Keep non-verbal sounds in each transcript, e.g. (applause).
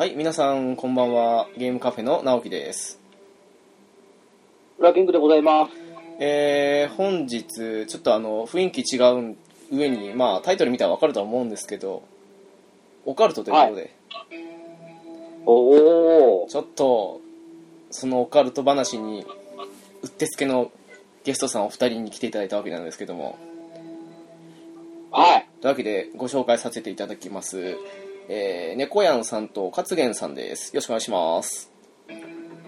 はい、皆さん、こんばんは。ゲームカフェの直樹です。ラキングでございます。えー、本日、ちょっとあの、雰囲気違う上に、まあ、タイトル見たらわかるとは思うんですけど、オカルトということで、おお。ちょっと、そのオカルト話に、うってつけのゲストさんお二人に来ていただいたわけなんですけども、はい。というわけで、ご紹介させていただきます。えー、猫やんさんと勝元さんです。よろしくお願いします。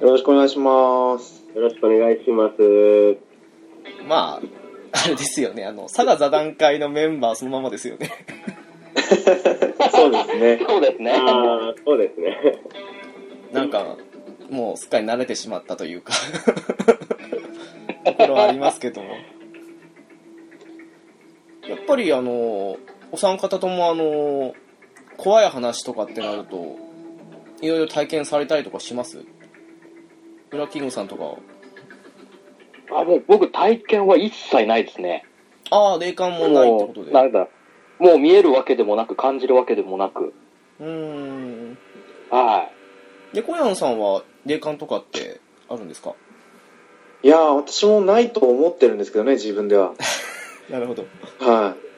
よろしくお願いします。よろしくお願いします。まあ、あれですよね、あの、佐賀座談会のメンバーそのままですよね。そうですね。そうですね。ああ、そうですね。なんか、もうすっかり慣れてしまったというか、ところはありますけども。やっぱりあの、お三方ともあの、怖い話とかってなると、いろいろ体験されたりとかします？ブラッキングさんとか。あ、もう僕体験は一切ないですね。ああ、霊感もないってことで。もうなんだ。もう見えるわけでもなく、感じるわけでもなく。うーん。は猫やんさんは霊感とかってあるんですか？いやー、私もないと思ってるんですけどね、自分では。(laughs) なるほど。はい。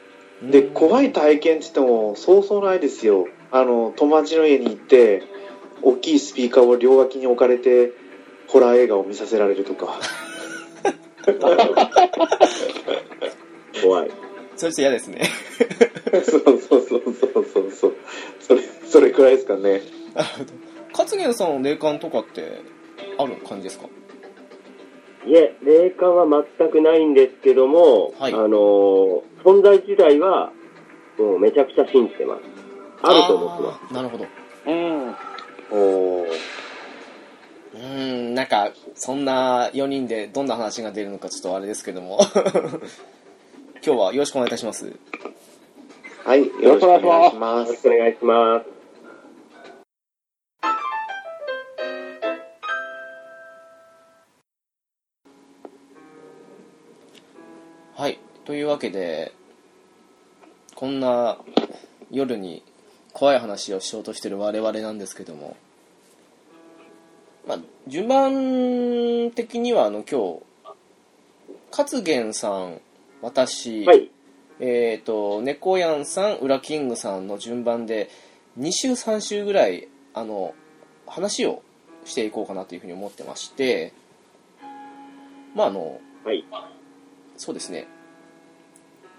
で、怖い体験って言っても、そうそうないですよ。あの、友達の家に行って、大きいスピーカーを両脇に置かれて、ホラー映画を見させられるとか。怖い。それちょっと嫌ですね。そうそうそうそうそうそう。それ、それくらいですかね。なるほど。勝元さんの霊感とかってある感じですか？いえ、霊感は全くないんですけども、はいあのー存在自体は、もうめちゃくちゃ信じてます。あると思ってます。なるほど。い。うん。おー。うーん、なんか、そんな4人でどんな話が出るのかちょっとあれですけども。(laughs) 今日はよろしくお願いいたします。はい、よろしくお願いしますよろしく。お願いします。というわけで、こんな夜に怖い話をしようとしてる我々なんですけども、まあ、順番的にはあの今日、勝元さん、私、はい。えっ、と、猫やんさん、ウラキングさんの順番で、2週3週ぐらい、あの、話をしていこうかなというふうに思ってまして、まああの、はい。そうですね。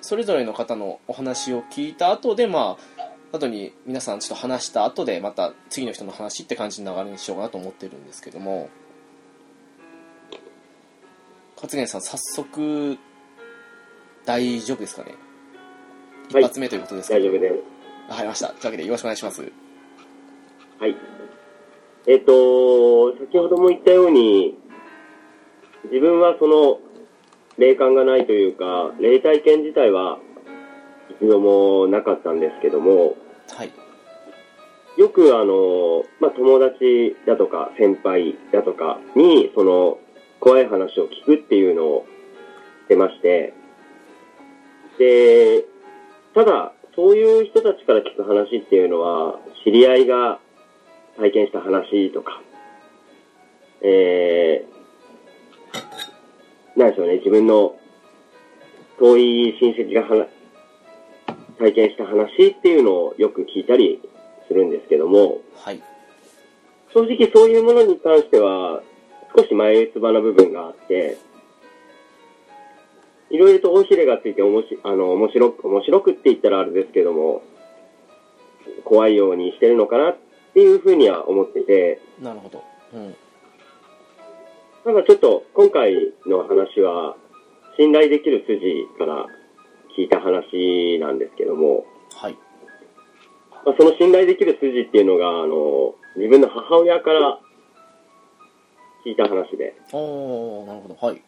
それぞれの方のお話を聞いた後で、まあ、後に皆さんちょっと話した後で、また次の人の話って感じの流れにしようかなと思ってるんですけども、勝元さん、早速、大丈夫ですかね？一はい発目ということですけど、大丈夫です。わかりました。というわけでよろしくお願いします。はい。えっ、と、先ほども言ったように、自分はその、霊感がないというか、霊体験自体は一度もなかったんですけども、はい。よくあの、まあ、友達だとか先輩だとかに、その、怖い話を聞くっていうのをしてまして、で、ただ、そういう人たちから聞く話っていうのは、知り合いが体験した話とか、えー、なんでしょうね、自分の遠い親戚が話体験した話っていうのをよく聞いたりするんですけども、はい。正直そういうものに関しては、少し前打つ場な部分があって、いろいろと大ひれがついておもしあの面白く、面白くって言ったらあれですけども、怖いようにしてるのかなっていうふうには思ってて、なるほど。うん。なんかちょっと今回の話は、信頼できる筋から聞いた話なんですけども、はい。まあ、その信頼できる筋っていうのが、あの、自分の母親から聞いた話で、おー、なるほど。はい。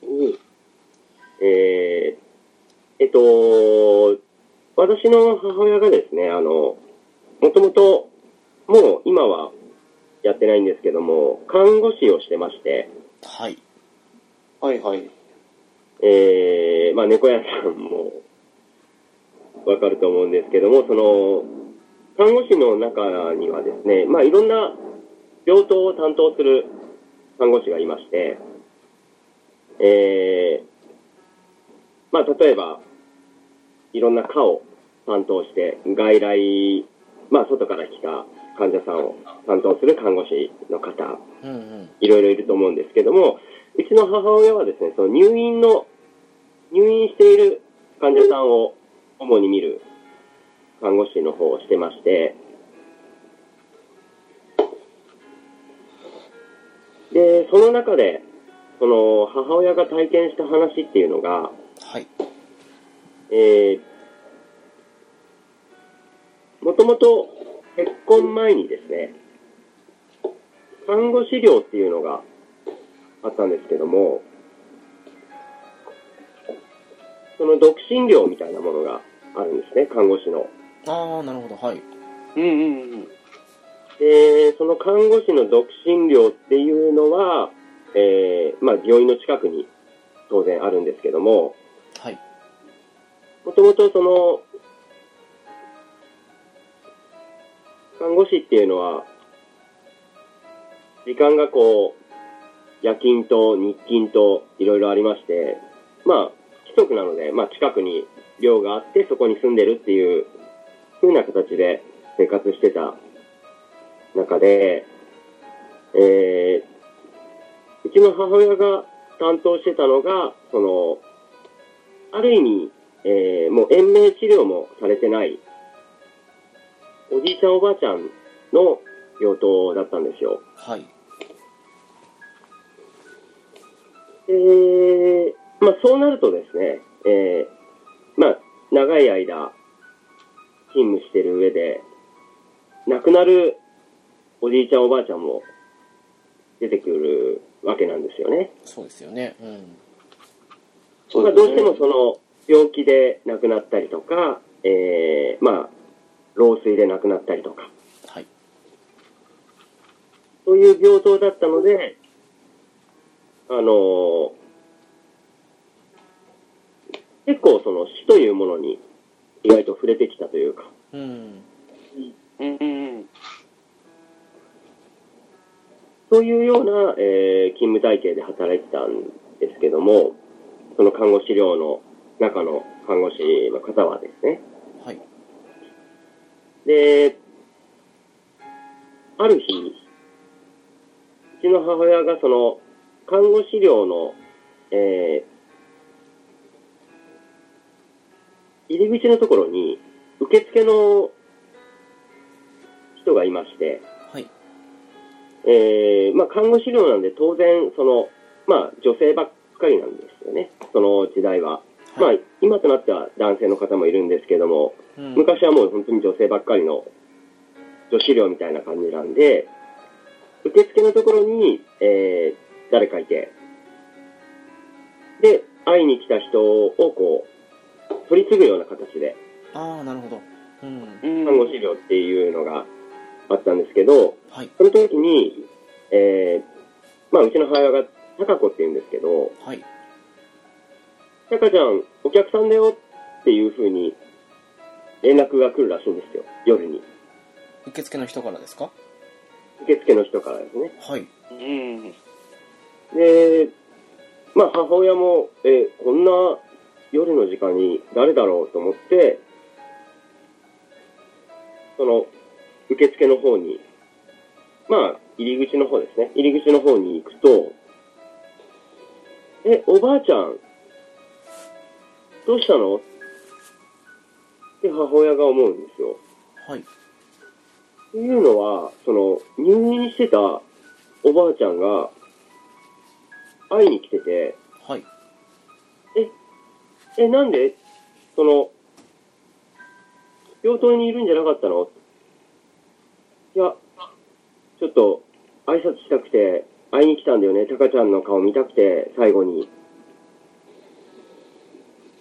えー、えっと、私の母親がですね、あの、もともと、もう今はやってないんですけども、看護師をしてまして、はい。はいはい。えー、まあ、猫屋さんもわかると思うんですけども、その、看護師の中にはですね、まあ、いろんな病棟を担当する看護師がいまして、えー、まあ、例えば、いろんな科を担当して、外来、まあ、外から来た患者さんを担当する看護師の方、いろいろいると思うんですけども、うちの母親はですね、その入院の、入院している患者さんを主に見る看護師の方をしてまして、で、その中で、その母親が体験した話っていうのが、はい。えー、もともと結婚前にですね、看護師寮っていうのがあったんですけども、その独身寮みたいなものがあるんですね、看護師の。ああなるほどはいうんうんうん。で、その看護師の独身寮っていうのは、えー、まあ病院の近くに当然あるんですけども、はいもともとその、看護師っていうのは、時間がこう、夜勤と日勤といろいろありまして、まあ、規則なので、まあ近くに寮があってそこに住んでるっていう風な形で生活してた中で、えー、うちの母親が担当してたのが、その、ある意味、えーもう延命治療もされてない、おじいちゃんおばあちゃんの病棟だったんですよ。はいえー、まあそうなるとですね、えー、まあ長い間勤務してる上で、亡くなるおじいちゃんおばあちゃんも出てくるわけなんですよね。そうですよね。うん。まあ、どうしてもその病気で亡くなったりとか、えー、まあ、老衰で亡くなったりとか、はい。そういう病棟だったので、あのー結構その死というものに意外と触れてきたというか、うん。うんうんうん。そういうような、えー勤務体系で働いてたんですけども、その看護師寮の中の看護師の方はですね、はい。で、ある日、うちの母親がその、看護師寮の、えー入り口のところに、受付の人がいまして、はい。えーまあ、看護師寮なんで当然、その、まあ、女性ばっかりなんですよね、その時代は。まあ、今となっては男性の方もいるんですけども、うん。昔はもう本当に女性ばっかりの女子寮みたいな感じなんで、受付のところに、えー誰かいて、で、会いに来た人をこう、取り継ぐような形で、ああなるほど。うん。うん看護師寮っていうのがあったんですけど、はい。その時に、えーまあ、うちの母親が、高子って言うんですけど、はい。タカちゃん、お客さんだよっていう風に連絡が来るらしいんですよ、夜に。受付の人からですか？受付の人からですね。はい。うん。で、まあ母親も、え、こんな夜の時間に誰だろうと思って、その受付の方に、まあ入り口の方ですね、入り口の方に行くと、え、おばあちゃん、どうしたの？って母親が思うんですよ。はい。というのは、その、入院してたおばあちゃんが、会いに来てて、はいえ、なんで？その、病棟にいるんじゃなかったの？いや、ちょっと、挨拶したくて、会いに来たんだよね。タカちゃんの顔見たくて、最後に。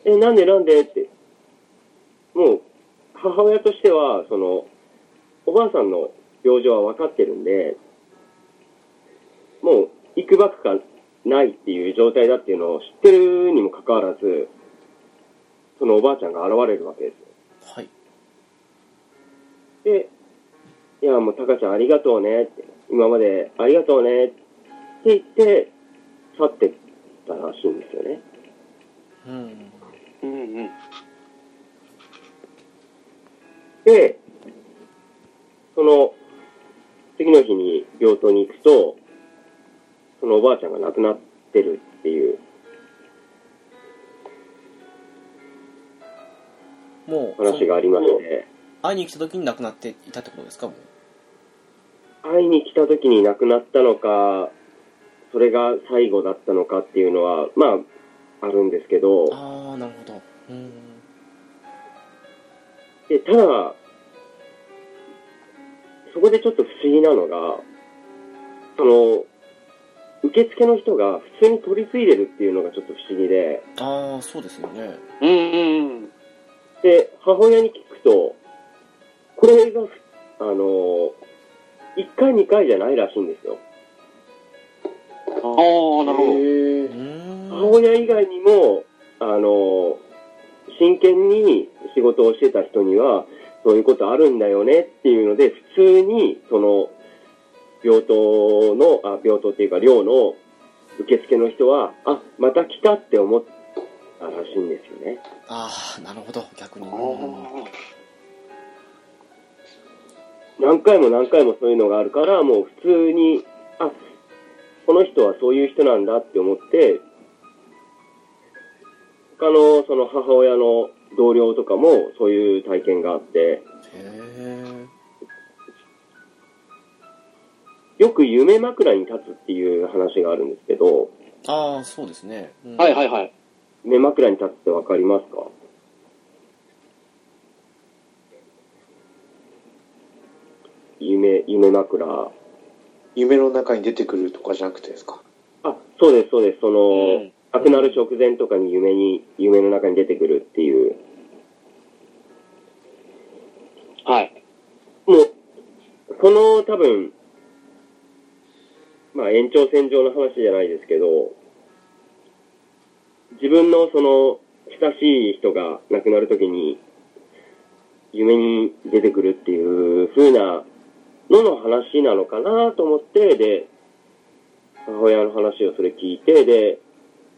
え、なんでなんで？って。もう、母親としては、その、おばあさんの病状は分かってるんで、もう、行くばくかないっていう状態だっていうのを知ってるにもかかわらず、そのおばあちゃんが現れるわけですよ。はいで、いや、もう、タカちゃんありがとうねって、今までありがとうねって言って、去ってったらしいんですよね。うんうんうん。で、その、次の日に病棟に行くと、そのおばあちゃんが亡くなってるっていう。もう話がありまして、会いに来た時に亡くなっていたってことですか？もう会いに来た時に亡くなったのか、それが最後だったのかっていうのは、まあ、あるんですけど、ああなるほど。うん。で、ただ、そこでちょっと不思議なのが、その、受付の人が普通に取り継いでるっていうのがちょっと不思議で、ああそうですよねうんうんで、母親に聞くと、これが、あの、1回2回じゃないらしいんですよ。うん。ああ、なるほど。母親以外にも、あの、真剣に仕事をしてた人には、そういうことあるんだよねっていうので、普通に、その、病棟の、あ、病棟っていうか、寮の受付の人は、あ、また来たって思ったらしいんですよね。ああなるほど。逆に。何回も何回もそういうのがあるから、もう普通に、あ、この人はそういう人なんだって思って、他のその母親の同僚とかもそういう体験があって、へえよく夢枕に立つっていう話があるんですけど、ああそうですね、うんはいはいはい。夢枕に立つってわかりますか？夢、夢枕。夢の中に出てくるとかじゃなくてですか？あ、そうです、そうです。その、うん亡くなる直前とかに夢に、夢の中に出てくるっていう。はい。もう、その多分、まあ延長線上の話じゃないですけど、自分のその、親しい人が亡くなるときに、夢に出てくるっていう風なのの話なのかなと思って、で、母親の話をそれ聞いて、で、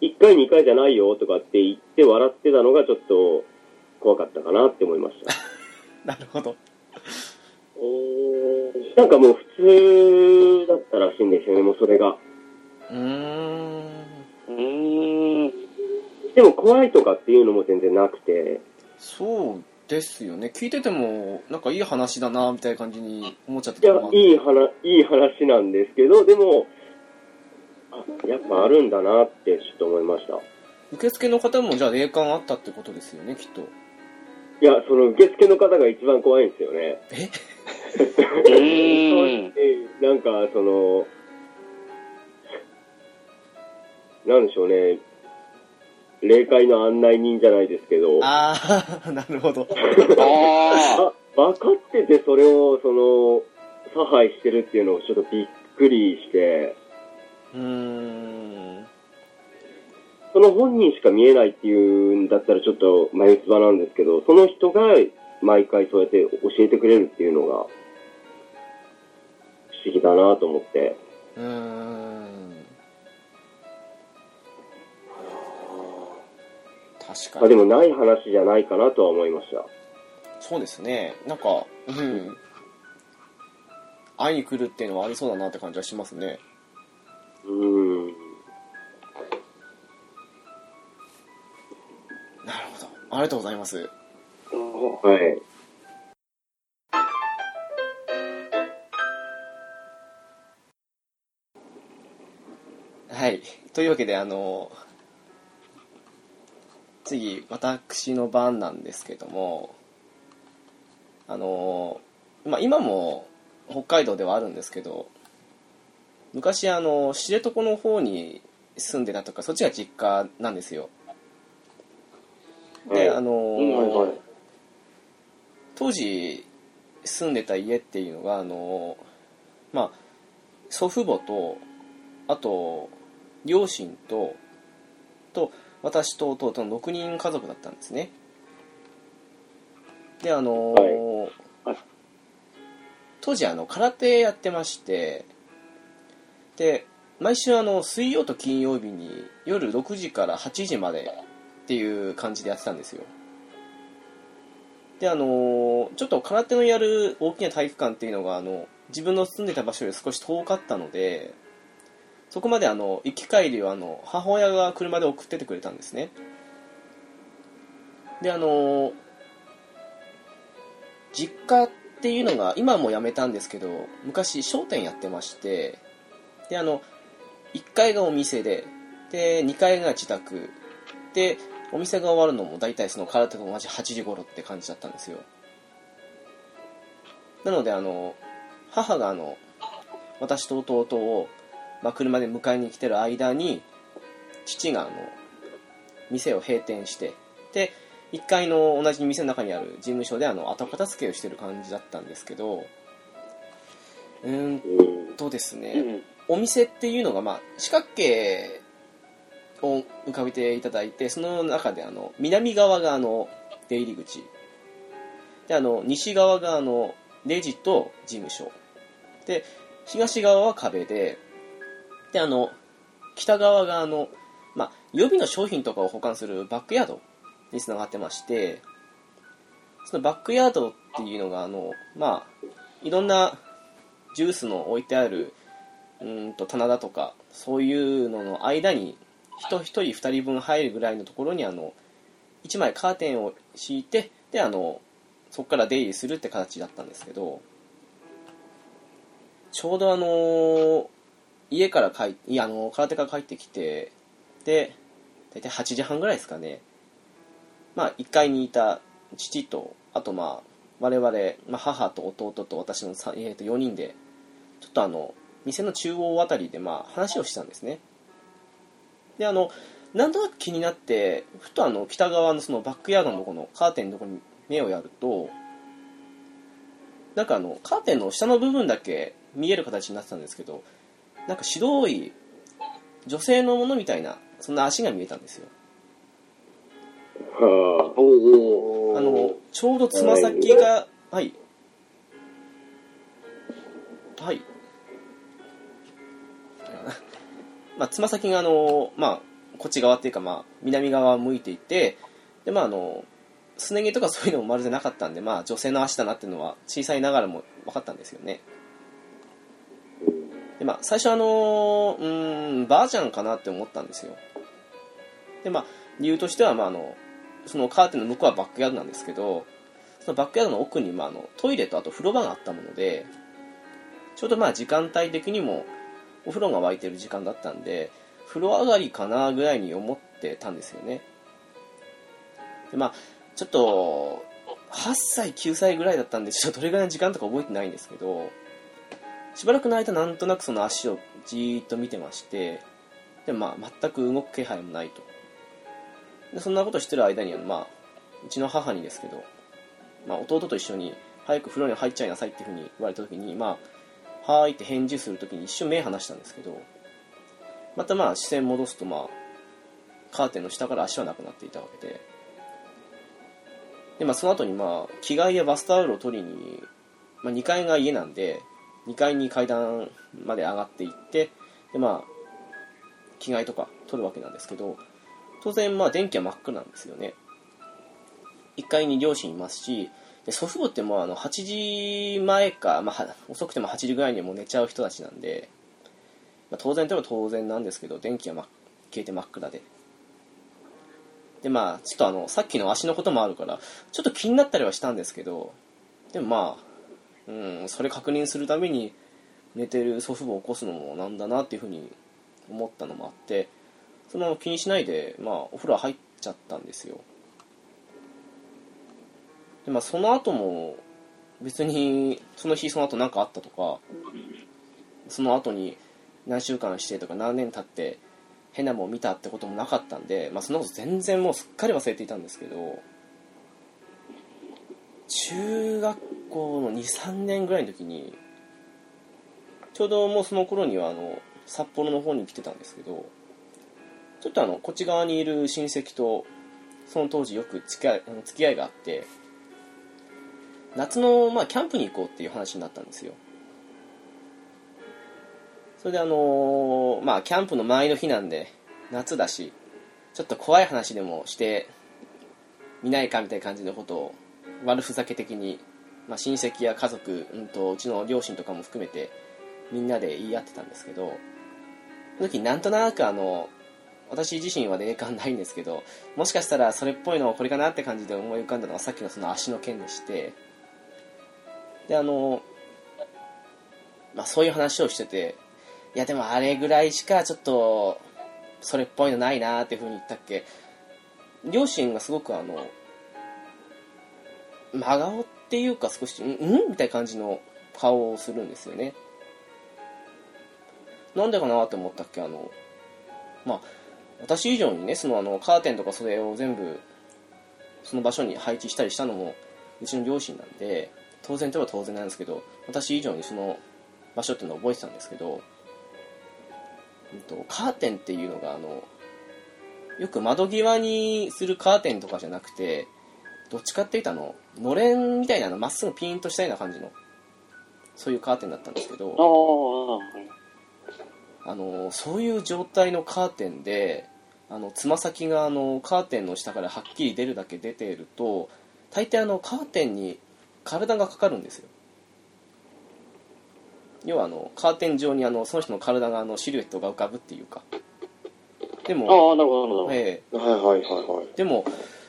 1回2回じゃないよとかって言って笑ってたのがちょっと怖かったかなって思いました。(laughs) なるほどなんかもう普通だったらしいんですよね、もうそれが。うーんうーん。でも怖いとかっていうのも全然なくて、そうですよね聞いててもなんかいい話だなみたいな感じに思っちゃっていやいい話、いい話なんですけど、でも、あやっぱあるんだなってちょっと思いました。受付の方もじゃあ霊感あったってことですよねきっといや、その受付の方が一番怖いんですよね。え？(laughs) なんか、その、なんでしょうね、霊界の案内人じゃないですけど、ああ (laughs) なるほど。(laughs) ああ、分かっててそれを、その、差配してるっていうのをちょっとびっくりして、うーん。その本人しか見えないっていうんだったらちょっと眉唾なんですけど、その人が毎回そうやって教えてくれるっていうのが、不思議だなと思って。うーん。確かに。まあでもない話じゃないかなとは思いました。そうですね。なんかうん。会いに来るっていうのはありそうだなって感じはしますね。うーん。なるほど。ありがとうございますあ。はい。はいというわけであの次私の番なんですけどもあのまあ今も北海道ではあるんですけど昔あの知床の方に住んでたとかそっちが実家なんですよで、はいあのうんはいはい当時住んでた家っていうのがあのまあ祖父母とあと両親とと私と弟の6人家族だったんですね。であのはい。当時あの空手やってましてで毎週あの水曜と金曜日に夜6時から8時までっていう感じでやってたんですよであのちょっと空手のやる大きな体育館っていうのがあの自分の住んでた場所より少し遠かったのでそこまであの行き帰りをあの母親が車で送っててくれたんですね。であの実家っていうのが今もうやめたんですけど昔商店やってましてであの1階がお店でで2階が自宅。でお店が終わるのも大体その空手と同じ8時頃って感じだったんですよなのであの母があの私と弟を、まあ、車で迎えに来てる間に父があの店を閉店してで1階の同じ店の中にある事務所であの後片付けをしてる感じだったんですけどうーんとですね、うん。お店っていうのが、まあ、四角形を浮かべていただいてその中であの南側があの出入り口。であの西側があのレジと事務所。で東側は壁で。であの北側があの、まあ、予備の商品とかを保管するバックヤードにつながってましてそのバックヤードっていうのがあのまあいろんなジュースの置いてあるうんと棚だとかそういうのの間に人1人2人分入るぐらいのところにあの1枚カーテンを敷いてであのそこから出入りするって形だったんですけどちょうどあの家から帰いやあの空手から帰ってきてで大体8時半ぐらいですかね。まあ1階にいた父とあとまあ我々、まあ、母と弟と私の、えー、と4人でちょっとあの店の中央あたりでまあ話をしたんですね。であのなんとなく気になってふとあの北側のそのバックヤードのとこのカーテンのとこに目をやるとなんかあのカーテンの下の部分だけ見える形になってたんですけどなんか白い女性のものみたいなそんな足が見えたんですよ。はおお。あのちょうどつま先がはい。はいまあつま先があのまあこっち側っていうかまあ南側を向いていてでまああのすね毛とかそういうのもまるでなかったんでまあ女性の足だなっていうのは小さいながらも分かったんですよね。でまあ最初あのうんばあちゃんかなって思ったんですよ。でまあ理由としてはまああのそのカーテンの向こうはバックヤードなんですけどそのバックヤードの奥にまああのトイレとあと風呂場があったものでちょうどまあ時間帯的にもお風呂が沸いてる時間だったんで風呂上がりかなぐらいに思ってたんですよね。でまあちょっと8歳9歳ぐらいだったんでちょっとどれぐらいの時間とか覚えてないんですけどしばらくの間なんとなくその足をじーっと見てましてでまあ全く動く気配もないと。でそんなことしてる間にまあうちの母にですけど、まあ、弟と一緒に早く風呂に入っちゃいなさいっていうふうに言われた時にまあはーいって返事する時に一瞬目離したんですけどまたまあ視線戻すとまあカーテンの下から足はなくなっていたわけで。でまあその後にまあ着替えやバスタオルを取りに、まあ、2階が家なんで2階に階段まで上がっていってでまあ着替えとか取るわけなんですけど当然まあ電気は真っ暗なんですよね。1階に両親いますしで祖父母ってもうあの8時前か、まあ、遅くても8時ぐらいにもう寝ちゃう人たちなんで、まあ、当然といえば当然なんですけど電気は、消えて真っ暗で。でまあちょっとあのさっきの足のこともあるからちょっと気になったりはしたんですけどでもまあうんそれ確認するために寝てる祖父母を起こすのもなんだなっていうふうに思ったのもあってそのまま気にしないで、まあ、お風呂入っちゃったんですよ。でまあその後も別にその日その後何かあったとかその後に何週間してとか何年経って変なもん見たってこともなかったんで、まあ、そんなこと全然もうすっかり忘れていたんですけど中学校の23年ぐらいの時にちょうどもうその頃にはあの札幌の方に来てたんですけどちょっとあのこっち側にいる親戚とその当時よく付き合いあの付き合いがあって夏の、まあ、キャンプに行こうっていう話になったんですよ。それであのーまあキャンプの前の日なんで夏だしちょっと怖い話でもしてみないかみたいな感じのことを悪ふざけ的に、まあ、親戚や家族、うん、とうちの両親とかも含めてみんなで言い合ってたんですけどその時なんとなくあの私自身は霊感ないんですけどもしかしたらそれっぽいのこれかなって感じで思い浮かんだのがさっきのその足の件でしてであの、まあ、そういう話をしてていやでもあれぐらいしかちょっとそれっぽいのないなっていうふうに言ったっけ？両親がすごくあの真顔っていうか少しんんみたいな感じの顔をするんですよね。なんでかなって思ったっけ？あのまあ私以上にねそのあのカーテンとか袖を全部その場所に配置したりしたのもうちの両親なんで当然といえば当然なんですけど私以上にその場所っていうのを覚えてたんですけど、うんと、カーテンっていうのがあのよく窓際にするカーテンとかじゃなくてどっちかっていうとあののれんみたいなのまっすぐピーンとしたような感じのそういうカーテンだったんですけどあのそういう状態のカーテンであのつま先があのカーテンの下からはっきり出るだけ出ていると大抵あのカーテンに体がかかるんですよ要はあのカーテン上にあのその人の体があのシルエットが浮かぶっていうかでも、ああ、なるほど、なるほど。ええはいはいはいはい。でも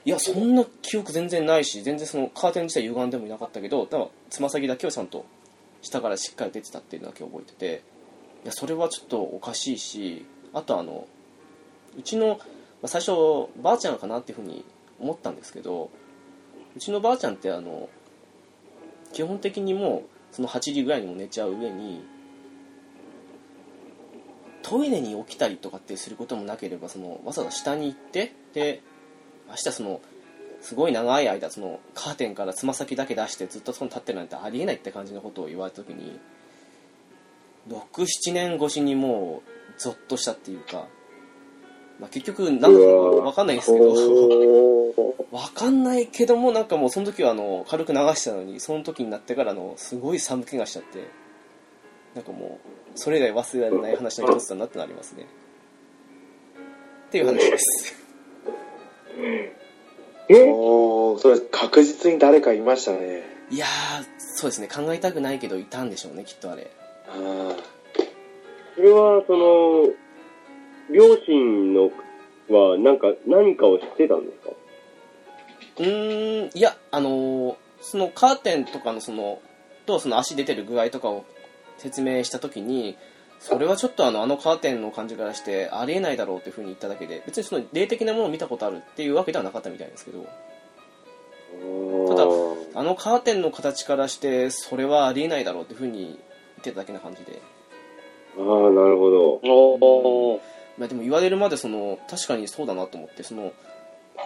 いやそんな記憶全然ないし全然そのカーテン自体歪んでもいなかったけどつま先だけはちゃんと下からしっかり出てたっていうのだけ覚えてていやそれはちょっとおかしいしあとあのうちのまあ最初ばあちゃんかなっていうふうに思ったんですけどうちのばあちゃんってあの基本的にもうその8時ぐらいにも寝ちゃう上にトイレに起きたりとかってすることもなければそのわざわざ下に行ってで明日そのすごい長い間そのカーテンからつま先だけ出してずっとその立ってるなんてありえないって感じのことを言われた時に67年越しにもうゾッとしたっていうか、まあ、結局何だったのか分かんないですけど。おー。(laughs) 分かんないけどもなんかもうその時はあの軽く流したのにその時になってからのすごい寒気がしちゃって。なんかもうそれ以来忘れられない話の一つだなってなりますね。っていう話です。(laughs) え？おーそれ確実に誰かいましたね。いやーそうですね。考えたくないけどいたんでしょうねきっとあれ。あー。それは、その、両親のは、なんか、何かを知ってたんですか？うーんいやあのーそのカーテンとかのそのとその足出てる具合とかを説明した時にそれはちょっとあのあのカーテンの感じからしてありえないだろうっていうふうに言っただけで別にその霊的なものを見たことあるっていうわけではなかったみたいですけど。ただあのカーテンの形からしてそれはありえないだろうっていうふうに言ってただけな感じで、ああ、なるほど。まあ、でも言われるまでその確かにそうだなと思ってその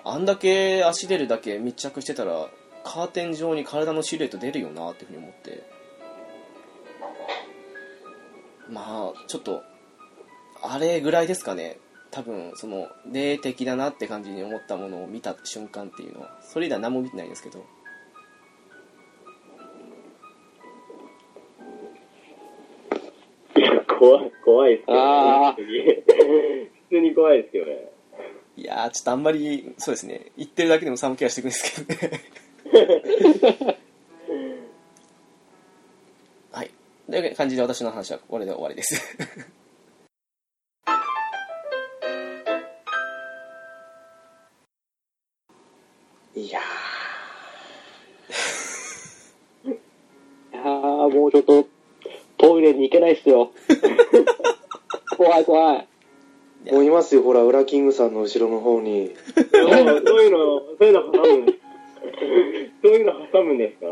あんだけ足出るだけ密着してたらカーテン上に体のシルエット出るよなっていうふうに思って。まあちょっとあれぐらいですかね。多分その霊的だなって感じに思ったものを見た瞬間っていうのはそれ以来何も見てないんですけど。怖い、怖いっすよ、あー。普通に。普通に怖いですよね。いやーちょっとあんまりそうですね。言ってるだけでも寒気がしてくるんですけどね。(laughs) はい。という感じで私の話はこれで終わりです。いや (laughs) いやーもうちょっと、トイレに行けないっすよ。(laughs) 怖い怖い。ーもういますよ、ほら、ウラキングさんの後ろの方に。そういうの、そういうの挟むんです。そういうの挟むんですか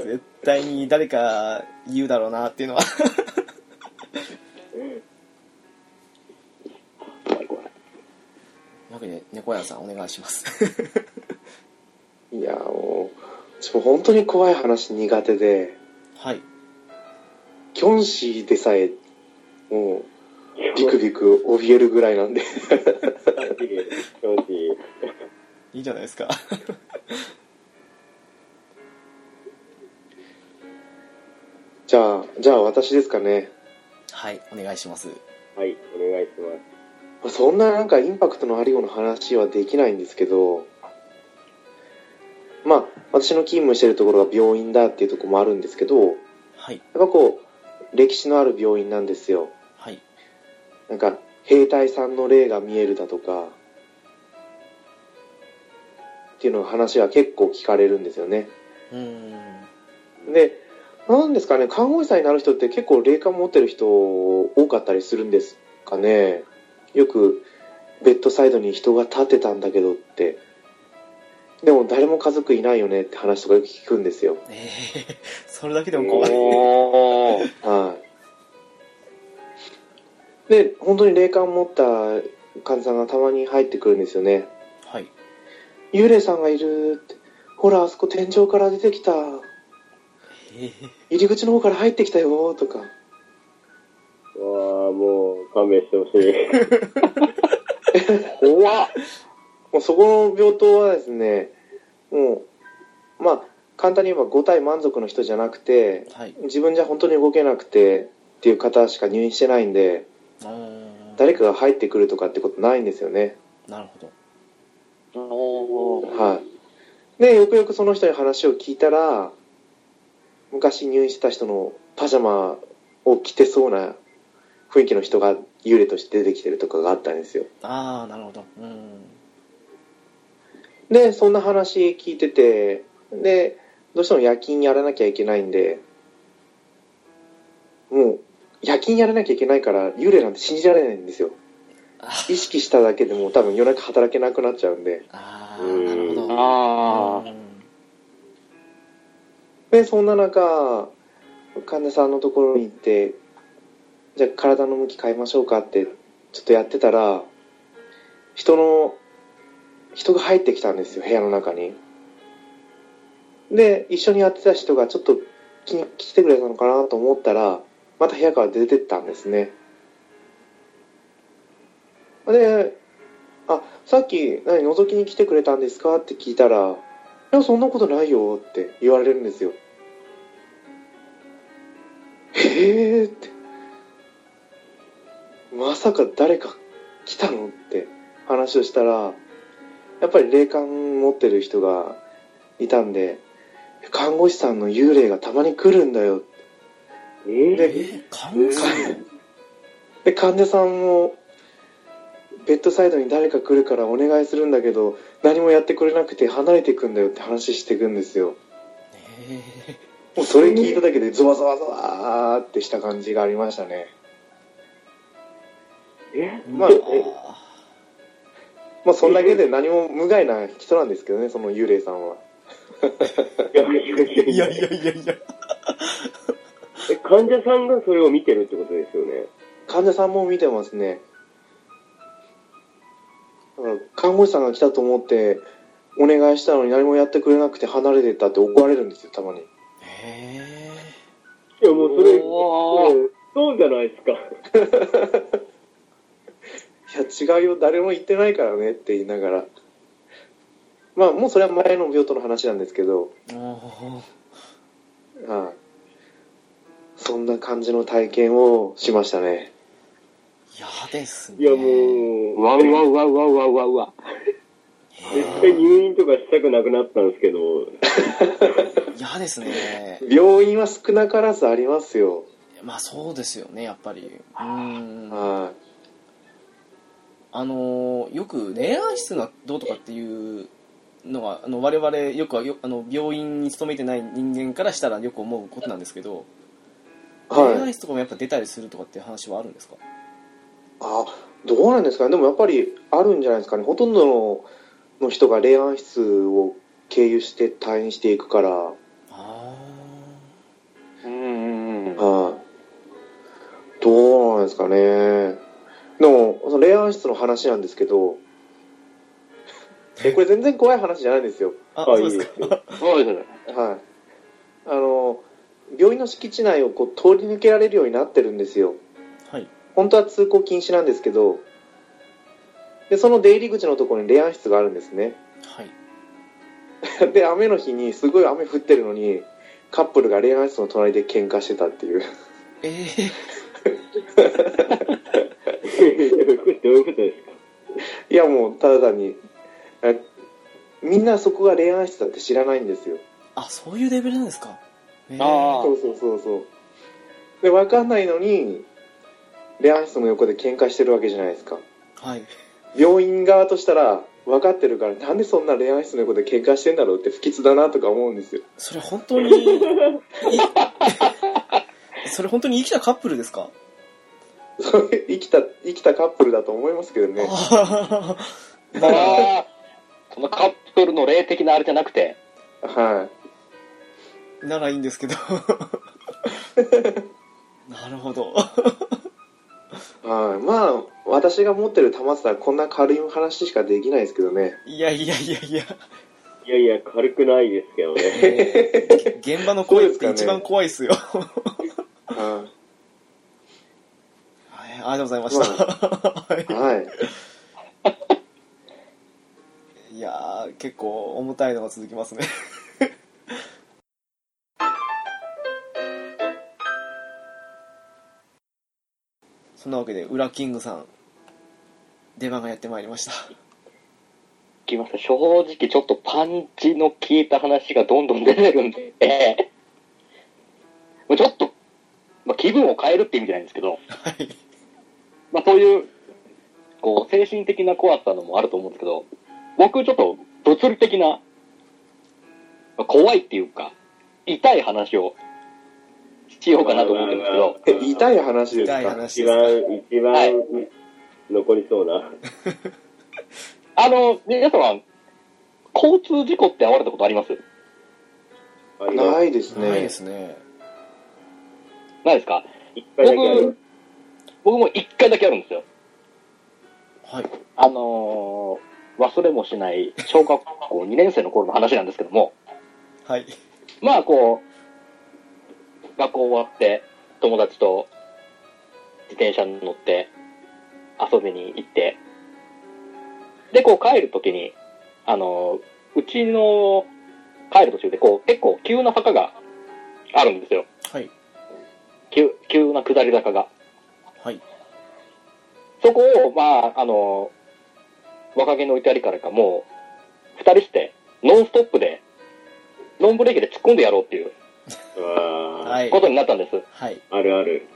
絶対に誰か言うだろうなっていうのは (laughs) 怖い怖い。わけで猫屋さんお願いしますいやーもう、私も本当に怖い話苦手で、はい。キョンシーでさえ、もう、ビクビク怯えるぐらいなんで。いいじゃないですか。(laughs) じゃあ、じゃあ私ですかね。はい、お願いします。はい、お願いします。そんななんかインパクトのあるような話はできないんですけど、まあ、私の勤務してるところが病院だっていうところもあるんですけど、やっはいぱこう、歴史のある病院なんですよ。はいなんか、兵隊さんの霊が見えるだとか、っていうの話は結構聞かれるんですよね。うーんで、なんですかね、看護師さんになる人って結構霊感持ってる人多かったりするんですかね。よく、ベッドサイドに人が立ってたんだけどって。でも誰も家族いないよねって話とかよく聞くんですよ。えー、それだけでも怖いおー。はい。で、本当に霊感持った患者さんがたまに入ってくるんですよね。はい幽霊さんがいるって。ほら、あそこ天井から出てきた。えー、入り口の方から入ってきたよとか。わあ、もう、勘弁してほしい。(laughs) (laughs) (laughs) 怖っ。もうそこの病棟はですね、もう、まあ、簡単に言えば5体満足の人じゃなくて、はい自分じゃ本当に動けなくてっていう方しか入院してないんで、誰かが入ってくるとかってことないんですよね。なるほど。はい。で、よくよくその人に話を聞いたら、昔入院してた人のパジャマを着てそうな雰囲気の人が幽霊として出てきてるとかがあったんですよ。ああなるほどうんで、そんな話聞いてて、で、どうしても夜勤やらなきゃいけないんで、もう、夜勤やらなきゃいけないから、幽霊なんて信じられないんですよ。あ意識しただけでもう多分夜中働けなくなっちゃうんで。あーなるほどあー。うんで、そんな中、患者さんのところに行って、じゃあ体の向き変えましょうかって、ちょっとやってたら、人の、人が入ってきたんですよ、部屋の中に。で、一緒にやってた人がちょっと気に来てくれたのかなと思ったら、また部屋から出てったんですね。で、あ、さっき何覗きに来てくれたんですかって聞いたら、いや、そんなことないよって言われるんですよ。へーって。まさか誰か来たのって話をしたら、やっぱり霊感持ってる人がいたんで、看護師さんの幽霊がたまに来るんだよ。えー？で、え看護師？さんで患者さんも、ベッドサイドに誰か来るからお願いするんだけど、何もやってくれなくて離れていくんだよって話していくんですよ。えもうそれ聞いただけでゾワゾワゾワーってした感じがありましたね。えー、まあうわまあそんだけで何も無害な人なんですけどね、その幽霊さんは。いやいやいやーいやいやいやいやえ患者さんがそれを見てるってことですよね。患者さんも見てますね。だから看護師さんが来たと思って、お願いしたのに何もやってくれなくて離れてったって怒られるんですよ、たまに。へいや、もうそれ、そうじゃないですか。(laughs) いや、違うよ、誰も言ってないからねって言いながら。まあ、もうそれは前の病棟の話なんですけど、えおーはい。そんな感じの体験をしましたね。嫌ですねいや、もうう、わうわうわうわうわうわうわ。絶対入院とかしたくなくなったんですけど、嫌ですね病院は少なからずありますよ。まあそうですよねやっぱりうんはあのよく霊安室がどうとかっていうのがあの我々よくはよあの病院に勤めてない人間からしたらよく思うことなんですけど、い。はい。霊安室とかもやっぱ出たりするとかっていう話はあるんですか？あ、どうなんですかね。でもやっぱりあるんじゃないですかね。ほとんどのの人が霊安室を経由して退院していくから、あうんうんうん。はい。どうなんですかね。でも、その霊安室の話なんですけど、え、これ全然怖い話じゃないんですよ。あああ、そうですか？いいですよ。そうですね。はい。あの、病院の敷地内をこう通り抜けられるようになってるんですよ。はい本当は通行禁止なんですけど、で、その出入り口のところに霊安室があるんですね。はい (laughs) で、雨の日にすごい雨降ってるのに、カップルが恋愛室の隣で喧嘩してたっていう。えー、(laughs) (laughs) どういうことですか？いやもう、ただ単に、あみんなそこが恋愛室だって知らないんですよ。あそういうレベルなんですか？えーあそうそうそうそう。で、わかんないのに、恋愛室の横で喧嘩してるわけじゃないですか。はい病院側としたら、分かってるから、なんでそんな恋愛室の横で喧嘩してんだろうって不吉だなとか思うんですよ。それ本当にい (laughs) それ本当に生きたカップルですか？それ生きた、生きたカップルだと思いますけどね。(laughs) あーああ、そのカップルの霊的なあれじゃなくて、はならいいんですけど (laughs) なるほどい。はい。まあ、私が持ってる端末はこんな軽い話しかできないですけどね。いやいやいやいやいやいや、軽くないですけどね。(laughs) 現場の声って一番怖いっすよははい、ありがとうございました。い。はい。いやー、結構重たいのが続きますね。(laughs) そんなわけで、ウラキングさん、出番がやってまいりました。きました。正直ちょっとパンチの効いた話がどんどん出てるんで、(laughs) もうちょっと、まあ、気分を変えるって意味じゃないんですけど、はい。まあそういう、こう、精神的な怖さのもあると思うんですけど、僕ちょっと物理的な、まあ怖いっていうか、痛い話をしようかなと思ってるんですけど、え、痛い話です痛いか一話ですか？番、一番、はい残りそうな。(laughs) あの、皆様、交通事故って遭われたことあります？ありますないですねないで。すね。ないですか？一回だけあります僕、僕も一回だけあるんですよ。はい。あのー忘れもしない小学校2年生の頃の話なんですけども、はい。まあこう、学校終わって友達と自転車に乗って遊びに行って、で、こう帰るときに、あのーうちの帰る途中でこう結構急な坂があるんですよ。はい。急、急な下り坂が。はい。そこを、まあ、あの、若気の至りからかもう、二人して、ノンストップで、ノンブレーキで突っ込んでやろうっていうこ。とになったんです。はい。あるある。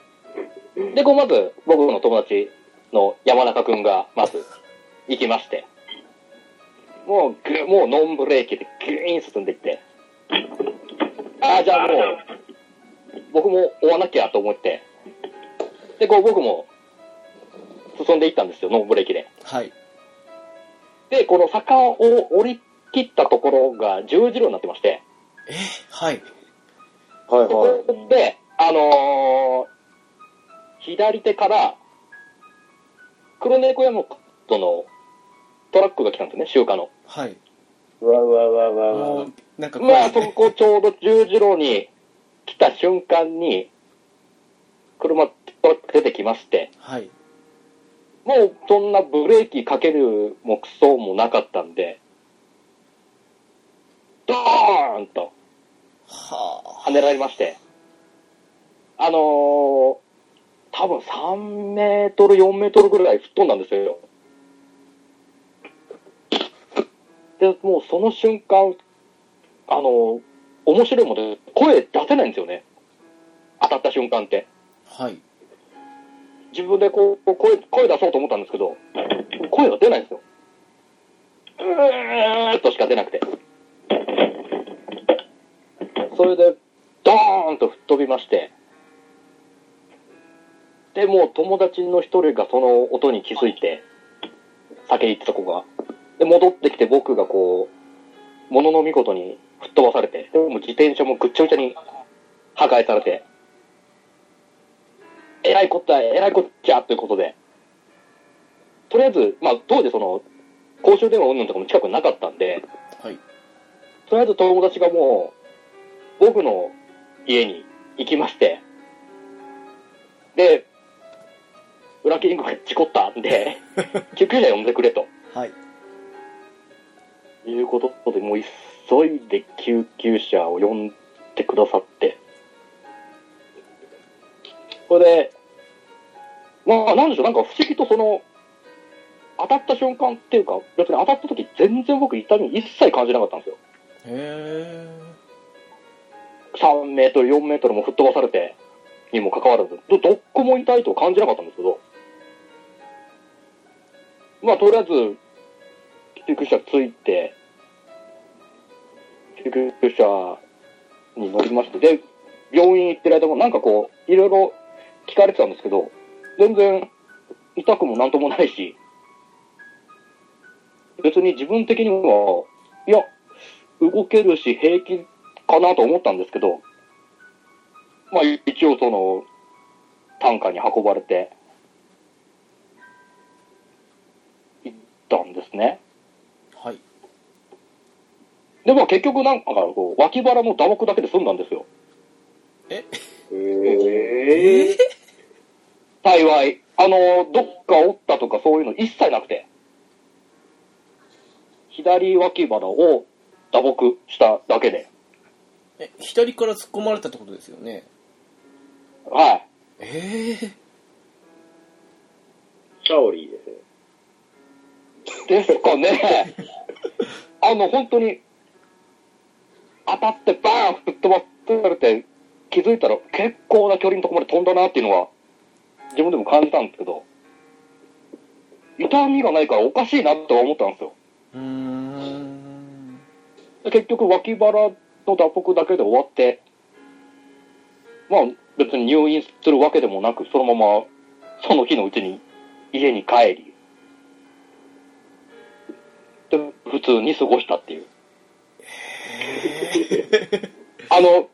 で、こう、まず、僕の友達の山中くんが、まず、行きまして、もう、ぐ、もうノンブレーキでグーン進んでいって、ああ、じゃあもう、僕も追わなきゃと思って、で、こう、僕も、進んでいったんですよ、ノンブレーキで。はい。で、この坂を降り切ったところが十字路になってまして、えはい。はいそはい。こで、あのー左手から、黒猫山とのトラックが来たんですね、集荷の。はい。うわうわうわうわうわなんか怖まあ、そ。こちょうど十字路に来た瞬間に、車、出てきまして、はい。もうそんなブレーキかけるもクソもなかったんで、ドーンとは跳ねられまして、あのー、多分3メートル、4メートルぐらい吹っ飛んだんですよ。で、もうその瞬間、あのー、面白いもんで、声出せないんですよね。当たった瞬間って。あ。はい。自分でこう、声、声出そうと思ったんですけど、声が出ないんですよ。うーんとしか出なくて。それで、ドーンと吹っ飛びまして、で、もう友達の一人がその音に気づいて、酒行ってた子が。で、戻ってきて僕がこう、ものの見事に吹っ飛ばされて、もう自転車もぐっちゃぐちゃに破壊されて、えらいこった、えらいこっちゃということで、とりあえず、まあ当時その、公衆電話云々とかも近くになかったんで、はい。とりあえず友達がもう、僕の家に行きまして、で、裏キングが事故ったんで、(laughs) 救急車呼んでくれとはい。いうことで、もう急いで救急車を呼んってくださって。それで、まあ、なんでしょう、なんか不思議とその、当たった瞬間っていうか、別に当たった時全然僕痛み一切感じなかったんですよ。へ3メートル、4メートルも吹っ飛ばされてにもかかわらず、ど、どっこも痛いとは感じなかったんですけど、まあ、とりあえず、救急車着いて、救急車に乗りまして、で、病院行ってる間もなんかこう、いろいろ聞かれてたんですけど、全然痛くもなんともないし、別に自分的には、いや、動けるし平気かなと思ったんですけど、まあ一応その、担架に運ばれて、行ったんですね。ーはいで、まあ結局なんかこう、脇腹の打撲だけで済んだんですよ。え？ええ幸い。あの、どっか折ったとかそういうの一切なくて。左脇腹を打撲しただけで。え左から突っ込まれたってことですよね？はい。ええシャオリーですね。ですかね。(laughs) あの、本当に、当たってバーン吹っ飛ばされて、気づいたら結構な距離のところまで飛んだなっていうのは、自分でも感じたんですけど、痛みがないからおかしいなとは思ったんですよ。うーんで結局脇腹の打撲だけで終わって、まあ別に入院するわけでもなく、そのままその日のうちに家に帰り、で、普通に過ごしたっていう。(laughs) あの、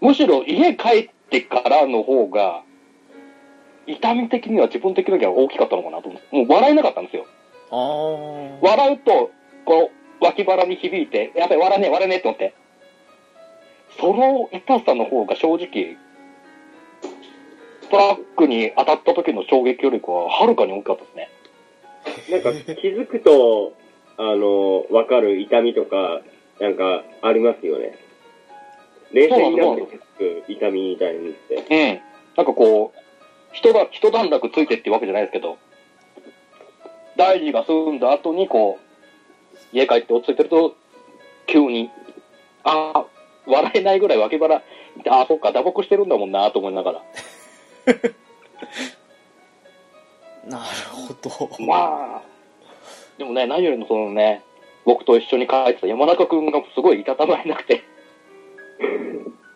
むしろ家帰ってからの方が、痛み的には自分的には大きかったのかなと思って、もう笑えなかったんですよ。笑うと、この脇腹に響いて、やべ、笑えねえ、笑えねえって思って。その痛さの方が正直、トラックに当たった時の衝撃よりかは、はるかに大きかったですね。なんか気づくと、あの、わかる痛みとか、なんかありますよね。冷静になって気づく痛みみたいにって。うん。なんかこう、人が、一段落ついてっていうわけじゃないですけど、大事が済んだ後にこう、家帰って落ち着いてると、急に、ああ、笑えないぐらい脇腹、ああ、そっか、打撲してるんだもんなと思いながら。(laughs) なるほどまあ、でもね、何よりもそのね、僕と一緒に帰ってた山中くんがすごいいたたまれなくて、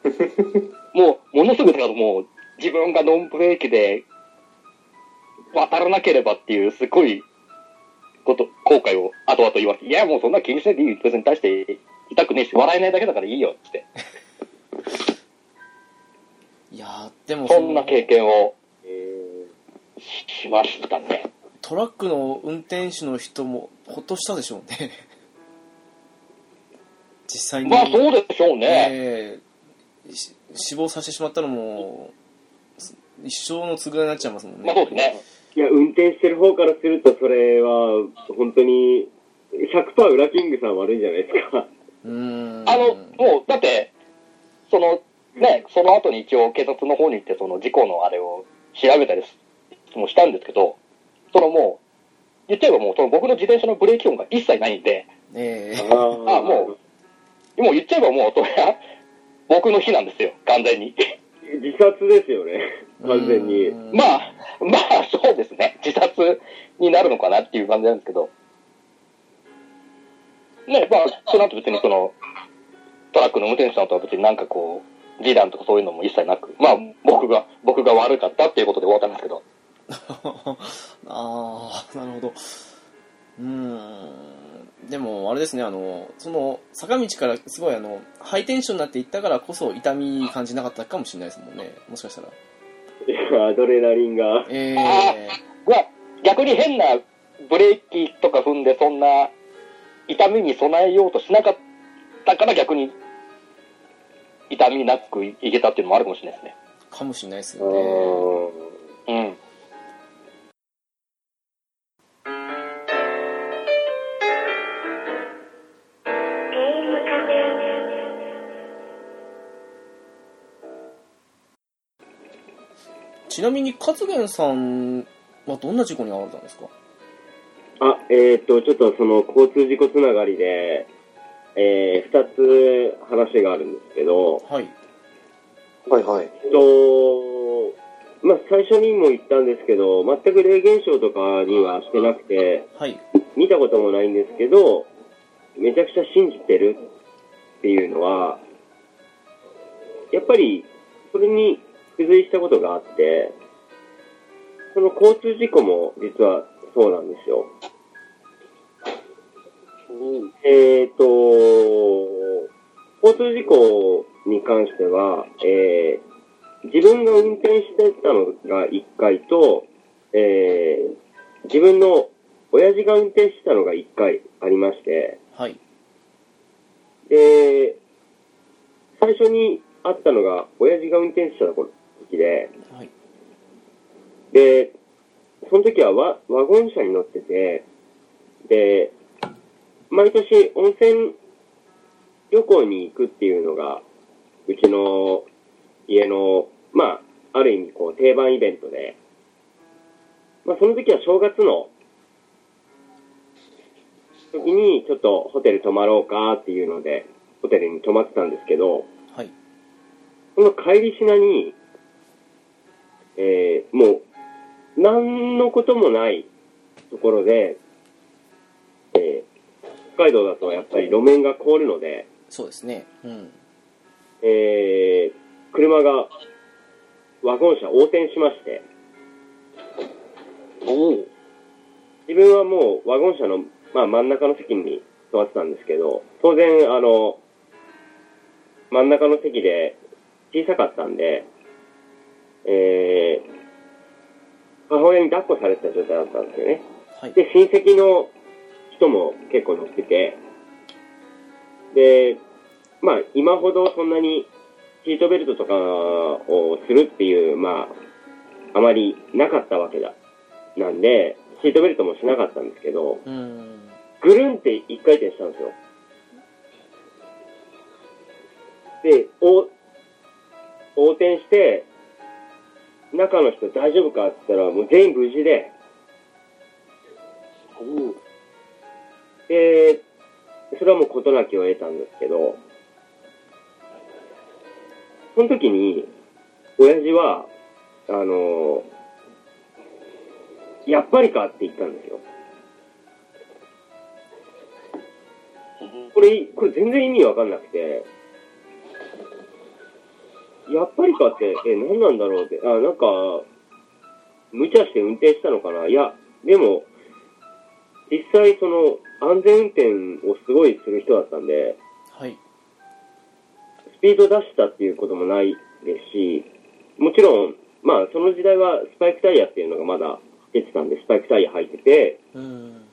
(laughs) もう、ものすごくだからもう、自分がノンブレーキで渡らなければっていう、すごい、こと、後悔を後々言われて、いや、もうそんな気にしないでいい。別に対して痛くねえし、笑えないだけだからいいよ、って。いやーでもそんな経験をえししましたね。トラックの運転手の人もほっとしたでしょうね (laughs) 実際に、まあ、そうでしょうね。えーし死亡させてしまったのも一生の償いになっちゃいますもんね、まあ、そうですね。いや、運転してる方からすると、それは、本当に、100%ウラキングさん悪いんじゃないですか。うーんあの、もう、だって、その、ね、その後に一応警察の方に行って、その事故のあれを調べたりもしたんですけど、そのもう、言っちゃえばもう、その僕の自転車のブレーキ音が一切ないんで、ええああもう、もう言っちゃえばもう、それは、僕の日なんですよ、完全に。自殺ですよね、完全に。まあ、まあ、そうですね、自殺になるのかなっていう感じなんですけど、ね、まあ、その後別にその、トラックの運転手さんとは別になんかこう、示談とかそういうのも一切なく、まあ、僕が、僕が悪かったっていうことで終わったんですけど、(laughs) ああなるほど。うーんでもあれですねあのその坂道からすごいあのハイテンションになっていったからこそ痛み感じなかったかもしれないですもんねもしかしたらアドレナリンが。ええまあ、逆に変なブレーキとか踏んで、そんな痛みに備えようとしなかったから逆に痛みなくいけたっていうのもあるかもしれないですね。かもしれないですうよねんうん。ちなみに勝元さんはどんな事故に遭われたんですか？あ、えっ、と、ちょっとその交通事故つながりで、えー、二つ話があるんですけど、はい。はいはい。えっと、まあ、最初にも言ったんですけど、全く霊現象とかにはしてなくて、はい。見たこともないんですけど、めちゃくちゃ信じてるっていうのは、やっぱり、それに付随したことがあって、その交通事故も実はそうなんですよ。えっ、と、交通事故に関しては、えー自分が運転してたのが1回と、えー自分の親父が運転してたのが1回ありまして、はいで、最初に会ったのが親父が運転してた時で、はい。で、その時はワワゴン車に乗ってて、で、毎年温泉旅行に行くっていうのが、うちの家の、まあ、ある意味こう定番イベントで、まあその時は正月の時にちょっとホテル泊まろうかっていうので、ホテルに泊まってたんですけど、はい。その帰りしなに、えーもう、何のこともないところで、えー北海道だとやっぱり路面が凍るので、そうですね。うん。えー車がワゴン車横転しまして、自分はもうワゴン車の、まあ、真ん中の席に座ってたんですけど、当然、あの、真ん中の席で小さかったんで、えー母親に抱っこされてた状態だったんですよね。はいで、親戚の人も結構乗ってて、で、まあ、今ほどそんなにシートベルトとかをするっていう、まあ、あまりなかったわけだ。なんで、シートベルトもしなかったんですけど、うんぐるんって一回転したんですよ。で、お横転して、中の人大丈夫かって言ったら、もう全員無事で、で、それはもう事なきを得たんですけど、その時に、親父は、あのやっぱりかって言ったんですよ。これ、これ全然意味わかんなくて、やっぱりかって、え、何なんだろうって、あ、なんか、無茶して運転したのかな。いや、でも、実際その、安全運転をすごいする人だったんで、はい。スピード出したっていうこともないですし、もちろん、まあ、その時代はスパイクタイヤっていうのがまだ出てたんで、スパイクタイヤ履いてて、うん。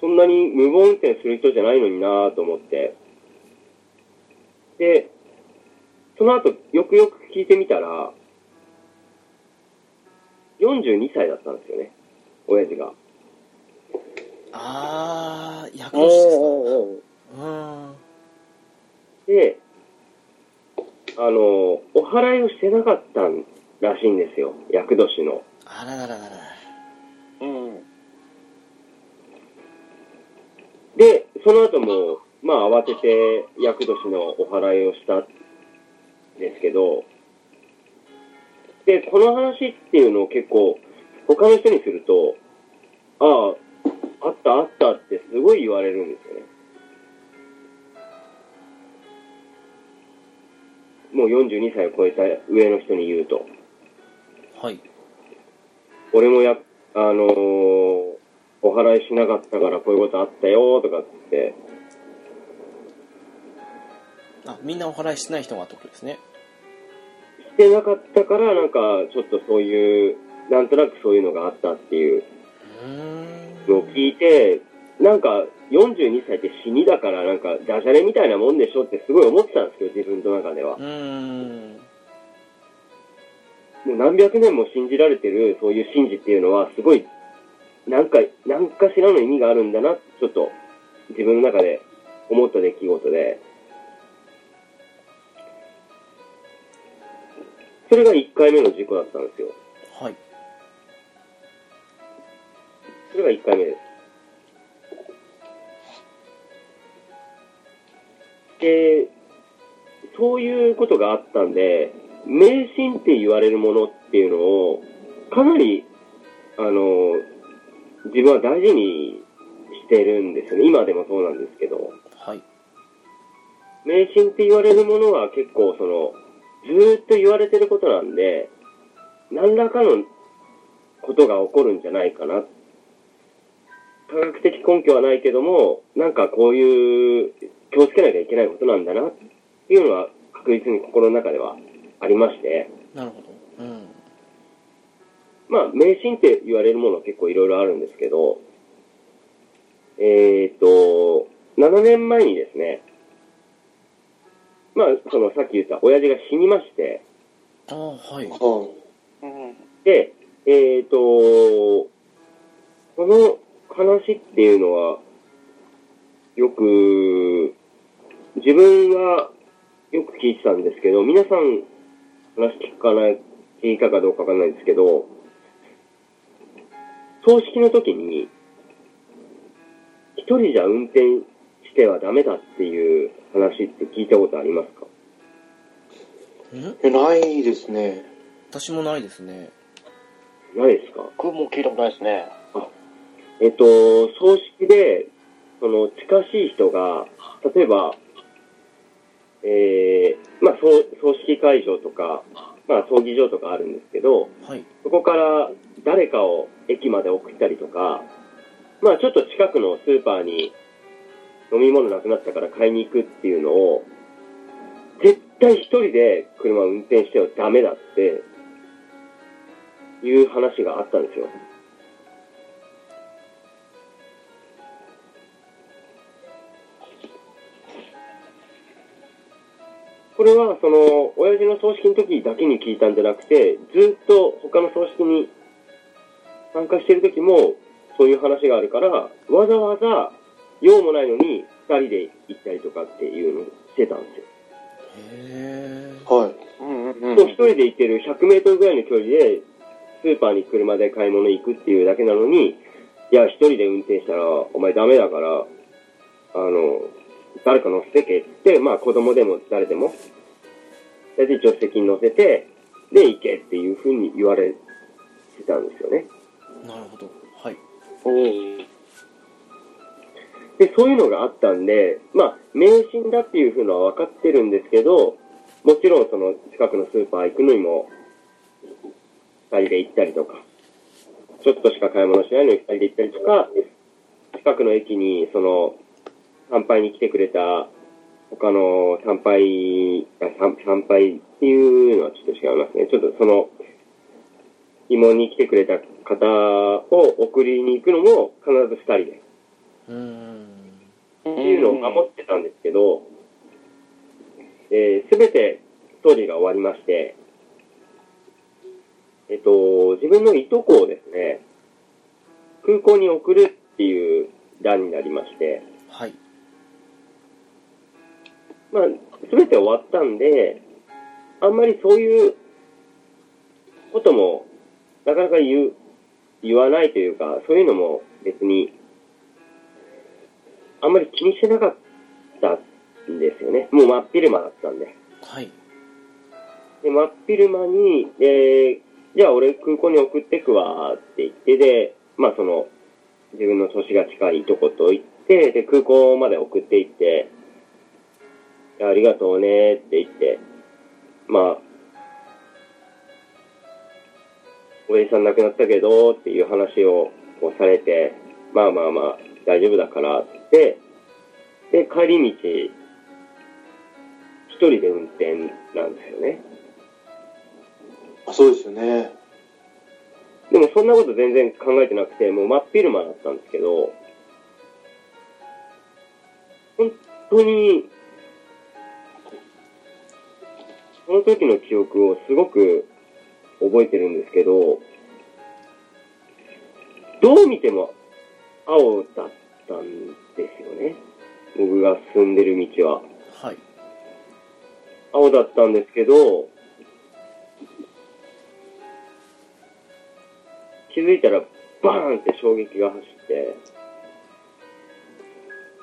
そんなに無謀運転する人じゃないのになぁと思って。で、その後、よくよく聞いてみたら、42歳だったんですよね、親父が。ああ役年ですかうんで、あの、お祓いをしてなかったらしいんですよ、厄年の。あらららららで、その後も、まあ慌てて厄年のお祓いをしたんですけど、で、この話っていうのを結構、他の人にすると、ああ、あったあったってすごい言われるんですよね。もう42歳を超えた上の人に言うと。はい俺もや、あのーお祓いしなかったからこういうことあったよとかって、あみんなお祓いしてない人がってことですね。してなかったからなんかちょっとそういう、なんとなくそういうのがあったっていう。のを聞いて、なんか42歳って死にだからなんかダジャレみたいなもんでしょってすごい思ってたんですよ、自分の中では。もう何百年も信じられてるそういう神事っていうのはすごい、なんか、なんかしらの意味があるんだな、ちょっと自分の中で思った出来事で。それが1回目の事故だったんですよ。はい。それが1回目です。で、そういうことがあったんで、迷信って言われるものっていうのを、かなり、あの、自分は大事にしてるんですよね。今でもそうなんですけど。はい。迷信って言われるものは結構その、ずーっと言われてることなんで、何らかのことが起こるんじゃないかな。科学的根拠はないけども、なんかこういう気をつけなきゃいけないことなんだなっていうのは確実に心の中ではありまして、なるほど。うん。まあ、迷信って言われるものは結構いろいろあるんですけど、えーっと、7年前にですね、まあ、そのさっき言った親父が死にまして、ああ、はい。はで、えーっと、この話っていうのは、よく、自分はよく聞いてたんですけど、皆さん話聞かない、聞いたかどうかわかんないんですけど、葬式の時に、一人じゃ運転してはダメだっていう話って聞いたことありますか？んえないですね。私もないですね。ないですか？僕も聞いたことないですね。えっと、葬式で、その、近しい人が、例えば、えー、まあ、葬葬式会場とか、まあ、葬儀場とかあるんですけど、はい。そこから誰かを駅まで送ったりとか、まあ、ちょっと近くのスーパーに飲み物なくなったから買いに行くっていうのを、絶対一人で車を運転してはダメだって、いう話があったんですよ。これは、その、親父の葬式の時だけに聞いたんじゃなくて、ずっと他の葬式に参加してる時も、そういう話があるから、わざわざ、用もないのに、二人で行ったりとかっていうのをしてたんですよ。へえ。はい。うんうんうもう一人で行ってる100メートルぐらいの距離で、スーパーに車で買い物行くっていうだけなのに、いや、一人で運転したら、お前ダメだから、あの、誰か乗せてけって、まあ子供でも誰でも、で、助手席に乗せて、で、行けっていうふうに言われてたんですよね。なるほど。はい。うん。で、そういうのがあったんで、まあ、迷信だっていうふうのは分かってるんですけど、もちろんその近くのスーパー行くのにも、二人で行ったりとか、ちょっとしか買い物しないのに二人で行ったりとか、近くの駅にその、参拝に来てくれた他の参拝、参参拝っていうのはちょっと違いますね。ちょっとその、慰問に来てくれた方を送りに行くのも必ず二人で。っていうのを守ってたん。ですけど、えー、すべてストーリーが終わりまして、えっと、自分のいとこをですね、空港に送るっていう段になりまして、はい。まあ、すべて終わったん。で、あん。まりそういうことも、なかなか言う、言わないというか、そういうのも別に、あんまり気にしてなかったんですよね。もう真っ昼間だったんで。はい。で、真っ昼間に、で、じゃあ俺空港に送ってくわって言って、で、まあその、自分の年が近いとこと行って、で、空港まで送って行って、ありがとうねって言って、まあ、おじさん亡くなったけどっていう話をこうされて、まあまあまあ、大丈夫だからってで、帰り道、一人で運転なんですよね。あそうですよね。でもそんなこと全然考えてなくて、もう真っ昼間だったんですけど、本当に、その時の記憶をすごく覚えてるんですけど、どう見ても青だったんですよね。僕が進んでる道は。はい。青だったんですけど、気づいたらバーンって衝撃が走って、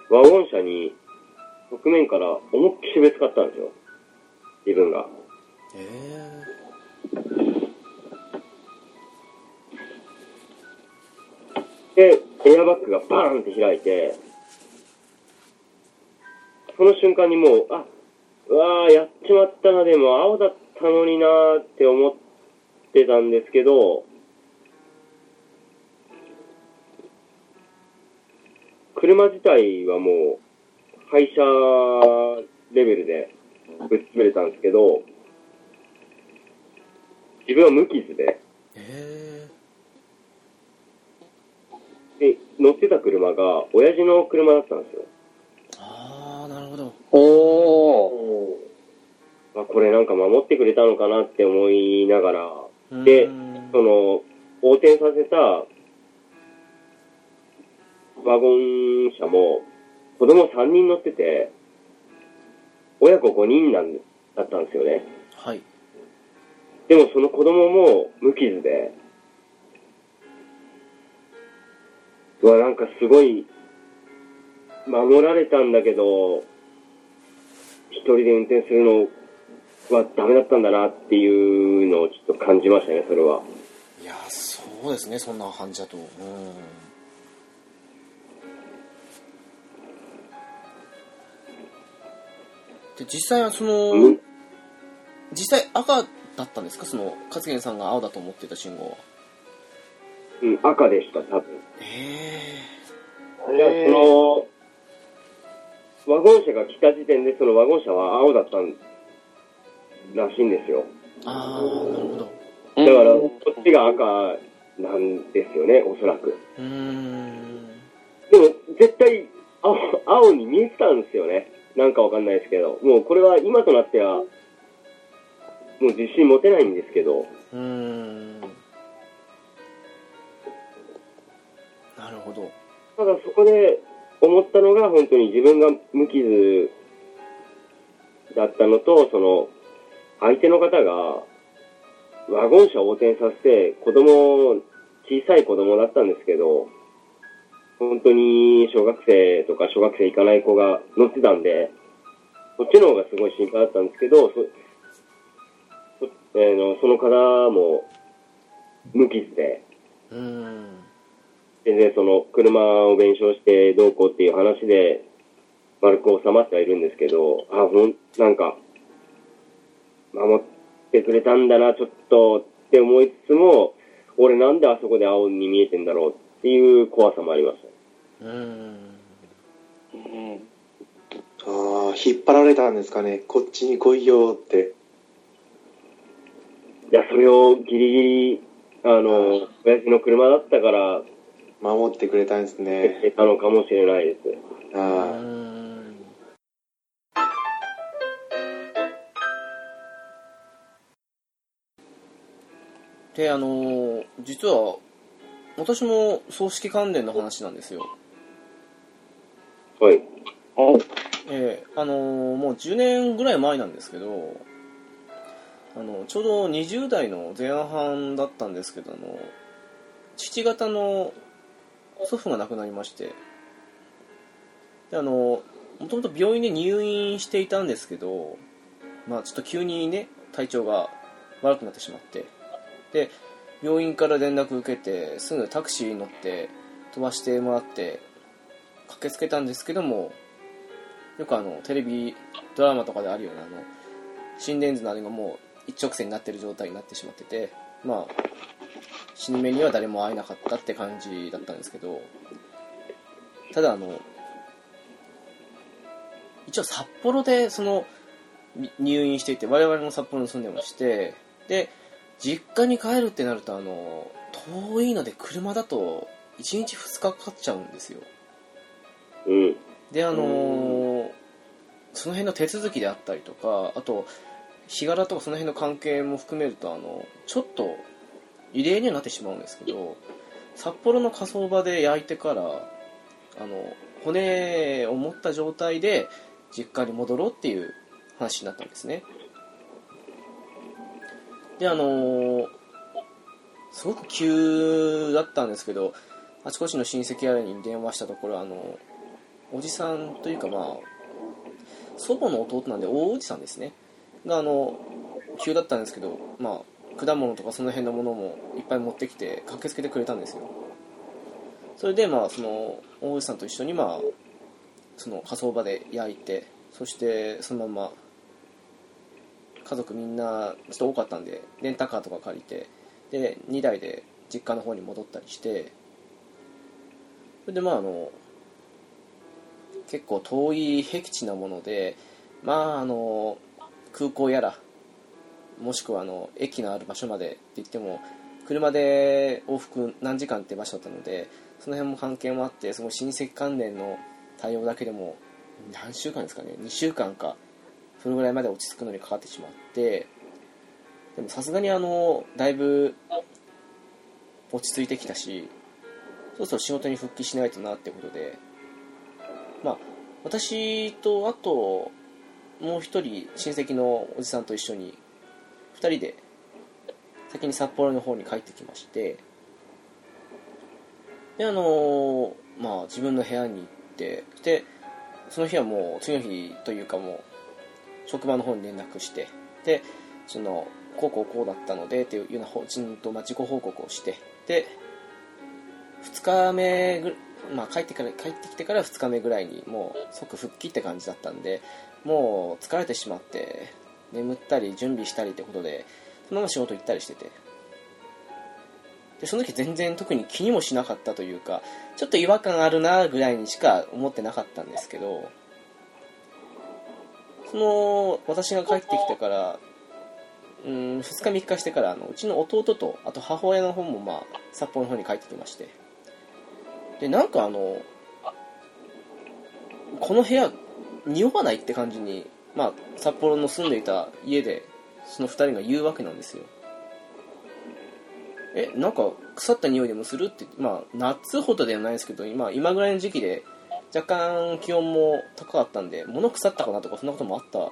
ワゴン車に側面から思いっきりぶつかったんですよ。自分が。えーで、エアバッグがバーンって開いて、その瞬間にもう、あ、うわーやっちまったな、でも青だったのになーって思ってたんですけど、車自体はもう、廃車レベルでぶっ潰れたんですけど、自分は無傷で、ー、えで、乗ってた車が、親父の車だったんですよ。ー、ああなるほどおー。あ、これなんか守ってくれたのかなって思いながら、うでその、横転させたワゴン車も、子供3人乗ってて、親子5人なんだったんですよね。はいでもその子供も無傷で、うわ、なんかすごい、守られたんだけど、一人で運転するのはダメだったんだなっていうのをちょっと感じましたね、それは。いやそうですねそんな感じだと。うん。で実際はその、うん。実際赤だったんですか？その勝元さんが青だと思ってた信号はうん、赤でした、多分。えいや、その、ワゴン車が来た時点で、そのワゴン車は青だったんらしいんですよ。ー、ああなるほどだから、こっちが赤なんですよね、おそらく。うーんでも、絶対青、青に見えてたんですよね。なんかわかんないですけど。もうこれは今となっては、もう自信持てないんですけど。うーんなるほど。ただそこで思ったのが本当に自分が無傷だったのと、その、相手の方がワゴン車を横転させて子供、小さい子供だったんですけど、本当に小学生とか小学生行かない子が乗ってたんで、そっちの方がすごい心配だったんですけど、そそ,、えーのその方も無傷で、うーん全然その車を弁償してどうこうっていう話で丸く収まってはいるんですけど、あ、ほん、なんか、守ってくれたんだな、ちょっとって思いつつも、俺なんであそこで青に見えてんだろうっていう怖さもありました。うーんうんああ、引っ張られたんですかね。こっちに来いよって。いや、それをギリギリ、あの、親父の車だったから、守ってくれたんですね。出たのかもしれないです。あんであのー実は私も葬式関連の話なんですよはい。おええあのーもう10年ぐらい前なんですけどあのちょうど20代の前半だったんですけどあの父方の祖父が亡くなりまして。であのもともと病院で入院していたんですけどまあちょっと急にね体調が悪くなってしまって。で病院から連絡受けてすぐタクシーに乗って飛ばしてもらって駆けつけたんですけどもよくあのテレビドラマとかであるようなあの心電図のあれがもう一直線になってる状態になってしまっててまあ死に目には誰も会えなかったって感じだったんですけどただあの一応札幌でそのみ入院していて我々も札幌に住んでましてで実家に帰るってなるとあの遠いので車だと1日2日かかっちゃうんですようん。であのーその辺の手続きであったりとかあと日柄とかその辺の関係も含めるとあのちょっと異例にはなってしまうんですけど札幌の火葬場で焼いてからあの骨を持った状態で実家に戻ろうっていう話になったんですね。であのすごく急だったんですけどあちこちの親戚あれに電話したところあのおじさんというかまあ祖母の弟なんで大おじさんですね。があの急だったんですけどまあ果物とかその辺のものもいっぱい持ってきて駆けつけてくれたんですよ。それでまあその大おじさんと一緒にまあその火葬場で焼いてそしてそのまま家族みんなちょっと多かったんでレンタカーとか借りてで2台で実家の方に戻ったりしてそれでまああの結構遠い僻地なものでまああの空港やらもしくはあの駅のある場所までって言っても車で往復何時間って場所だったのでその辺も関係もあってすごい親戚関連の対応だけでも何週間ですかね2週間かそれぐらいまで落ち着くのにかかってしまってでもさすがにあのだいぶ落ち着いてきたしそろそろ仕事に復帰しないとなってことでまあ私とあともう一人親戚のおじさんと一緒に2人で先に札幌の方に帰ってきましてであのまあ自分の部屋に行ってでその日はもう次の日というかもう職場の方に連絡してでそのこうこうこうだったのでっていうようなほちんとま自己報告をしてで2日目ぐまあ、帰ってから帰ってきてから2日目ぐらいにもう即復帰って感じだったんでもう疲れてしまって眠ったり準備したりってことでそのまま仕事行ったりしてて。でその時全然特に気にもしなかったというかちょっと違和感あるなぐらいにしか思ってなかったんですけどその私が帰ってきてからうん2日3日してからあのうちの弟とあと母親の方もまあ札幌の方に帰ってきまして。でなんかあのこの部屋匂わないって感じにまあ札幌の住んでいた家でその2人が言うわけなんですよ。えなんか腐った匂いでもするってまあ夏ほどではないですけど今今ぐらいの時期で若干気温も高かったんで物腐ったかなとかそんなこともあった。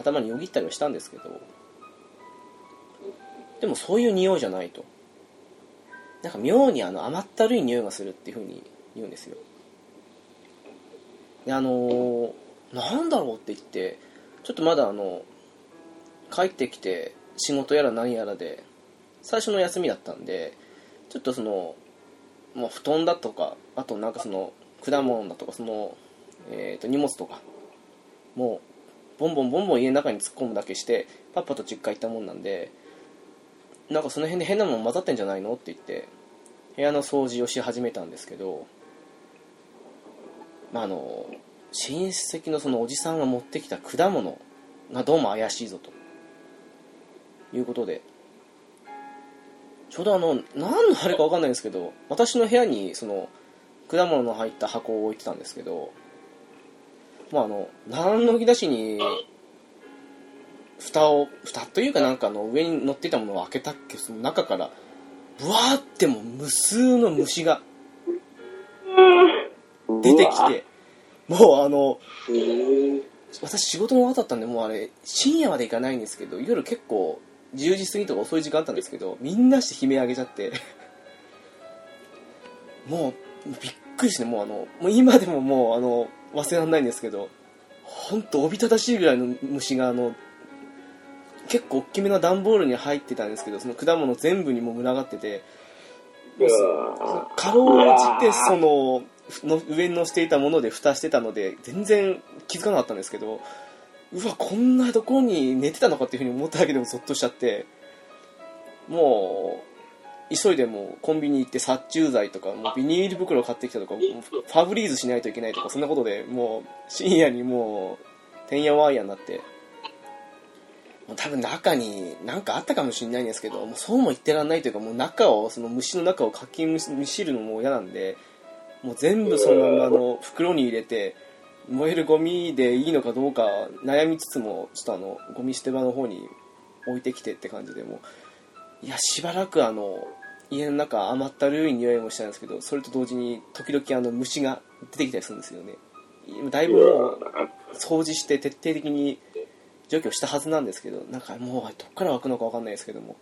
頭によぎったりはしたんですけど。でもそういう匂いじゃないと。なんか妙にあの甘ったるい匂いがするっていう風に言うんですよ。であのー、なんだろうって言ってちょっとまだあの帰ってきて仕事やら何やらで最初の休みだったんでちょっとそのもう布団だとかあとなんかその果物だとかその、えー、と荷物とかもうボンボンボンボン家の中に突っ込むだけしてパッパと実家行ったもんなんでなんかその辺で変なもの混ざってんじゃないのって言って部屋の掃除をし始めたんですけどまああの親戚のそのおじさんが持ってきた果物がどうも怪しいぞと。いうことで。ちょうどあの何のあれか分かんないんですけど私の部屋にその果物の入った箱を置いてたんですけどまああの何の引き出しに蓋を蓋というかなんかあの上に乗っていたものを開けたっけその中からブワーってもう無数の虫が出てきてもうあの私仕事の後だったんでもうあれ深夜まで行かないんですけど夜結構10時過ぎとか遅い時間あったんですけどみんなして悲鳴上げちゃって。(laughs) もうびっくりしてもうあのもう今でももうあの忘れられないんですけど本当おびただしいぐらいの虫があの結構大きめの段ボールに入ってたんですけどその果物全部にも群がっててかろうじてそのの上に乗せていたもので蓋してたので全然気づかなかったんですけどうわこんなところに寝てたのかっていうふうに思っただけでもゾッとしちゃってもう急いでもうコンビニ行って殺虫剤とかもうビニール袋買ってきたとかファブリーズしないといけないとかそんなことでもう深夜にもうてんやわんやになってもう多分中に何かあったかもしれないんですけどもうそうも言ってらんないというかもう中をその虫の中をかきむしるのも嫌なんでもう全部そのままの袋に入れて燃えるゴミでいいのかどうか悩みつつもちょっとあのゴミ捨て場の方に置いてきてって感じでもいやしばらくあの家の中甘ったるい匂いもしたんですけどそれと同時に時々あの虫が出てきたりするんですよね。だいぶもう掃除して徹底的に除去したはずなんですけどなんかもうどっから湧くのか分かんないですけども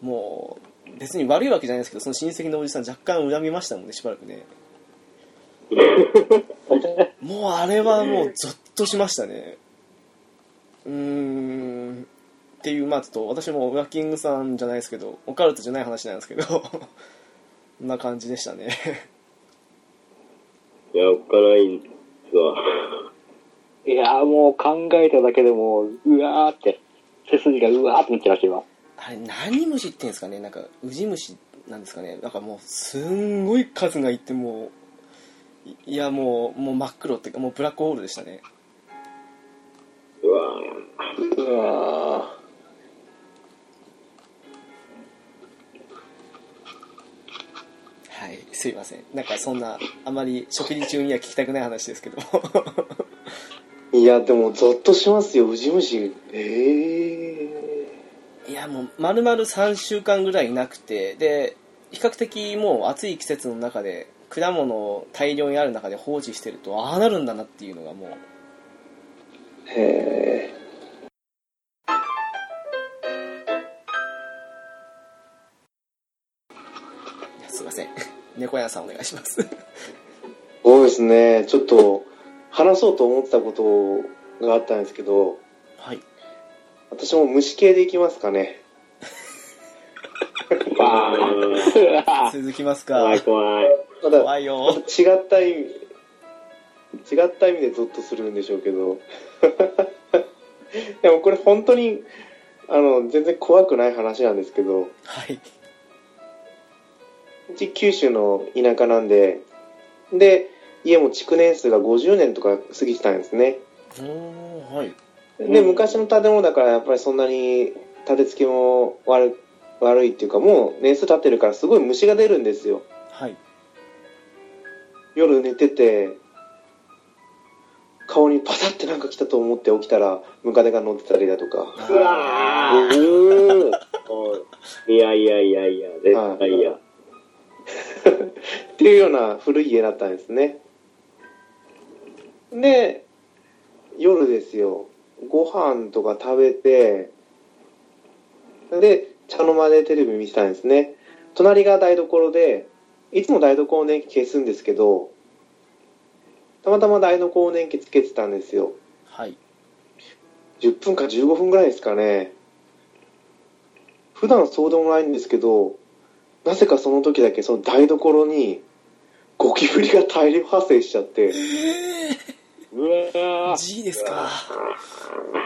もう別に悪いわけじゃないですけどその親戚のおじさん若干恨みましたもんねしばらくね。(laughs) もうあれはもうゾッとしましたね。うーんっていうまあちょっと私もウラキングさんじゃないですけどオカルトじゃない話なんですけどこんな感じでしたね。いや、おっかないんですわ。いやーもう考えただけでもう、うわーって、背筋がうわーってなっちゃいました、今。あれ何虫っていうんですかね？なんかウジ虫なんですかね？なんかもうすんごい数がいてもういいやもうもう真っ黒っていうかもうブラックホールでしたね。うわうわはいすいません。なんかそんなあまり食事中には聞きたくない話ですけどーいや、でもゾッとしますよ、ウジ虫。ええいやもう丸々3週間ぐらいいなくてで比較的もう暑い季節の中で果物を大量にある中で放置してるとああなるんだなっていうのがもう。へえ。すいません。(laughs) 猫屋さんお願いします。そうですね、ちょっと話そうと思ってたことがあったんですけど、はい。私も虫系でいきますかね。バーン続きますー怖かい怖い。怖いよ違った意味、違った意味でゾッとするんでしょうけど。(laughs) でもこれ本当に、あの、全然怖くない話なんですけど、はいうち九州の田舎なんで、で、家も築年数が50年とか過ぎてたんですね。はいで、昔の建物だからやっぱりそんなに建て付けも悪悪いっていうかもう年数経ってるからすごい虫が出るんですよ。はい夜寝てて、顔にパタってなんか来たと思って起きたらムカデが乗ってたりだとか。うわーいいやいやいやいや、絶対嫌。(laughs) っていうような古い家だったんですね。で、夜ですよ。ご飯とか食べて、で、茶の間でテレビ見てたんですね。隣が台所で、いつも台所の電気消すんですけど、たまたま台所の電気つけてたんですよ。はい。10分か15分ぐらいですかね。普段そうでもないんですけど、なぜかその時だけその台所にゴキブリが大量発生しちゃって、うわー。G ですか。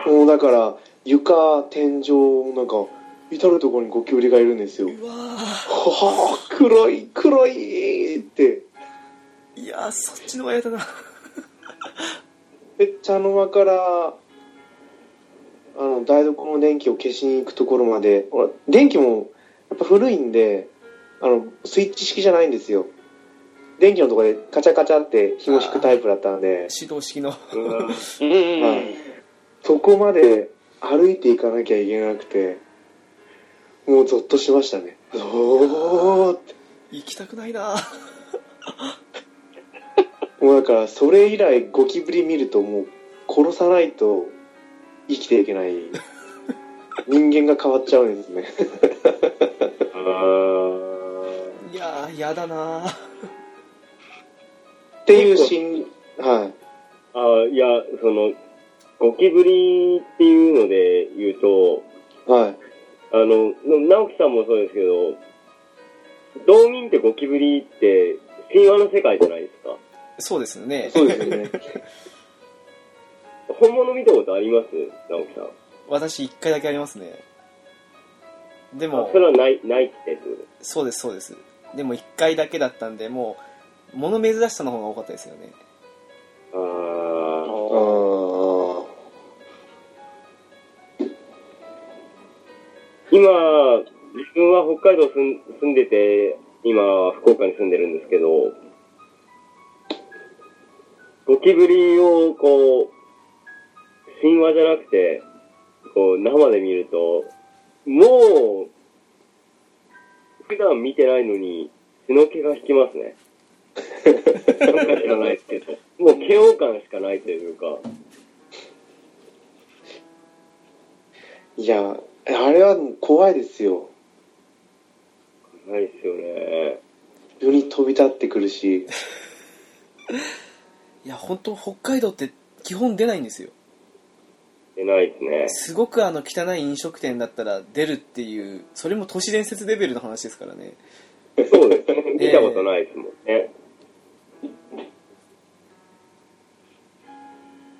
もうだから床、天井、なんか至るところにゴキブリがいるんですよ。うわはぁ、黒い、黒いって。ーいやーそっちの方が嫌だな。で、茶の間から、あの、台所の電気を消しに行くところまで、ほら電気もやっぱ古いんで、あの、スイッチ式じゃないんですよ。電気のところでカチャカチャって紐引くタイプだったんで、指導式の。うんうん。うん。はい。そこまで歩いていかなきゃいけなくて、もうゾッとしましたね。おーって。行きたくないなもうだから、それ以来ゴキブリ見るともう殺さないと生きていけない。人間が変わっちゃうんですね。いやー嫌だなっていうシーン、はい。あー、いや、その、ゴキブリっていうので言うと、はい。あの、直樹さんもそうですけど、道民ってゴキブリって神話の世界じゃないですか。そうですよねそうですよね。(laughs) 本物見たことあります？直樹さん。私一回だけありますねであもそれはない、ないって。そうですそうですでも一回だけだったんでもう物珍しさの方が多かったですよねあーあ今、自分は北海道住ん住んでて、今、福岡に住んでるんですけど、ゴキブリをこう、神話じゃなくて、こう、生で見ると、もう、普段見てないのに、血の気が引きますね。なんか知らないですけど。もう嫌悪感しかないというか。いや、あれは怖いですよ。ないっすよね。急に飛び立ってくるし、(laughs) いや本当北海道って基本出ないんですよ出ないですね。すごくあの汚い飲食店だったら出るっていうそれも都市伝説レベルの話ですからねそうですね。(laughs) 見たことないですもんね。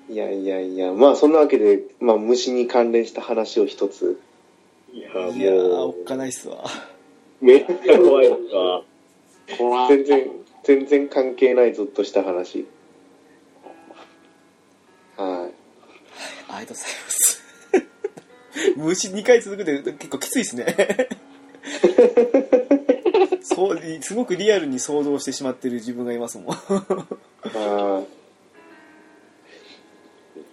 いやいやいや、まあそんなわけで、まあ虫に関連した話を一つ。いや、いやーもおっかないっすわう、めっちゃ怖いですわ。怖い。全然、全然関係ないぞっとした話。はい。ありがとうございます (laughs) 虫2回続くで結構きついですね (laughs) そうすごくリアルに想像してしまってる自分がいますもんあーう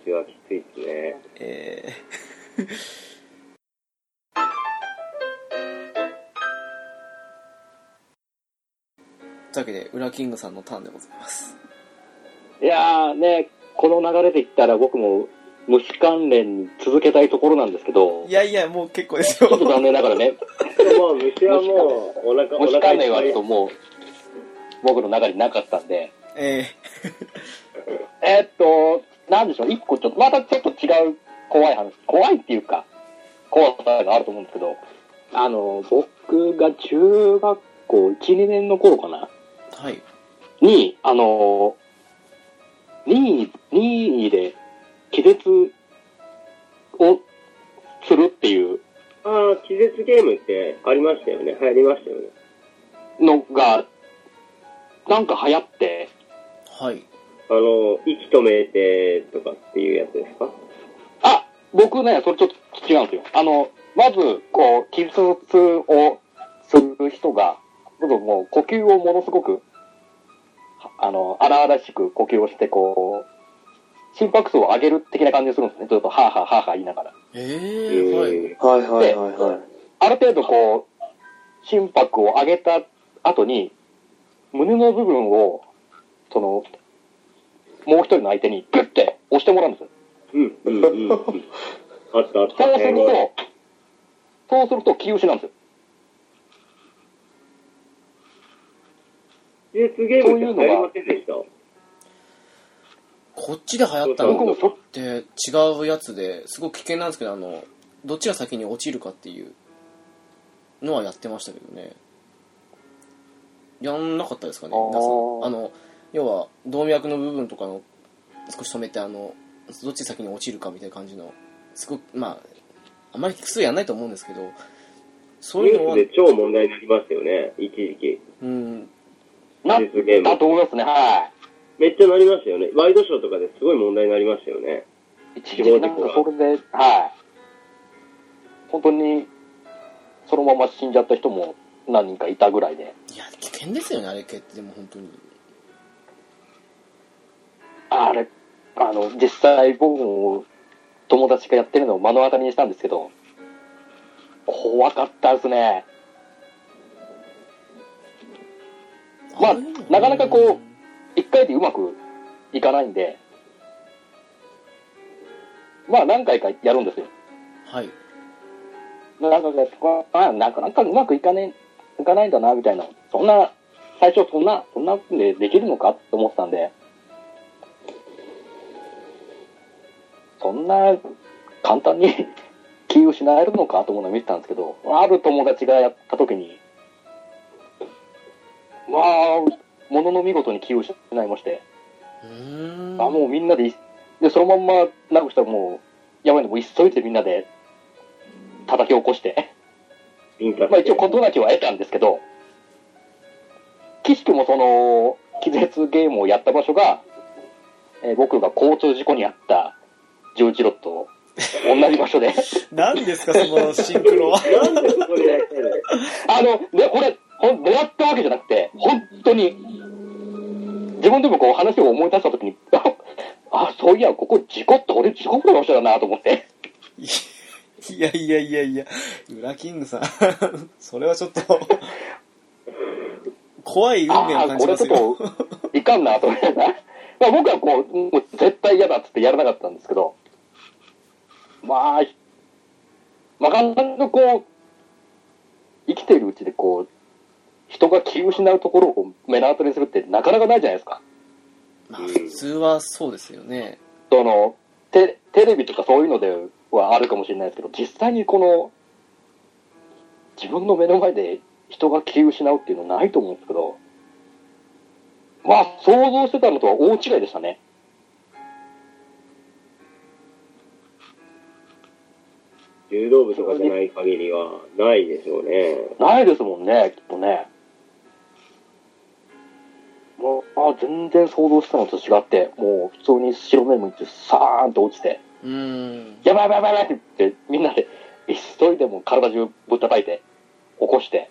ちは (laughs) きついですね。えーというわけで、ウラキングさんのターンでございます。いやーね、この流れで言ったら僕も虫関連に続けたいところなんですけどい、やいや、もう結構ですちょっとよ。残念ながらね、でも、虫はもう、お腹、お虫関連はちょっと。もう、僕の中になかったんで、ええーっと、なんでしょう、一個ちょっと、またちょっと違う怖い話、怖いっていうか、怖さがあると思うんですけど、あの、僕が中学校1、2年の頃かな、ー、はい。に、あの、任意、任意で気絶をするっていうああ、気絶ゲームってありましたよね。流行りましたよね。のが、なんか流行って、はい。あの、息止めてとかっていうやつですか？あ、僕ね、それちょっと違うんですよ。あの、まず、こう、気絶をする人が、僕もう呼吸をものすごく、はあの、荒々しく呼吸をして、こう、心拍数を上げる的な感じがするんですね。ずっと、はぁはぁはぁはぁ言いながら。ええー、はい。ーはいはいはいはい。ある程度こう、心拍を上げた後に、胸の部分を、その、もう一人の相手にグッて押してもらうんですよ。うん、うん、うん。うん (laughs) あったあった。そうすると、そうすると気失うんですよ。気絶ゲームって流行りませんでしたこっちで流行ったのって違うやつですごく危険なんですけど、あの、どっちが先に落ちるかっていうのはやってましたけどね。やんなかったですかね、皆さん。あの、要は、動脈の部分とかの少し止めて、あの、どっち先に落ちるかみたいな感じの、すごく、まあ、あんまり複数やんないと思うんですけど、そういうのはニュース、で超問題になりましたよね、一時期。うん、な気絶ゲームだと思いますね、はめっちゃなりましたよね。ワイドショーとかですごい問題になりましたよね。い。一時なんかそれで、はい。本当に、そのまま死んじゃった人も何人かいたぐらいで。いや、危険ですよね、あれ系って、でも本当に。あれ、あの、実際僕も友達がやってるのを目の当たりにしたんですけど、怖かったですね。まあなかなかこう一回でうまくいかないんで、まあ何回かやるんですよ。はい。なんかね、あなんか、なんかうまくいかねえ、いかないんだな、みたいな。そんな、最初そんな、そんなでできるのかって思ってたんで、そんな簡単に (laughs) 気を失えるのかと思うのを見てたんですけど、ある友達がやった時に、まあ、ものの見事に気を失いまして、うーん。あ、もうみんなでい、で、そのまんま、なくしたらもう、やばいの、もう急いでみんなで叩き起こして、まあ一応事なきは得たんですけど、岸君もその、気絶ゲームをやった場所が、えー僕が交通事故に遭った十字路と同じ場所で、(laughs) 何ですか、そのシンクロは。あの、で、これ、ほん、狙ったわけじゃなくて、本当に、自分でもこう話を思い出したときに、あ、あそういや、ここ事故って俺事故った場所だなと思って。いやいやいやいや、ウラキングさん、(laughs) それはちょっと、怖い運命をああ、これ感じますよ。ちょっと、いかんなと思って。まあ僕はこう、もう絶対嫌だっつってやらなかったんですけど、まあ、なかなかこう、生きてるうちでこう、人が気を失うところを目の当たりにするってなかなかないじゃないですか。まあ普通はそうですよねその、テテレビとかそういうのではあるかもしれないですけど、実際にこの、自分の目の前で人が気を失うっていうのはないと思うんですけど、まあ、想像してたのとは大違いでしたね。柔道部とかじゃない限りはないでしょうね。ないですもんね、きっとね。あ全然想像したのと違って、もう普通に白目向いてサーンと落ちて、うーんやばいやばいやばいやばいって言って、みんなで急いでもう体中ぶったたいて、起こして、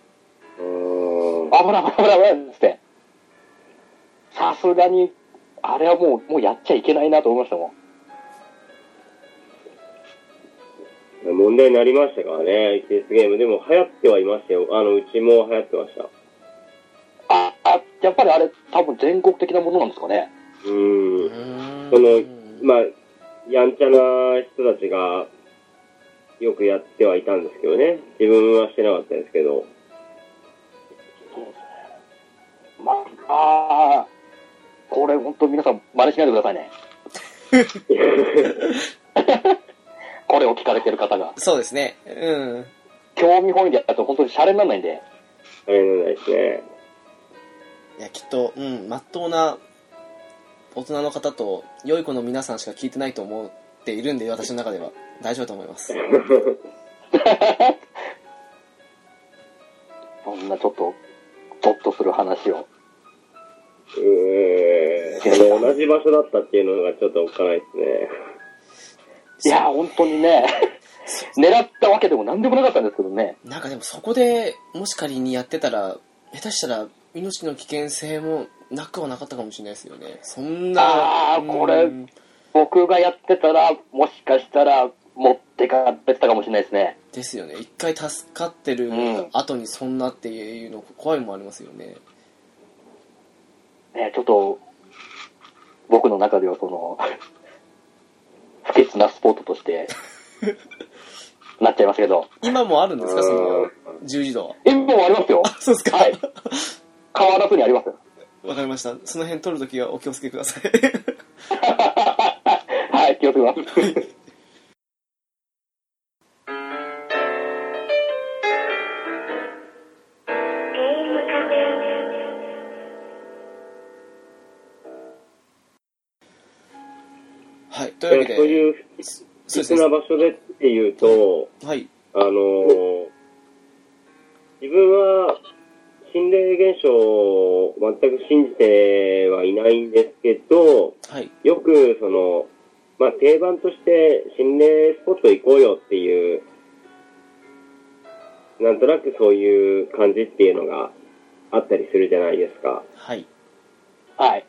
うーん。危ない危ない危ない危ないって。さすがに、あれはもう、もうやっちゃいけないなと思いましたもん。問題になりましたからね、1S ゲーム。でも流行ってはいましたよ。あの、うちも流行ってました。あ、あ、やっぱりあれ、多分全国的なものなんですかね。うんそのまあ、やんちゃな人たちがよくやってはいたんですけどね。自分はしてなかったですけど。まあ、あーこれ本当皆さん真似しないでくださいね。(laughs) これを聞かれてる方が。そうですねうん興味本位でやると本当にシャレにならないんで。あれなんないですね。いやきっとうんまっとうな大人の方と良い子の皆さんしか聞いてないと思っているんで私の中では大丈夫だと思います (laughs) そんなちょっと、ゾッとする話を。うーん。その同じ場所だったっていうのがちょっとおっかないですね。いや、本当にね、狙ったわけでも何でもなかったんですけどね。なんかでもそこでもし仮にやってたら下手したら命の危険性もなくはなかったかもしれないですよね。そんなあーこれうん僕がやってたら、もしかしたら持ってかれてたかもしれないですね。ですよね。一回助かってるうん。後にそんなっていうの怖いもありますよね。ね、ちょっと、僕の中ではその、(laughs) 不潔なスポットとして、(laughs) なっちゃいましたけど。今もあるんですか？そのうん。十字路は。今もありますよ。あそうですか。はい。変わらずにありますよ。わかりましたその辺取るときはお気をつけください (laughs) はい、気をつけます。はいというわけでそういう必な場所でっていうと、はいあのー自分は心霊現象を全く信じてはいないんですけど、はいよくその、まあ定番として心霊スポット行こうよっていう、なんとなくそういう感じっていうのがあったりするじゃないですか。はいはい。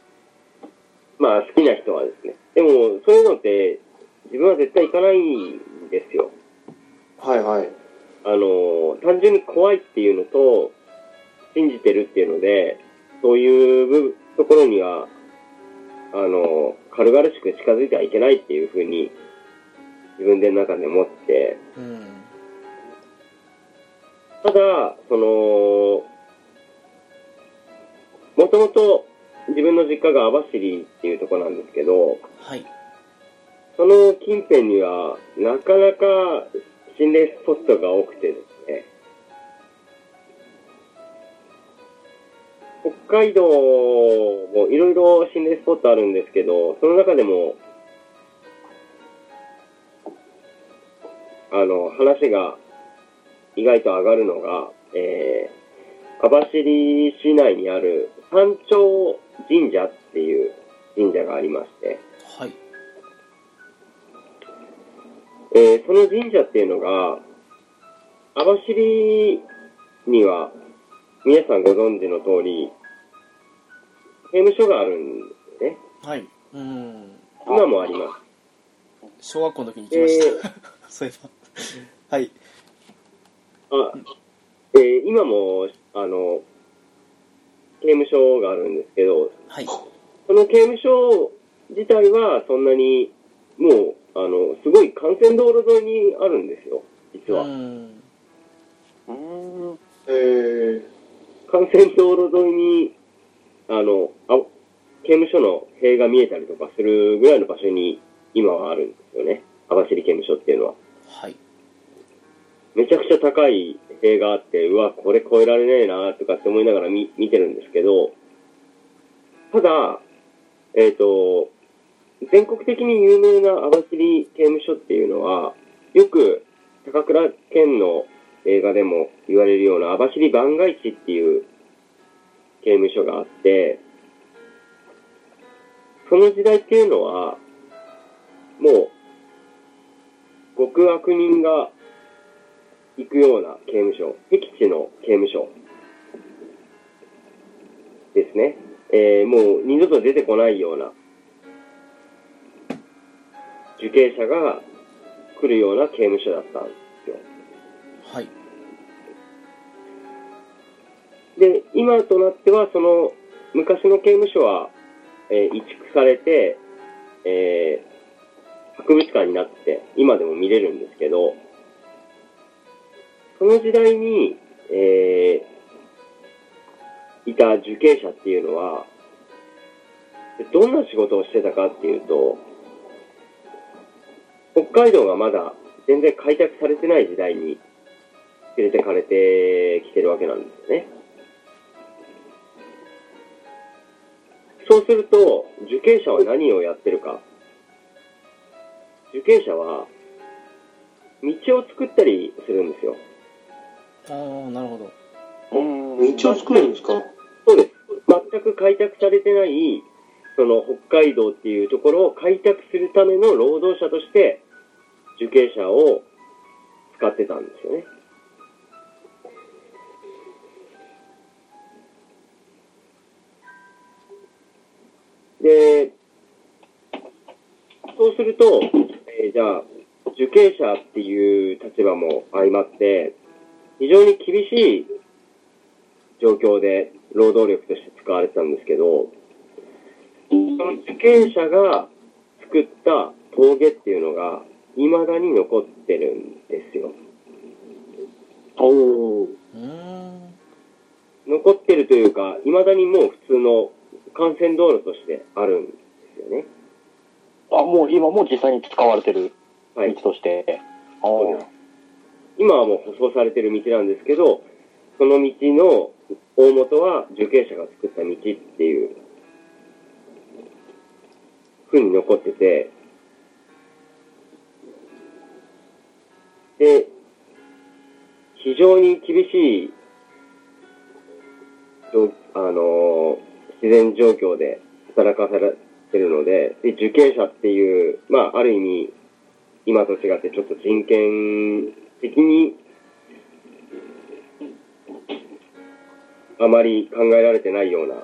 まあ好きな人はですね。でもそういうのって自分は絶対行かないんですよ。はいはい。あの、単純に怖いっていうのと、信じてるっていうので、そういう部ところには、あの、軽々しく近づいてはいけないっていうふうに、自分で中で思って、うんただ、その、もともと自分の実家が網走っていうところなんですけど、はい。その近辺には、なかなか心霊スポットが多くてで北海道もいろいろ心霊スポットあるんですけど、その中でも、あの、話が意外と上がるのが、えー、網走市内にある山頂神社っていう神社がありまして、はい。えーその神社っていうのが、網走には、皆さんご存知の通り、刑務所があるんですね。はいうん今もあります。小学校の時に行きました、(laughs) そういえばはいあ、えー今も、あの、刑務所があるんですけど、はいその刑務所自体はそんなに、もう、あの、すごい幹線道路沿いにあるんですよ、実は。うんうーん。えー、幹線道路沿いに、あの、あ刑務所の塀が見えたりとかするぐらいの場所に今はあるんですよね。網走刑務所っていうのは。はい。めちゃくちゃ高い塀があって、うわ、これ越えられねえなとかって思いながら見見てるんですけど、ただ、えっ、と、全国的に有名な網走刑務所っていうのは、よく高倉健の映画でも言われるような網走番外地っていう刑務所があって、その時代っていうのは、もう、極悪人が行くような刑務所、僻地の刑務所ですね。えーもう二度と出てこないような受刑者が来るような刑務所だった。はい。で、今となっては、その、昔の刑務所は、えー移築されて、えー博物館になって、今でも見れるんですけど、その時代に、えーいた受刑者っていうのは、どんな仕事をしてたかっていうと、北海道がまだ全然開拓されてない時代に連れてかれてきてるわけなんですよね。そうすると、受刑者は何をやってるか。受刑者は、道を作ったりするんですよ。ああ、なるほど。うん道を作るんですか？そうです。全く開拓されてない、その北海道っていうところを開拓するための労働者として、受刑者を使ってたんですよね。で、そうすると、えーじゃあ、受刑者っていう立場も相まって、非常に厳しい状況で労働力として使われてたんですけど、その受刑者が作った峠っていうのが、未だに残ってるんですよ。お。残ってるというか、未だにもう普通の幹線道路としてあるんですよね。あ、もう今も実際に使われてるはい。道として。あそうです今はもう舗装されてる道なんですけど、その道の大元は受刑者が作った道っていう、ふうに残ってて、で、非常に厳しい、状あのー自然状況で働かされてるので、で受刑者っていう、まあ、ある意味、今と違ってちょっと人権的にあまり考えられてないような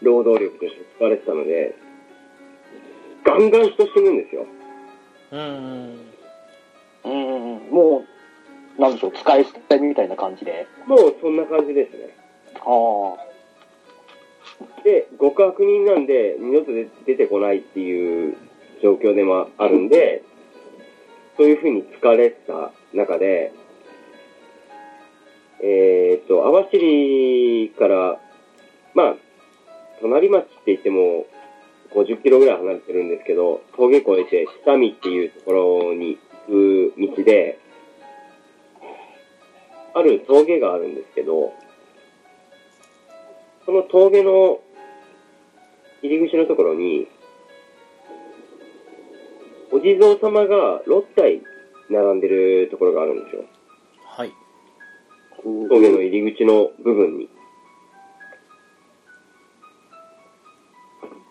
労働力として使われてたので、ガンガン人死ぬんですよ。うーん。うん、もう、なんでしょう、使い捨てみたいな感じで。もうそんな感じですね。ああ。で、極悪人なんで二度と出てこないっていう状況でもあるんで、そういうふうに疲れた中で、えーっと、網走から、まあ、隣町って言っても50キロぐらい離れてるんですけど、峠越えて下見っていうところに行く道で、ある峠があるんですけど、その峠の入り口のところに、お地蔵様が6体並んでるところがあるんですよ。はい。峠の入り口の部分に。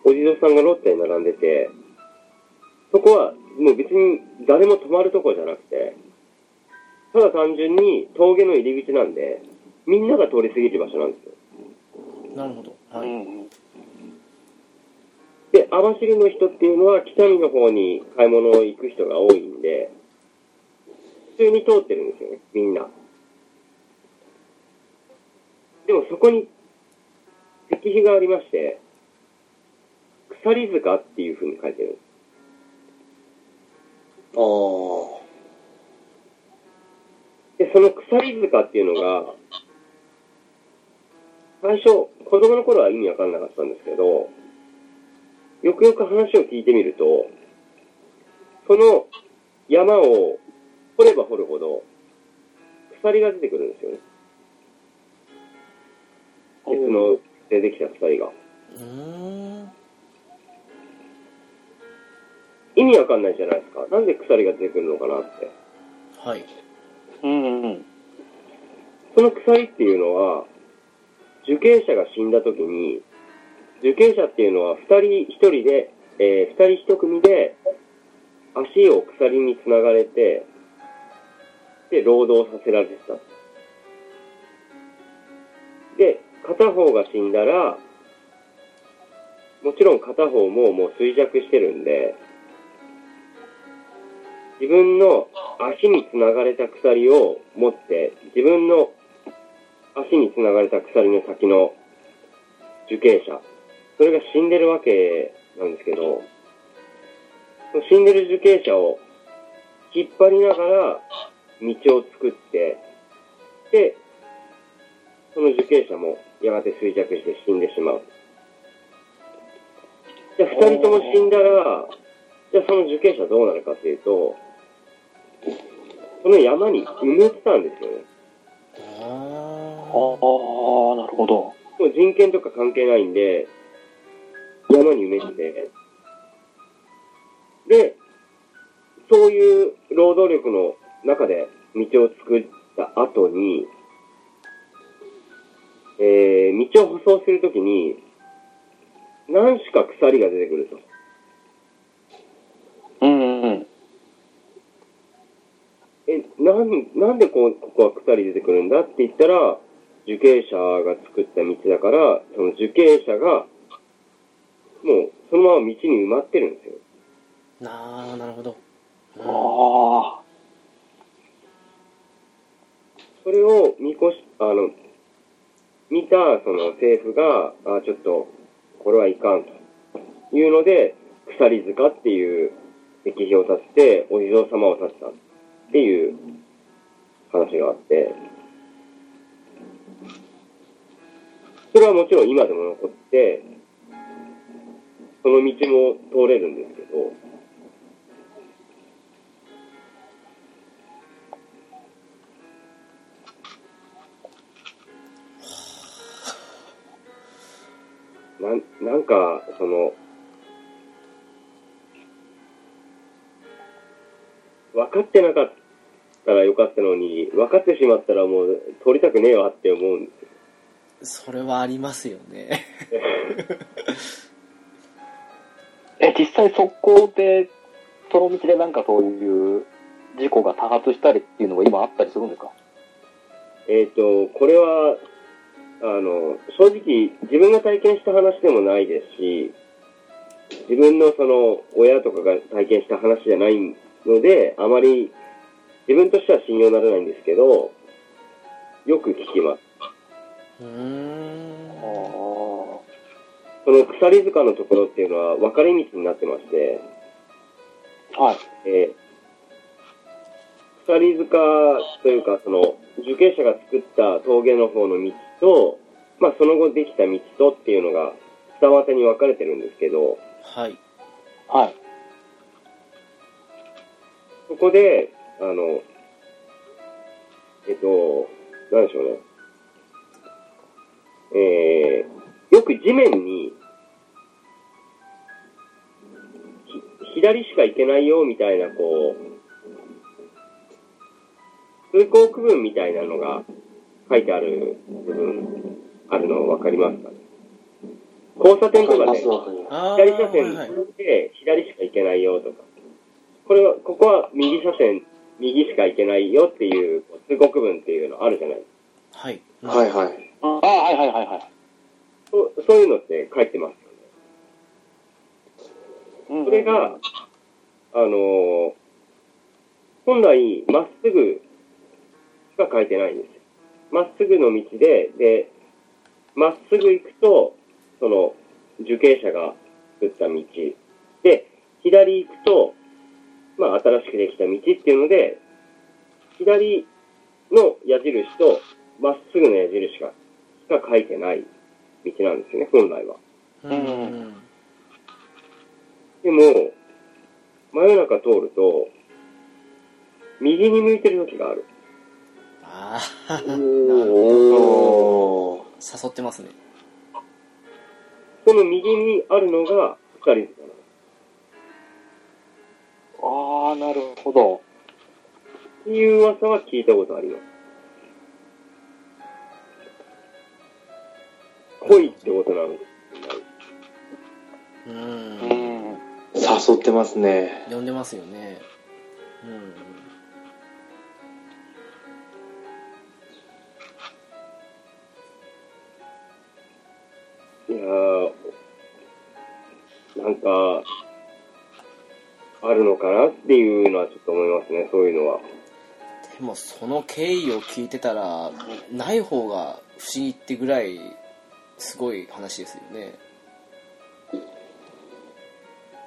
お地蔵さんが6体並んでて、そこはもう別に誰も泊まるとこじゃなくて、ただ単純に峠の入り口なんで、みんなが通り過ぎる場所なんですよ。なるほど。うはい。ん。で、網走の人っていうのは北見の方に買い物行く人が多いんで、普通に通ってるんですよね、みんな。でもそこに石碑がありまして、鎖塚っていう風に書いてるんです。ああ。で、その鎖塚っていうのが、最初、子供の頃は意味わかんなかったんですけど、よくよく話を聞いてみると、その山を掘れば掘るほど、鎖が出てくるんですよね。鉄のでできた鎖が。意味わかんないじゃないですか。なんで鎖が出てくるのかなって。はいうんうん。その鎖っていうのは、受刑者が死んだ時に、受刑者っていうのは二人一人で、えー二人一組で、足を鎖につながれて、で、労働させられてた。で、片方が死んだら、もちろん片方ももう衰弱してるんで、自分の足につながれた鎖を持って、自分の足につながれた鎖の先の受刑者、それが死んでるわけなんですけど、死んでる受刑者を引っ張りながら道を作って、で、その受刑者もやがて衰弱して死んでしまう。じゃあ二人とも死んだら、じゃあその受刑者どうなるかっていうと、その山に埋めてたんですよね。あああ、なるほど。もう人権とか関係ないんで、山に埋めてて、で、そういう労働力の中で道を作った後に、えー、道を舗装するときに、何しか鎖が出てくると。うんうんうん。え、なん、なんでこうここは鎖出てくるんだって言ったら、受刑者が作った道だから、その受刑者が、もうそのまま道に埋まってるんですよ。あなあなるほどうんああ。それを見越し、あの、見たその政府が、あちょっと、これはいかんというので、鎖塚っていう石碑を建てて、お地蔵様を建てたっていう話があって、それはもちろん今でも残って、その道も通れるんですけど、なん、なんか、その、分かってなかったらよかったのに、分かってしまったらもう通りたくねえわって思うんですよ。それはありますよね (laughs) え、実際そこで、その道でなんかそういう事故が多発したりっていうのが今あったりするんですか？えっ、と、これは、あの、正直自分が体験した話でもないですし、自分のその親とかが体験した話じゃないので、あまり自分としては信用ならないんですけど、よく聞きます。うーんあその鎖塚のところっていうのは分かれ道になってまして、あ。はい。えー鎖塚というか、その、受刑者が作った峠の方の道と、まあ、その後できた道とっていうのが、二股に分かれてるんですけど、はいはい。そこで、あの、えっと、なんでしょうね。えー、よく地面に、ひ左しか行けないよみたいな、こう、通行区分みたいなのが書いてある部分、あるの分かりますかね？交差点とかで、ああ左車線はいで左しか行けないよとか、これは、ここは右車線、右しか行けないよっていう通行区分っていうのあるじゃないですか。はいはいはい。ああ、はいはいはいはい。そうそういうのって書いてますよね。うんそれが、あのー本来、まっすぐしか書いてないんですよ。まっすぐの道で、で、まっすぐ行くと、その、受刑者が作った道。で、左行くと、まあ、新しくできた道っていうので、左の矢印と、まっすぐの矢印がが書いてない道なんですよね、本来は。うんうんでも、真夜中通ると、右に向いてる時がある。ああ (laughs) おー。誘ってますねその右にあるのが二人塚なの。ああ、なるほど。っていう噂は聞いたことあります。恋ってことなのううんん。誘ってますね。呼んでますよねうんいやー、なんか、あるのかなっていうのはちょっと思いますね、そういうのは。でもその経緯を聞いてたらない方が不思議ってぐらいすごい話ですよね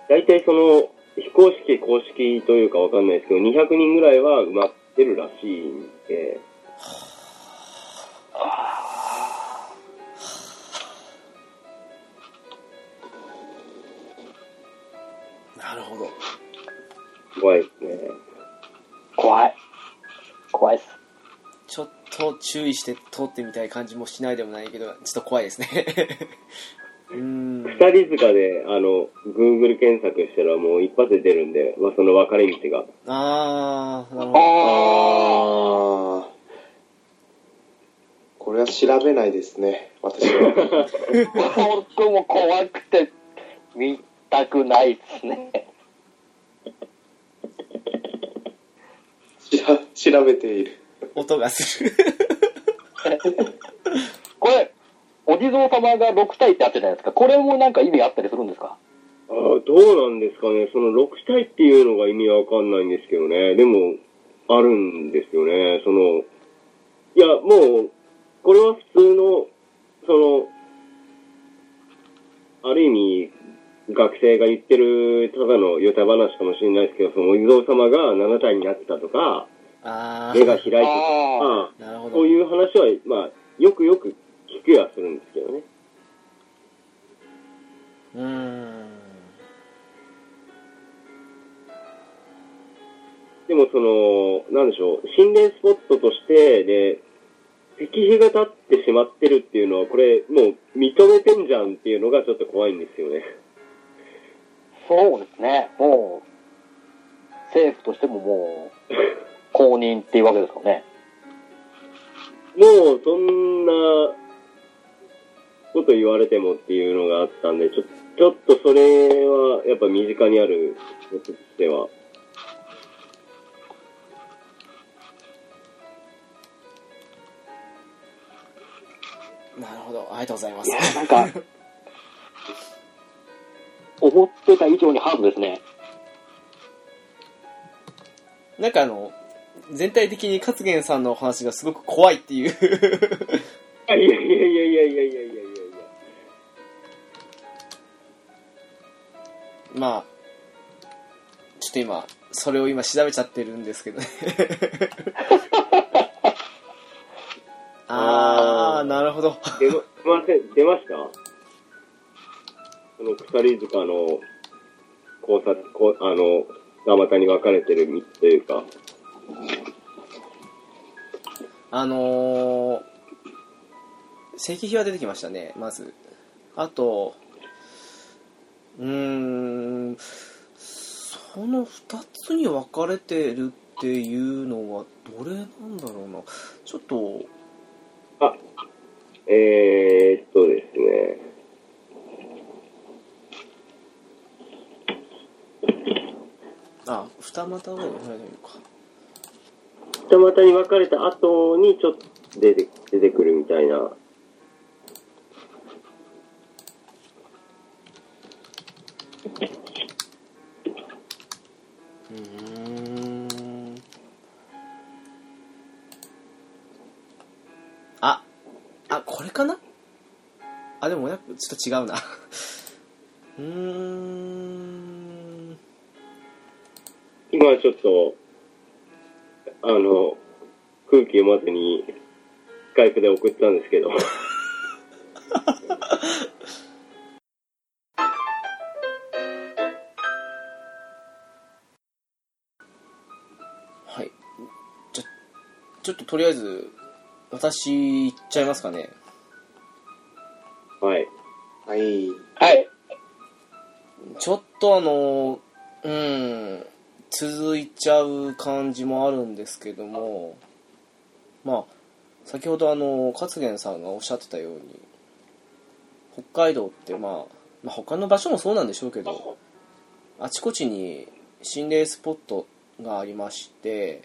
大体その、非公式、公式というかわかんないですけど、200人ぐらいは埋まってるらしいんで、なるほど怖いですね。怖い。怖いっす。ちょっと注意して通ってみたい感じもしないでもないけどちょっと怖いですね (laughs) うーん二人塚で、あの、Google 検索したらもう一発で出るんで、まあ、その分かれ道が。ああなるほどあ。これは調べないですね、私は。あ。僕も怖くて見たくないっすね。し (laughs) ら調べている。音がする (laughs) これ、お地蔵様が6体ってあったじゃないですか。これもなんか意味あったりするんですか？あーどうなんですかね。その6体っていうのが意味わかんないんですけどね。でも、あるんですよね。その、いや、もう、これは普通の、その、ある意味、学生が言ってるただのヨタ話かもしれないですけど、そのお地蔵様が7体になってたとか、あ目が開いてたとあか、そういう話は、まあ、よくよく聞くやするんですけどね。うーん。でもその、なんでしょう、心霊スポットとして、で、石碑が立ってしまってるっていうのは、これ、もう認めてんじゃんっていうのがちょっと怖いんですよね。そうですね。もう、政府としてももう、(laughs) 公認っていうわけですかね。もう、そんなこと言われてもっていうのがあったんで、ちょちょっとそれは、やっぱ身近にあることとしては、なるほどありがとうございますいや、なんか、(laughs) 思ってた以上にハードですね。なんかあの全体的に勝元さんのお話がすごく怖いっていういやいやいやいやいやいやいやいやいや。まあちょっと今それを今調べちゃってるんですけどねああなるほど出ま、すいません、出ましたその鎖塚の交差、こあの、二股に分かれてる道というか、あのー、石碑は出てきましたねまず。あとうーんその2つに分かれてるっていうのはどれなんだろうな。ちょっとあ、えー、っとですね、あ二股ぐらい分かれてるか二股に分かれた後にちょっと出て、出てくるみたいな。うーん。ああこれかな？あでもやっぱちょっと違うな。(laughs) うーん。今ちょっと、あの、空気読まずに、スカイプで送ったんですけど。はい。じゃ、ちょっととりあえず、私、行っちゃいますかね。はい。はい。はい。ちょっとあの、うん、続いちゃう感じもあるんですけども、まあ、先ほどあの、勝元さんがおっしゃってたように、北海道ってまあ、まあ、他の場所もそうなんでしょうけど、あちこちに心霊スポットがありまして、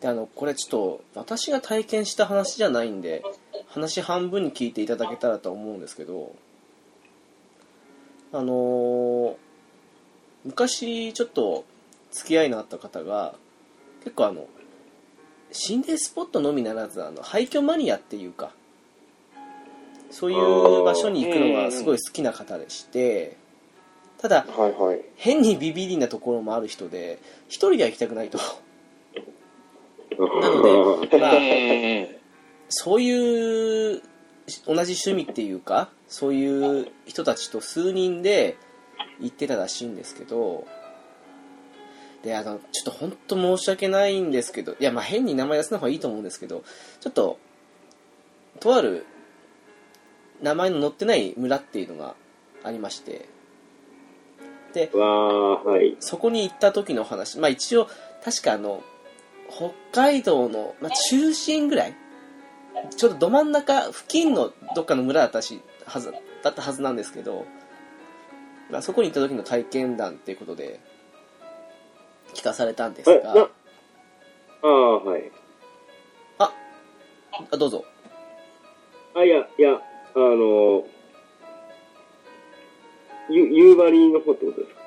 で、あの、これちょっと、私が体験した話じゃないんで、話半分に聞いていただけたらと思うんですけど、あのー昔ちょっと付き合いのあった方が結構あの心霊スポットのみならずあの廃墟マニアっていうかそういう場所に行くのがすごい好きな方でしてただはいはい。変にビビりなところもある人で一人では行きたくないと。なのでまあそういう同じ趣味っていうかそういう人たちと数人で行ってたらしいんですけどであのちょっと本当申し訳ないんですけどいやまあ変に名前出すの方がいいと思うんですけどちょっととある名前の載ってない村っていうのがありましてではい。そこに行った時の話まあ一応確かあの北海道の、まあ、中心ぐらいちょっとど真ん中付近のどっかの村だったしはずだったはずなんですけど、まあ、そこに行った時の体験談っていうことで聞かされたんですえ、がな、ああ、はい。あどうぞ。あ、いや、いや、あの、ゆ、夕張の方ってことですか？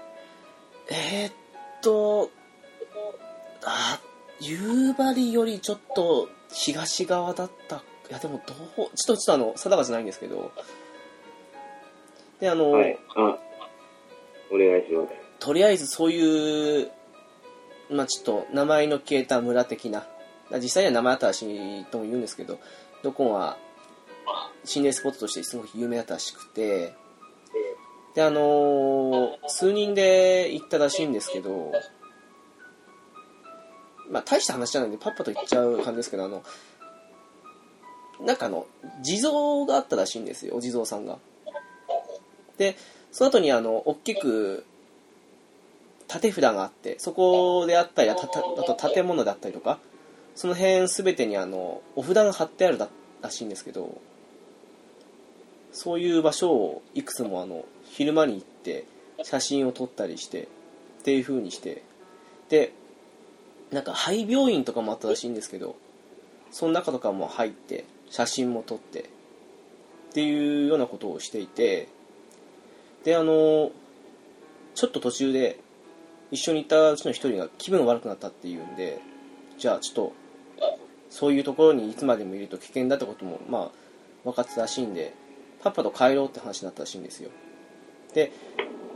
えー、っとあ夕張よりちょっと東側だった。いやでもどうちょっとちょっとあの定かじゃないんですけど。であの、はい。あ、お願いします。とりあえずそういう、まあちょっと名前の消えた村的な、実際には名前あったらしいとも言うんですけど、どこは心霊スポットとしてすごく有名だったらしくて、で、あのー数人で行ったらしいんですけど、まあ大した話じゃないんでパッパと言っちゃう感じですけど、あの、なんかの、地蔵があったらしいんですよ、お地蔵さんが。で、その後にあの、大きく、縦札があって、そこであったり、あと建物だったりとか、その辺すべてにあの、お札が貼ってあるだらしいんですけど、そういう場所をいくつもあの、昼間に行って、写真を撮ったりして、っていう風にして、で、なんか廃病院とかもあったらしいんですけど、その中とかも入って、写真も撮って、っていうようなことをしていて、で、あの、ちょっと途中で、一緒にいたうちの一人が気分悪くなったっていうんで、じゃあちょっと、そういうところにいつまでもいると危険だってことも、まあ、分かってたらしいんで、パパと帰ろうって話になったらしいんですよ。で、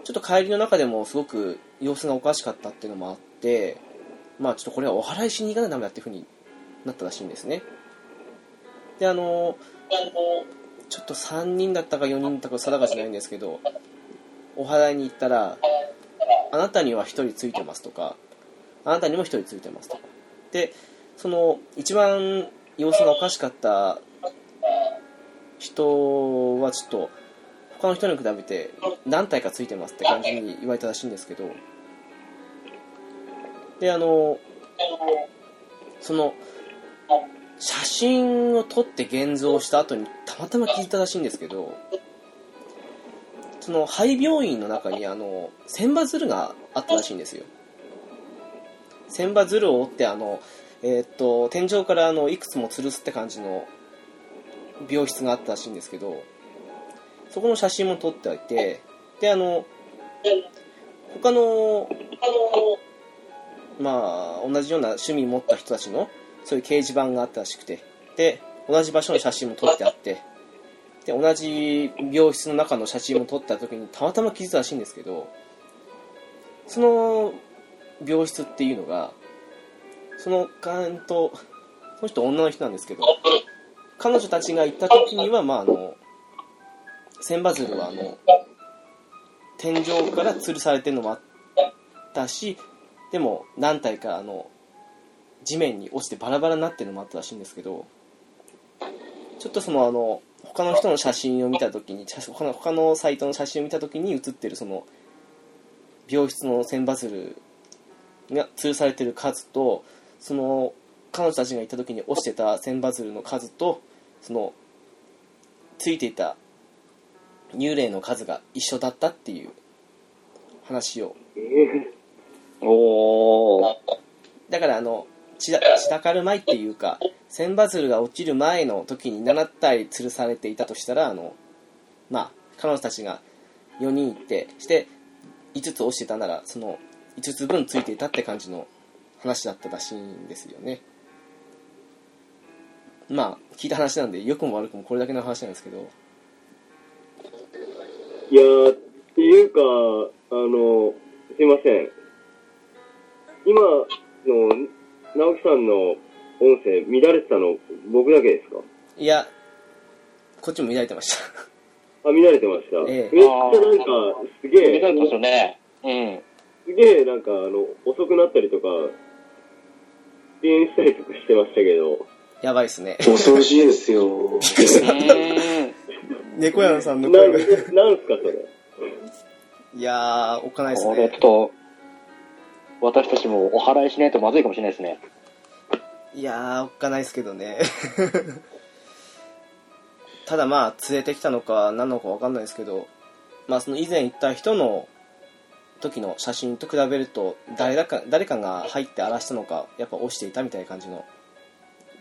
ちょっと帰りの中でもすごく様子がおかしかったっていうのもあって、まあちょっとこれはお祓いしに行かないとダメだっていうふうになったらしいんですね。で、あの、ちょっと3人だったか4人だったか定かじゃないんですけど、お祓いに行ったら、あなたには1人ついてますとか、あなたにも1人ついてますとか。で、その、一番様子がおかしかった人はちょっと、他の人に比べて何体かついてますって感じに言われたらしいんですけど、で、あの、その、写真を撮って現像した後にたまたま聞いたらしいんですけど、その廃病院の中にあの千羽鶴があったらしいんですよ。千羽鶴を折ってあの、えーっと天井からあのいくつも吊るすって感じの病室があったらしいんですけどそこの写真も撮っておいてであの他のまあ同じような趣味持った人たちのそういう掲示板があったらしくてで同じ場所の写真も撮ってあってで同じ病室の中の写真も撮った時にたまたま気づいたらしいんですけどその病室っていうのがそのんとその人女の人なんですけど彼女たちが行った時にはまああの千羽鶴はあの天井から吊るされてるのもあったしでも何体かあの地面に落ちてバラバラになってるのもあったらしいんですけどちょっとそのあの他の人の写真を見た時に写他の他のサイトの写真を見た時に写ってるその病室の千羽鶴が吊るされてる数とその彼女たちがいた時に落ちてた千羽鶴の数とそのついていた幽霊の数が一緒だったっていう話をえおー。だからあの散ら散らかる前っていうか千羽鶴が落ちる前の時に7体吊るされていたとしたらあのまあ彼女たちが4人いてして5つ落ちてたならその5つ分ついていたって感じの話だったらしいんですよねまあ聞いた話なんで良くも悪くもこれだけの話なんですけどいや、っていうか、あの、すいません。今の、直樹さんの音声乱れてたの僕だけですか？いやこっちも乱れてましたあ、乱れてました。ええめっちゃなんか、すげえ、出たんですよね。うん。すげえなんか、あの、遅くなったりとか、遅延したりとかしてましたけど、やばいっすね恐ろしいですよ。(laughs) 猫屋さんのなん、声がなんすかそれ？いやーおっかないっすこれねちょっと、私たちもお払いしないとまずいかもしれないですね。いやー、おっかないですけどね。(laughs) ただまあ、連れてきたのか何なのかわかんないですけど、まあその以前行った人の時の写真と比べると、誰だか、誰かが入って荒らしたのか、やっぱ落ちていたみたいな感じの、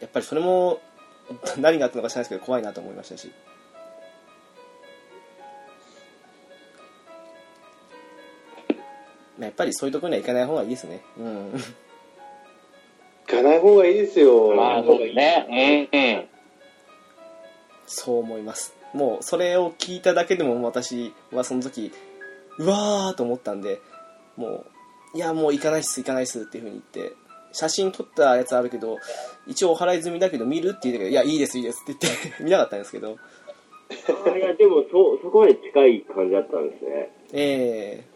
やっぱりそれも、(laughs) 何があったのか知らないですけど、怖いなと思いましたし。まあやっぱりそういうところには行かない方がいいですね。うん。行かない方がいいですよ。まあ、そうね。うん、うん。そう思いますもうそれを聞いただけでも私はその時うわーと思ったんでもういやもう行かないっす行かないっすっていう風に言って写真撮ったやつあるけど一応お払い済みだけど見るって言うけどいやいいですいいですって言って (laughs) 見なかったんですけどあいや、でも、そ、そこまで近い感じだったんですね。ええ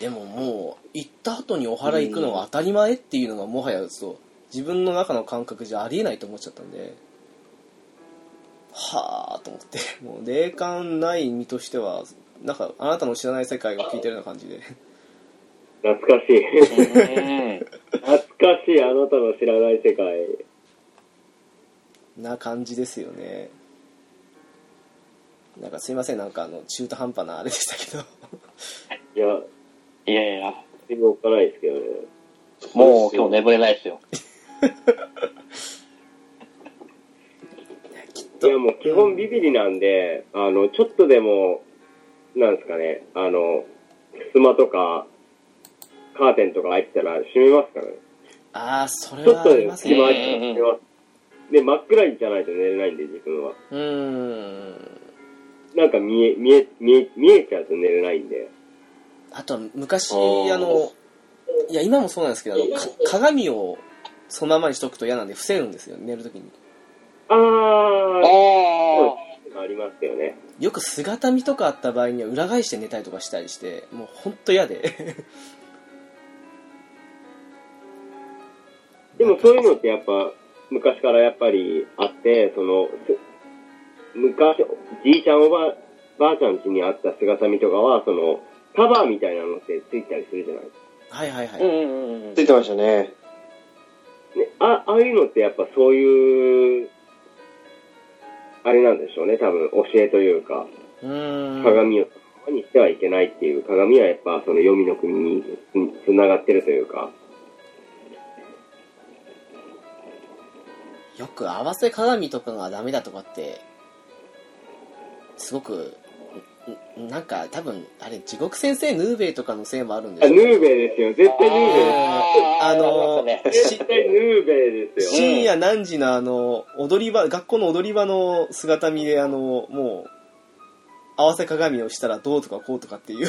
でももう行った後にお払い行くのが当たり前っていうのがもはやそう自分の中の感覚じゃありえないと思っちゃったんではあと思って。もう霊感ない身としてはなんかあなたの知らない世界を聞いてるような感じで。懐かしい。うん。懐かしい、あなたの知らない世界。な感じですよね。なんかすいません。なんかあの中途半端なあれでしたけど。いや、いやいや、全然おっかないですけどね。もう今日眠れないですよ。いや、もう基本ビビリなんで、あの、ちょっとでも、なんですかね、あの、襖とか、カーテンとか開いてたら閉めますからね。ああそれちょっとはありでも隙間ますね開いてたら閉めます。で、真っ暗じゃないと寝れないんで、自分は。うーんなんか見え、見え、見え、見えちゃうと寝れないんで。あとは昔あのいや今もそうなんですけどあのか鏡をそのままにしとくと嫌なんで伏せるんですよ寝るときに。ああー、ありますよね。よく姿見とかあった場合には裏返して寝たりとかしたりしてもうほんと嫌で。(laughs) でもそういうのってやっぱ、昔からやっぱりあって、その、す昔、じいちゃんおば、ばあちゃん家にあった姿見とかは、その、カバーみたいなのってついたりするじゃない？あ。はいはいはい、うんうんうんついてましたね。ね、あ、ああいうのってやっぱそういう、あれなんでしょうね、多分教えというか、うーん。鏡をにしてはいけないっていう、鏡はやっぱその黄泉の国につつながってるというか、よく合わせ鏡とかがダメだとかってすごくんなんか多分あれ地獄先生ヌーベイとかのせいもあるんであヌすよーベイですよ、絶対ヌーベイです。ああの絶対ヌーベイですよ。深夜何時のあの踊り場学校の踊り場の姿見であのもう合わせ鏡をしたらどうとかこうとかっていう。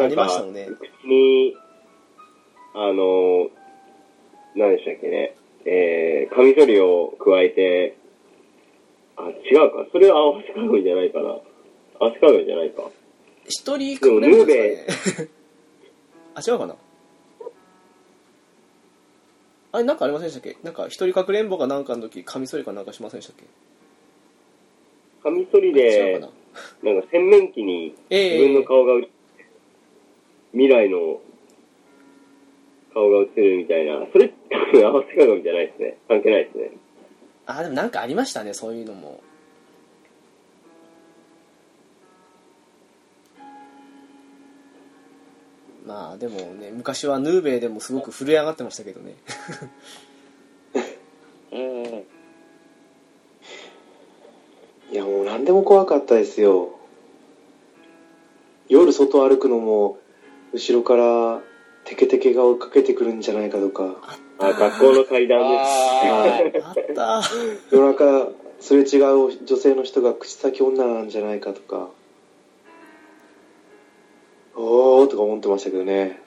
ありましたよね。口に、あの、何でしたっけね、えー、カミソリを加えて、あ、違うか。それは合わせ鏡じゃないかな。合わせ鏡じゃないか。一人隠れるんですかねあ違うかなあれなんかありませんでしたっけ？なんか一人かくれんぼかなんかの時カミソリかなんかしませんでしたっけ？カミソリでか、ななんか洗面器にええ自分の顔が映って、未来の顔が映るみたいな。それ多分合わせ鏡じゃないですね。関係ないですね。あでもなんかありましたねそういうのも。まあでもね昔はヌーベイでもすごく震え上がってましたけどね。(laughs) うん。いやもう何でも怖かったですよ。夜外歩くのも後ろからテケテケが追いかけてくるんじゃないかとか。あ、学校の階段です。ああった (laughs) 夜中すれ違う女性の人が口先女なんじゃないかとか。おーとか思ってましたけどね。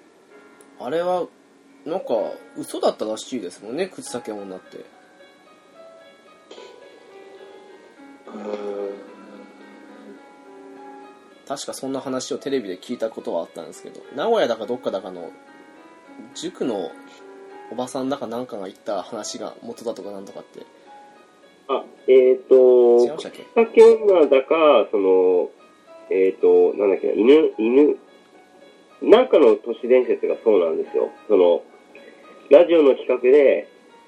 あれはなんか嘘だったらしいですもんね口先女って。うーん。確かそんな話をテレビで聞いたことはあったんですけど名古屋だかどっかだかの塾のおばさんだかなんかが言った話が元だとかなんとかってあ、えっ、と違いましたっけ？酒女だか、その、えっ、と、なんだっけな、犬、犬、なんかの都市伝説がそうなんですよ。その、ラジオの企画で、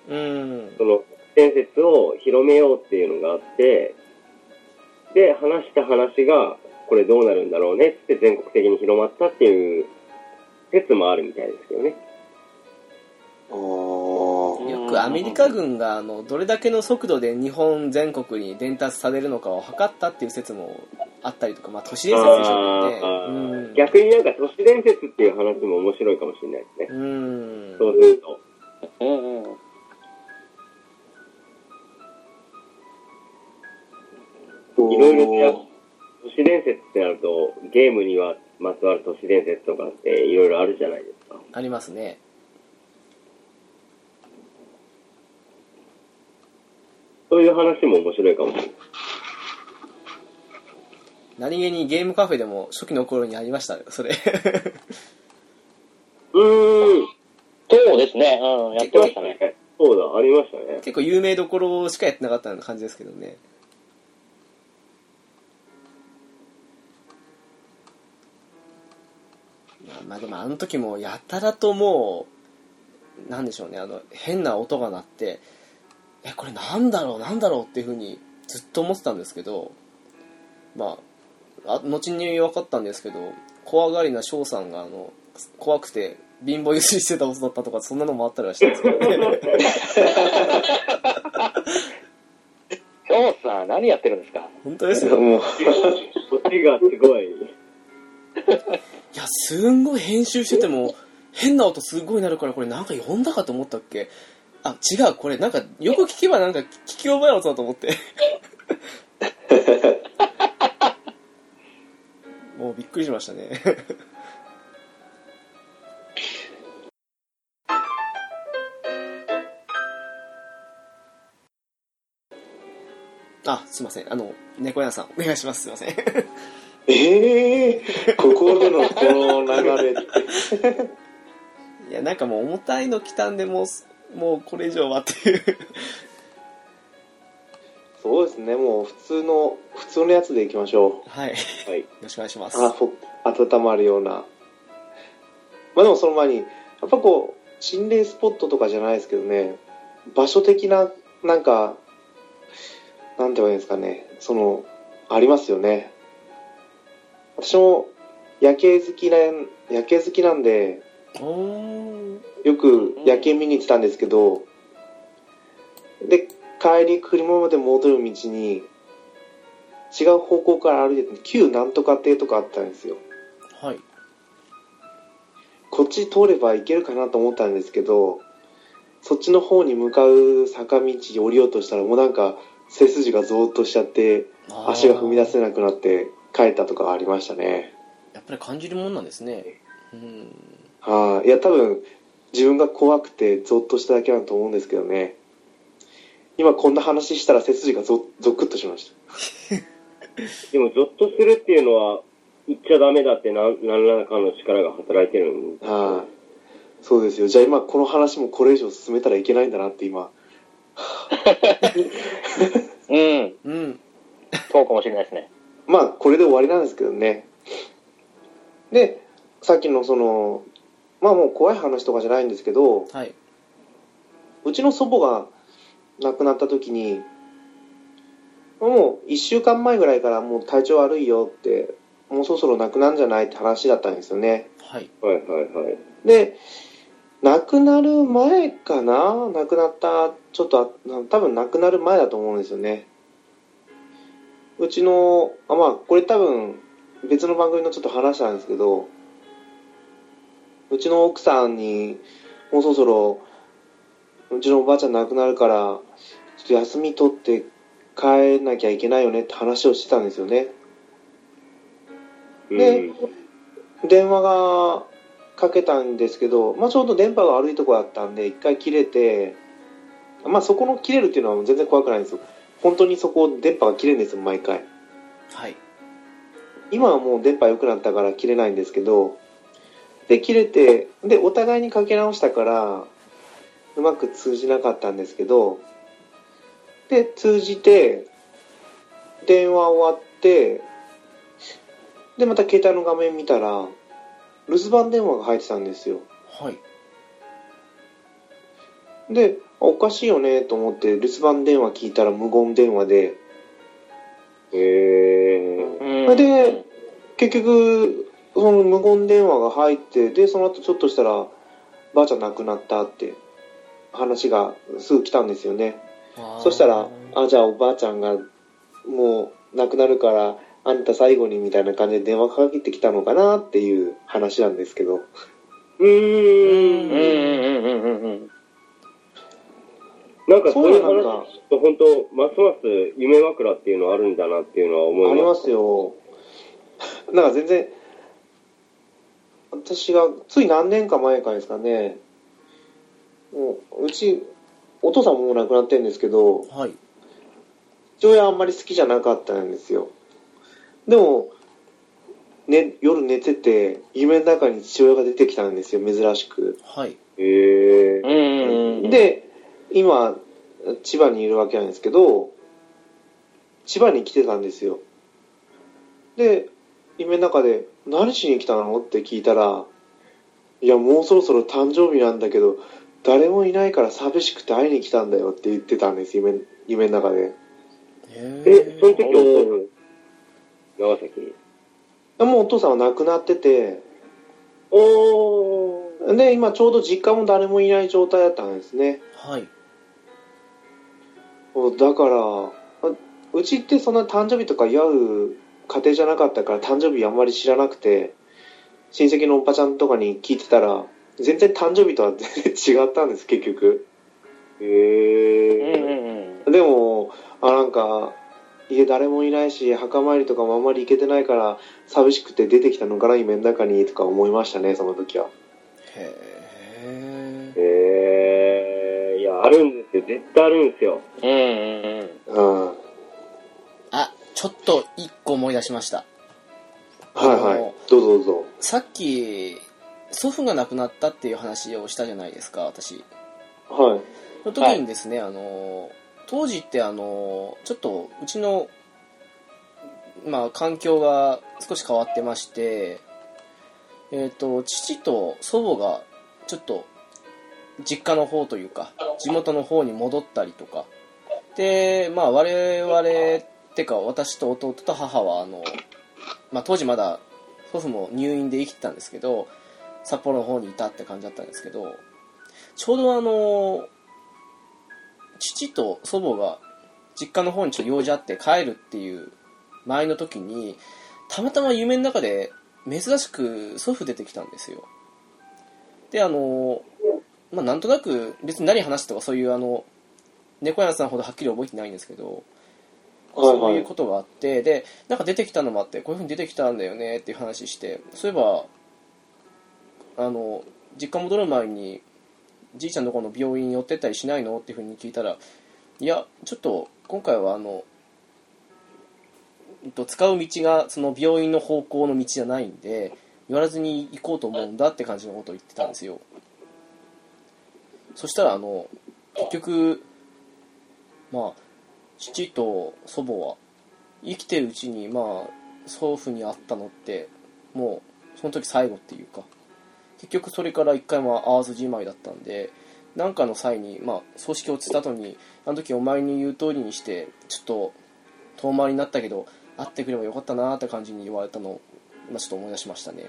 うーんその、伝説を広めようっていうのがあって、で、話した話が、これどうなるんだろうねって全国的に広まったっていう説もあるみたいですけどね。よくアメリカ軍があのどれだけの速度で日本全国に伝達されるのかを測ったっていう説もあったりとか、まあ、都市伝説で。しょうけどあー。ねうん。逆になんか都市伝説っていう話も面白いかもしれないですね。うん。そうするうん。うん。いろいろや都市伝説ってなると、ゲームにはまつわる都市伝説とかっていろいろあるじゃないですか。ありますねそういう話も面白いかもしれない。何気にゲームカフェでも初期の頃にありました？(laughs) それうーん。そうですね。うん、やってましたね。そうだ、ありましたね。結構有名どころしかやってなかったような感じですけどねまあまあでもあの時もやたらともうなんでしょうねあの変な音が鳴ってえこれなんだろうなんだろうっていうふうにずっと思ってたんですけどまああ後に分かったんですけど怖がりな翔さんがあの怖くて貧乏ゆすりしてた音だったとかそんなのもあったりはしたんですけどね。ショーさん、何やってるんですか？本当ですよ。もう。こっちがすごい。いやすんごい編集してても変な音すごいなるからこれなんか読んだかと思ったっけ？あ違うこれなんかよく聞けばなんか聞き覚える音だと思って。(laughs) もうびっくりしましたね。あすいません。あの猫屋さんお願いします。すいません。ええー、ここでのこの流れって。いやなんかもう重たいの来たんでもうもうこれ以上はっていう。そうですねもう普通の普通のやつでいきましょう。はい。よはい。ろしくお願いします。あほ温まるような。まあでもその前にやっぱこう心霊スポットとかじゃないですけどね。場所的ななんかなんて言えばいいんですかね。そのありますよね。私も夜景好きな夜景好きなんでよく夜景見に行ってたんですけど、で帰り車まで戻る道に違う方向から歩いてて旧なんとか亭とかあったんですよ。はい。こっち通れば行けるかなと思ったんですけどそっちの方に向かう坂道降りようとしたらもうなんか背筋がゾーッとしちゃって足が踏み出せなくなって帰ったとかありましたね。やっぱり感じるもんなんですね。うんはい、いや多分自分が怖くてゾッとしただけだと思うんですけどね今こんな話したら背筋がゾゾクッとしました (laughs) でも、ゾッとするっていうのは、言っちゃダメだって何何らかの力が働いてるんですよはいそうですよ。じゃあ今この話もこれ以上進めたらいけないんだなって今。うん。うんそうかもしれないですね。まあこれで終わりなんですけどね。で、さっきのその、まあもう怖い話とかじゃないんですけど、はいうちの祖母が亡くなった時に、もう一週間前ぐらいからもう体調悪いよって、もうそろそろ亡くなるんじゃないって話だったんですよね。はいはいはいはい。で、亡くなる前かな？亡くなった、ちょっとあ、多分亡くなる前だと思うんですよね。うちの、あ、まあ、これ多分別の番組のちょっと話したんですけど、うちの奥さんに、もうそろそろ、うちのおばあちゃん亡くなるから、ちょっと休み取って帰んなきゃいけないよねって話をしてたんですよね。で電話がかけたんですけど、まあ、ちょうど電波が悪いとこだったんで、一回切れて、まあ、そこの切れるっていうのは全然怖くないんですよ。本当にそこ電波が切れるんですよ、毎回。はい今はもう電波良くなったから切れないんですけど、で、切れて、で、お互いにかけ直したから、うまく通じなかったんですけど、で、通じて、電話終わって、で、また携帯の画面見たら、留守番電話が入ってたんですよ。はいで、あおかしいよねと思って留守番電話聞いたら無言電話で、へえ。うん。で、結局、その無言電話が入って、で、その後ちょっとしたら、ばあちゃん亡くなったって話がすぐ来たんですよね。そしたら、あ、じゃあおばあちゃんがもう亡くなるから、あんた最後にみたいな感じで電話かけてきたのかなっていう話なんですけど。ううんーん。うんうんうんうんうん。なんかそういう話聞くと本当、ますます夢枕っていうのはあるんだなっていうのは思います。ありますよ。なんか全然、私が、つい何年か前からですかね、もう、うち、お父さんももう亡くなってるんですけど、はい父親あんまり好きじゃなかったんですよ。でも、ね、夜寝てて、夢の中に父親が出てきたんですよ、珍しく。はいへえ。うんうんうん。、で、今、千葉にいるわけなんですけど、千葉に来てたんですよ。で、夢の中で、何しに来たの？って聞いたら、いや、もうそろそろ誕生日なんだけど、誰もいないから寂しくて会いに来たんだよって言ってたんです、夢、夢の中で。へえ、その時おーは長崎もうお父さんは亡くなってて、おー。で、今ちょうど実家も誰もいない状態だったんですね。はいだから、あうちってそんな誕生日とか祝う家庭じゃなかったから誕生日あんまり知らなくて、親戚のおばちゃんとかに聞いてたら、全然誕生日とは全然違ったんです、結局。へうんえ。うんうん。でも、あ、なんか、家誰もいないし、墓参りとかもあんまり行けてないから、寂しくて出てきたのかな、夢の中に、とか思いましたね、その時は。へえへえ。いや、あるんですよ。絶対あるんですよ。うんうんうん。うん。あちょっと一個思い出しましたはいはい。どうぞどうぞ。さっき祖父が亡くなったっていう話をしたじゃないですか私はい。その時にですね、あの当時ってあのちょっとうちのまあ環境が少し変わってましてえっ、と父と祖母がちょっと実家の方というか地元の方に戻ったりとかでまあ我々ってか私と弟と母はあの、まあ、当時まだ祖父も入院で生きてたんですけど札幌の方にいたって感じだったんですけどちょうどあの父と祖母が実家の方にちょっと用事あって帰るっていう前の時にたまたま夢の中で珍しく祖父出てきたんですよ。であのまあなんとなく別に何話すとかそういうあの猫屋さんほどはっきり覚えてないんですけどそういうことがあってでなんか出てきたのもあってこういうふうに出てきたんだよねっていう話してそういえばあの実家戻る前にじいちゃんのとこの病院寄ってったりしないの？っていうふうに聞いたらいやちょっと今回はあの使う道がその病院の方向の道じゃないんで寄らずに行こうと思うんだって感じのことを言ってたんですよ。そしたらあの結局まあ父と祖母は生きてるうちにまあ祖父に会ったのってもうその時最後っていうか。結局それから一回も会わずじまいだったんでなんかの際にまあ葬式をつった後にあの時お前に言う通りにしてちょっと遠回りになったけど会ってくればよかったなーって感じに言われたのを今ちょっと思い出しましたね。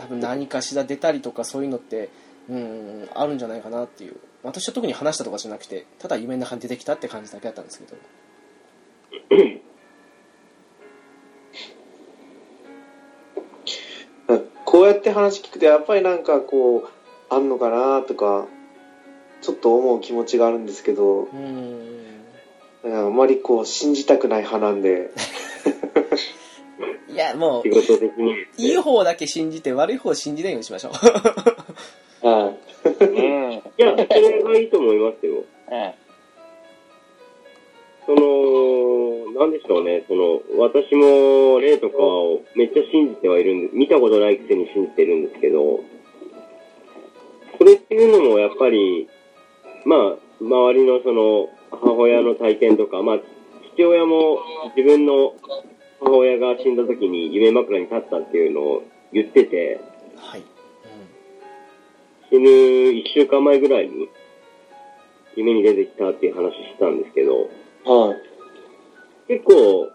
多分何かしら出たりとかそういうのってうんあるんじゃないかなっていう私は特に話したとかじゃなくてただ夢の中に出てきたって感じだけだったんですけど。(clears throat) こうやって話聞くとやっぱりなんかこうあんのかなとかちょっと思う気持ちがあるんですけどうん。あまりこう信じたくない派なんで。(laughs) いやもう。いい方だけ信じて悪い方を信じないようにしましょう。は (laughs) いうん。いや、それがいいと思いますよ。うん。その、なんでしょうね、その、私も霊とかをめっちゃ信じてはいるんで、見たことないくせに信じてるんですけど、それっていうのもやっぱり、まあ、周りのその、母親の体験とか、まあ、父親も自分の母親が死んだ時に夢枕に立ったっていうのを言ってて、はい、死ぬ1週間前ぐらいに夢に出てきたっていう話したんですけど、はい。結構、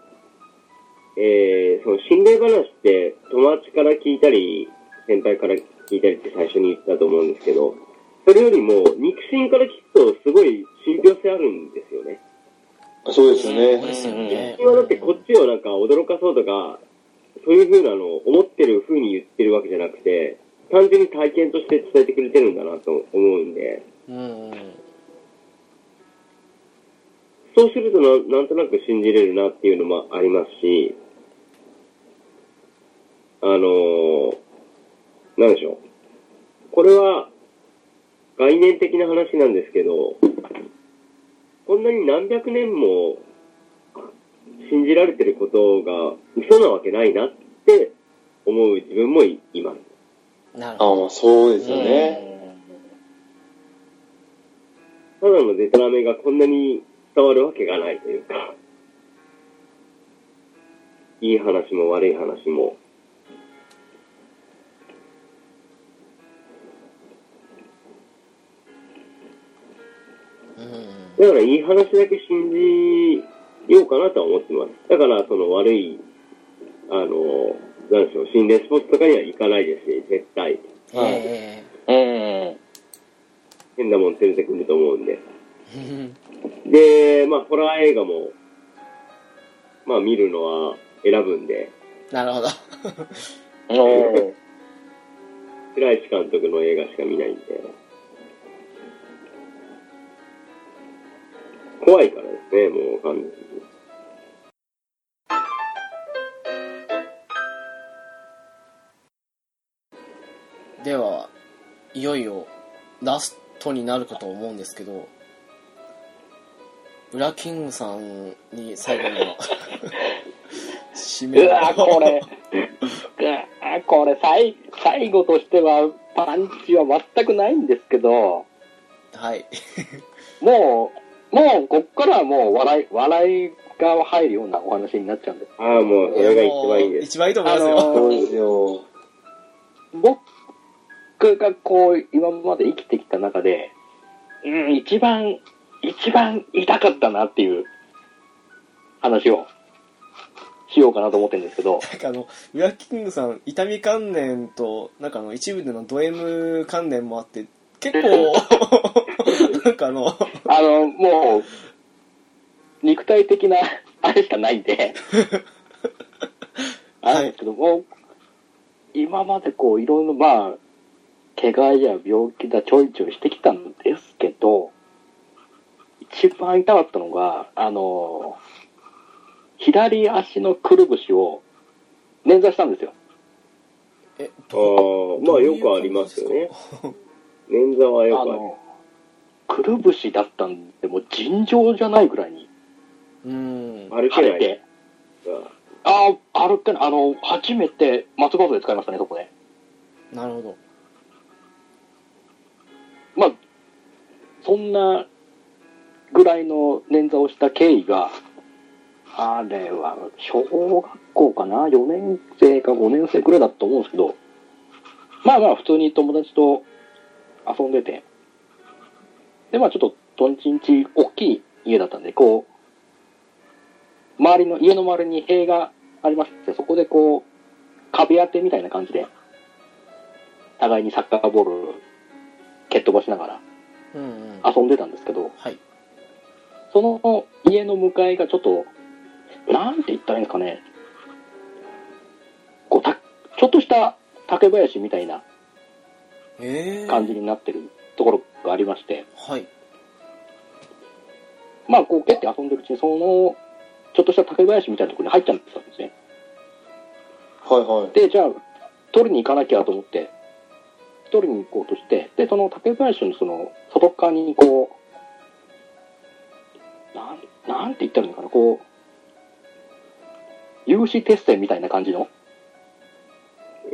えー、その心霊話って友達から聞いたり、先輩から聞いたりって最初に言ったと思うんですけど、それよりも肉親から聞くとすごい信憑性あるんですよね。そうですね。ですよね。今だってこっちをなんか驚かそうとか、そういう風なのを思ってる風に言ってるわけじゃなくて、単純に体験として伝えてくれてるんだなと思うんで、うんそうするとななんとなく信じれるなっていうのもありますし、あのー、なんでしょう。これは概念的な話なんですけど、こんなに何百年も信じられてることが嘘なわけないなって思う自分もいます。なるほど。あまあそうですよね。ただのデタラメがこんなに伝わるわけがないというか、(laughs) いい話も悪い話も、うん。だからいい話だけ信じようかなとは思ってます。だからその悪い、あの、なんでしょう、心霊スポットとかには行かないですし、絶対。えうん。変なもん連れてくると思うんで。えで、まあ、ホラー映画も、まあ、見るのは選ぶんで、なるほど (laughs) 白石監督の映画しか見ないんで。怖いからですね、もう完全に。ではいよいよラストになるかと思うんですけどウラキングさんに最後の締めうわこれ、うわこれ、最、最後としては、パンチは全くないんですけど、はいもう、もう、こっからはもう、笑い、笑いが入るようなお話になっちゃうんです。ああ、もう、それが一番いいです。一番いいと思いますよ、あのそう (laughs) ですよ僕がこう、今まで生きてきた中で、うん、一番、一番痛かったなっていう話をしようかなと思ってるんですけど、なんかあのウラキングさん痛み関連となんかあの一部でのド M 関連もあって結構 (laughs) なんかあのあの、もう、肉体的な、あれしかないんで、(laughs) あれですけども、今までこう、いろいろまあ、怪我や病気だちょいちょいしてきたんですけど、一番痛かったのが、あの、左足のくるぶしを捻挫したんですよ。えああ、まあよくありますよね。捻挫はよくある。くるぶしだったんで、もう尋常じゃないぐらいにうん歩けない。腫れて、ああ、歩けない。あの、初めて松葉杖使いましたね、そこで。なるほどまあ、そんなぐらいの捻挫をした経緯が、あれは、小学校かな ?4 年生か5年生くらいだと思うんですけど、まあまあ普通に友達と遊んでて、で、まあちょっと、とんちんち大きい家だったんで、こう、周りの、家の周りに塀がありまして、そこでこう、壁当てみたいな感じで、互いにサッカーボール蹴っ飛ばしながらうんうん。遊んでたんですけど、はい。その家の向かいがちょっと、なんて言ったらいいんですかね、こうた、ちょっとした竹林みたいなええ感じになってるところがありまして、はい。まあ、こう、蹴って遊んでるうちに、その、ちょっとした竹林みたいなところに入っちゃったんですね。はいはい。で、じゃあ、取りに行かなきゃと思って、取りに行こうとして、で、その竹林のその、外側にこう、なん、なんて言ったらいいのかな、こう、有刺鉄線みたいな感じの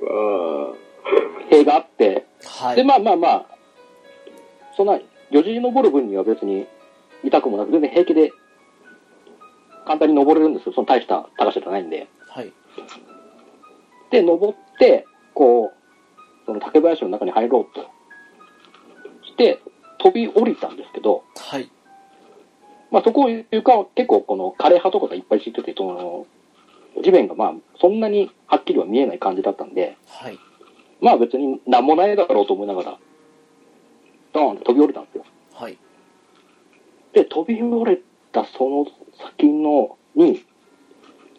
うわ塀があって、で、はいまあまあまあ、そんな、よじ登る分には別に痛くもなく、全然平気で、簡単に登れるんですよ。その大した高さじゃないんで。はいで、登って、こう、その竹林の中に入ろうとして、飛び降りたんですけど、はい。まあそこを床は結構この枯れ葉とかがいっぱい敷いてて、その、地面がまあそんなにはっきりは見えない感じだったんで、はい。まあ別に何もないだろうと思いながら、ドーンと飛び降りたんですよ。はい。で、飛び降りたその先の、に、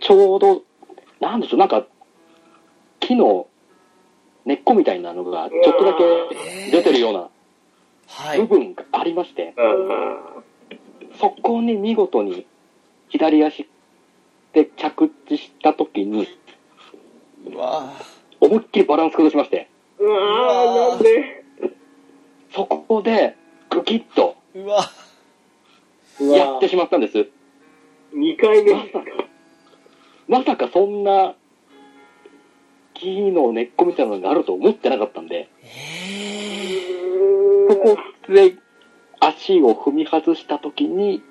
ちょうど、なんでしょう、なんか、木の根っこみたいなのが、ちょっとだけ出てるようなはい。部分がありまして、そこに見事に左足で着地した時に、うわ思いっきりバランス崩しまして、ーうわーなんで？そこで、グキッとやってしまったんです。2回目。まさか、まさかそんな、木の根っこみたいなのがあると思ってなかったんで、えそこで足を踏み外したときに、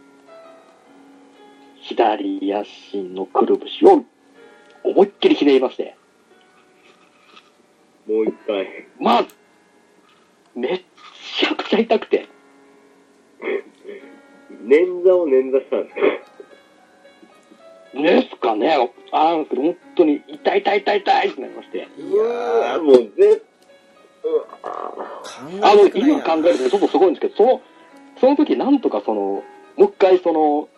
左足のくるぶしを思いっきりひねりまして、もう一回。まあ、めっちゃくちゃ痛くて、捻挫を捻挫したんですか？ですかね、あーけど本当に痛い痛い痛い痛いってなりまして、ー、いやーもうぜ、ーあの、今な考えるとちょっとすごいんですけど、その、その時なんとかその、もう一回その、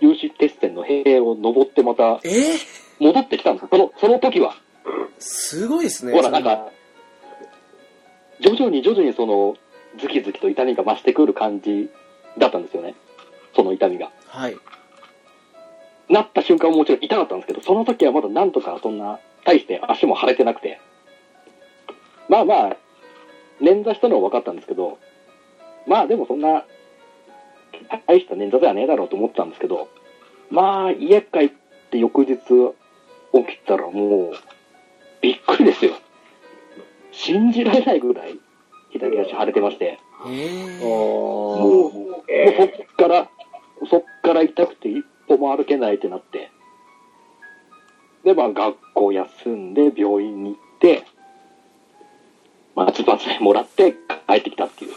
有刺鉄線の塀を登ってまたえ？ー、戻ってきたんですその、その時は。すごいですねほら、なんか、徐々に徐々にその、ズキズキと痛みが増してくる感じだったんですよね。その痛みが。はいなった瞬間はもちろん痛かったんですけど、その時はまだなんとかそんな、大して足も腫れてなくて。まあまあ、捻挫したのは分かったんですけど、まあでもそんな、大した捻挫ではねえだろうと思ってたんですけど、まあ家帰って翌日起きたらもう、びっくりですよ。信じられないぐらい左足腫れてまして、えー、もう、もうそっから、そっから痛くて一歩も歩けないってなって、で、まあ学校休んで病院に行って、松葉杖もらって帰ってきたっていう。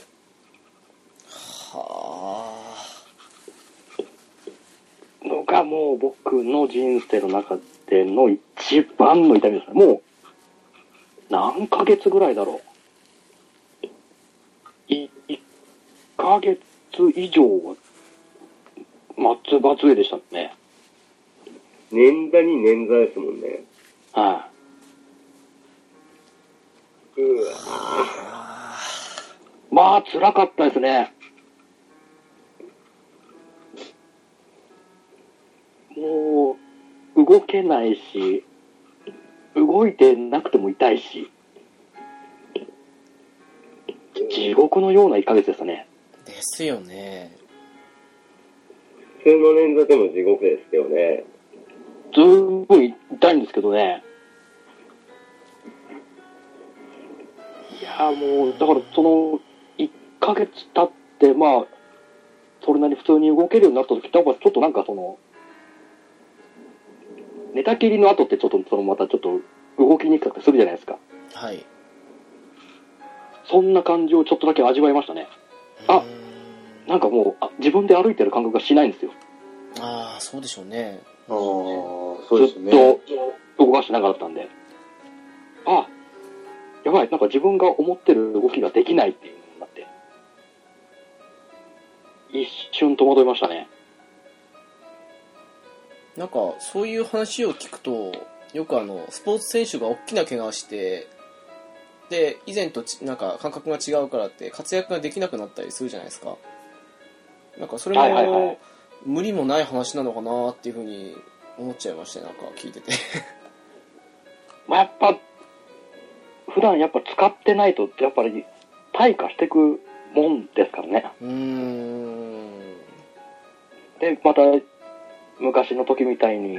はのがもう僕の人生の中での一番の痛みですね。もう、何ヶ月ぐらいだろう。い、1ヶ月以上は、松葉杖でしたね。捻挫に捻挫ですもんね。はい、うわまあ、辛かったですね。もう、動けないし、動いてなくても痛いし、地獄のような1ヶ月でしたね。ーですよね普通の捻挫でも地獄ですよね。ずーんぶん痛いんですけどね。いやもう、だからその、1ヶ月経って、まあ、それなりに普通に動けるようになった時って、やっぱちょっとなんかその、寝たきりの後ってちょっと、そのまたちょっと動きにくかったりするじゃないですか。はい。そんな感じをちょっとだけ味わいましたね。あなんかもう、あ自分で歩いてる感覚がしないんですよ。ああ、そうでしょうね。ああ、そうですね。ずっと動かしてなかったんで。あ、やばい、なんか自分が思ってる動きができないっていうのになって。一瞬戸惑いましたね。なんか、そういう話を聞くと、よくあの、スポーツ選手が大きな怪我をして、で、以前とちなんか感覚が違うからって活躍ができなくなったりするじゃないですか。なんかそれも、はいはいはい無理もない話なのかなっていうふうに思っちゃいましたね、なんか聞いてて。(laughs) まあ、やっぱ、普段やっぱ使ってないと、やっぱり退化していくもんですからね。うーん。で、また、昔の時みたいに、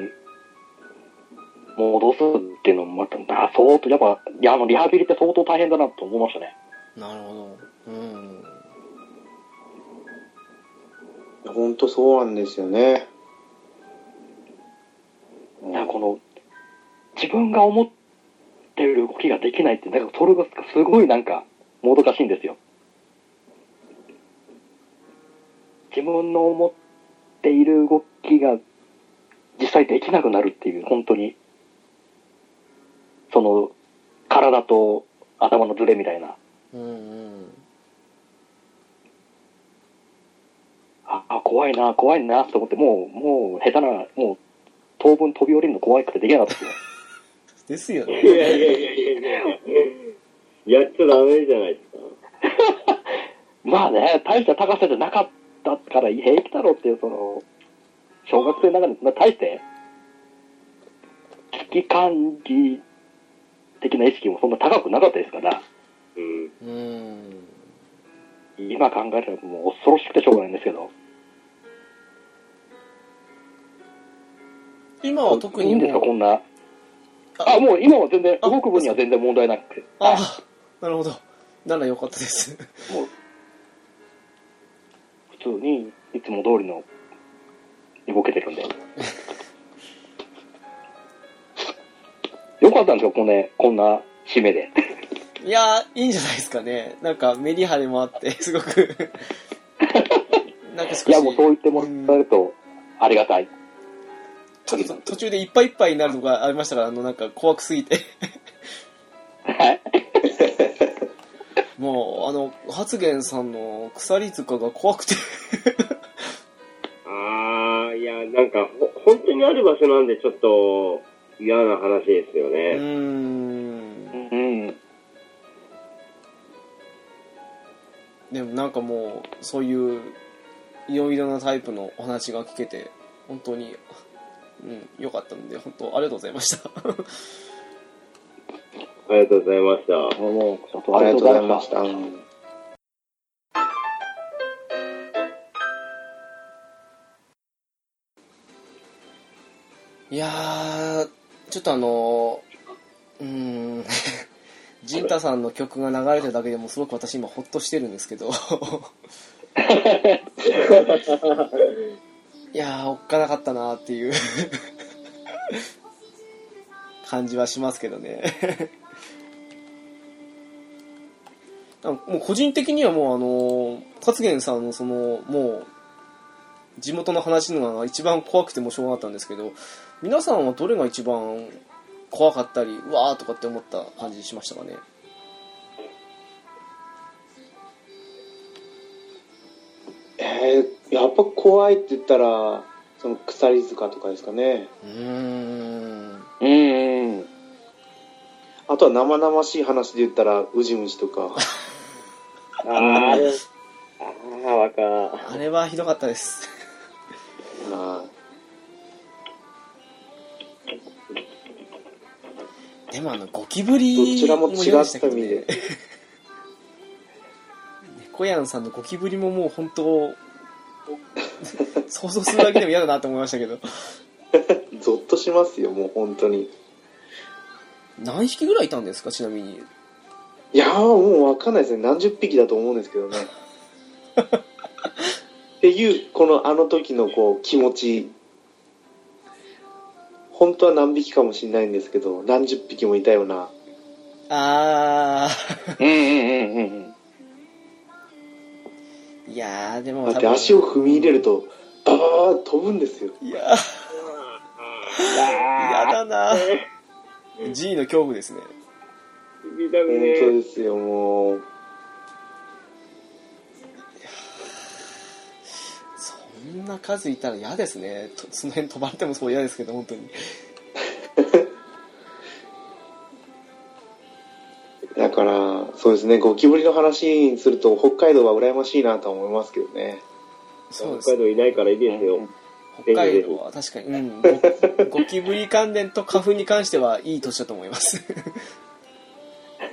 戻すっていうのもまた、あ相当、やっぱ、いや、あの、リハビリって相当大変だなと思いましたね。なるほど。うん。本当そうなんですよね。いや、この、自分が思ってる動きができないって、なんかそれがすごいなんか、もどかしいんですよ。自分の思っている動きが実際できなくなるっていう、本当に、その、体と頭のズレみたいな。うんうん。あ、あ怖いな、怖いな、と思って、もう、もう、下手な、もう、当分飛び降りるの怖くてできなかったですよ。(laughs) ですよね。いやいやいやいやいや。やっちゃダメじゃないですか。(laughs) まあね、大した高さじゃなかったから平気だろうっていう、その、小学生の中でそんな大して、危機管理的な意識もそんな高くなかったですから、うん。うーん。今考えればもう恐ろしくてしょうがないんですけど、今は特にいいんですか、こんな。ああ、もう今は全然、あ動く分には全然問題なくて。はいあ、なるほど。ならよかったです。もう、普通に、いつも通りの、動けてるんで。(laughs) よかったんですよ、このね、こんな締めで。いやー、いいんじゃないですかね。なんかメリハリもあって、すごく。(laughs) なんか少し。いや、もうそう言ってもらえると、ありがたい。途中でいっぱいいっぱいになるとかありましたから、あの、なんか怖くすぎて。はい。もう、あの、発言さんの鎖塚が怖くて。ああ、いや、なんか、ほ、本当にある場所なんで、ちょっと、嫌な話ですよね。ん。うん。でもなんかもう、そういう、いろいろなタイプのお話が聞けて、本当に、うん、良かったので、本当ありがとうございました。ありがとうございました。もう、ありがとうございまました。いやー、ちょっとあのうーん、(laughs) ジンタさんの曲が流れてるだけでもすごく私今ホッとしてるんですけど。(laughs) いやー、おっかなかったなーっていう感じはしますけどね。もう個人的にはもうあの、勝元さんのその、もう、地元の話のが一番怖くてもしょうがなかったんですけど、皆さんはどれが一番怖かったり、うわーとかって思った感じしましたかね？やっぱ怖いって言ったら、その鎖塚とかですかね。うーん。うーん。あとは生々しい話で言ったら、ウジ虫とか。(laughs) ああ、あれ、ああ、わかる。あれはひどかったです。あでもあの、ゴキブリどちらも違った意味でやん (laughs) さんのゴキブリももう本当、(laughs) 想像するだけでも嫌だなと思いましたけど。ー (laughs) ゾッとしますよ、もう本当に。何匹ぐらいいたんですかちなみに。いやー、もうわかんないですね。何十匹だと思うんですけどね。(laughs) っていう、このあの時のこう気持ち。本当は何匹かもしれないんですけど、何十匹もいたような。あうんうんうんうん。ー、いやー、でもだって足を踏み入れると、バーッ飛ぶんですよ。いやー、嫌だな G の恐怖ですね。見たく本ね当ですよ、もう。そんな数いたら嫌ですね。とその辺飛ばれてもそう嫌ですけど、本当に。だから、そうですね、ゴキブリの話にすると、北海道は羨ましいなとは思いますけどね。そうです北海道いないからいいですよ。北海道は確かに、うん、ゴゴキブリ関連と花粉に関してはいい年だと思います。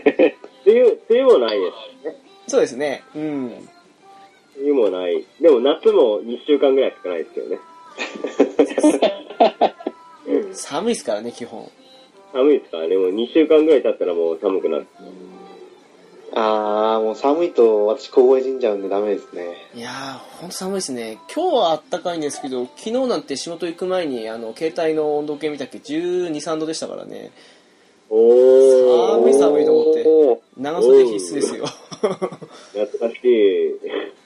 梅雨、梅雨もないですね。そうですね。うん。梅雨もない。でも夏も2週間ぐらいしかないですよね。(laughs) 寒いですからね、基本。寒いですからね。もう2週間ぐらい経ったらもう寒くなる。あー、もう寒いと私凍え死んじゃうんでダメですね。いやー、ほんと寒いですね。今日はあったかいんですけど、昨日なんて仕事行く前に、あの、携帯の温度計見たっけ、12、3度でしたからね。おー。寒い寒いと思って長袖必須ですよ。懐かしい。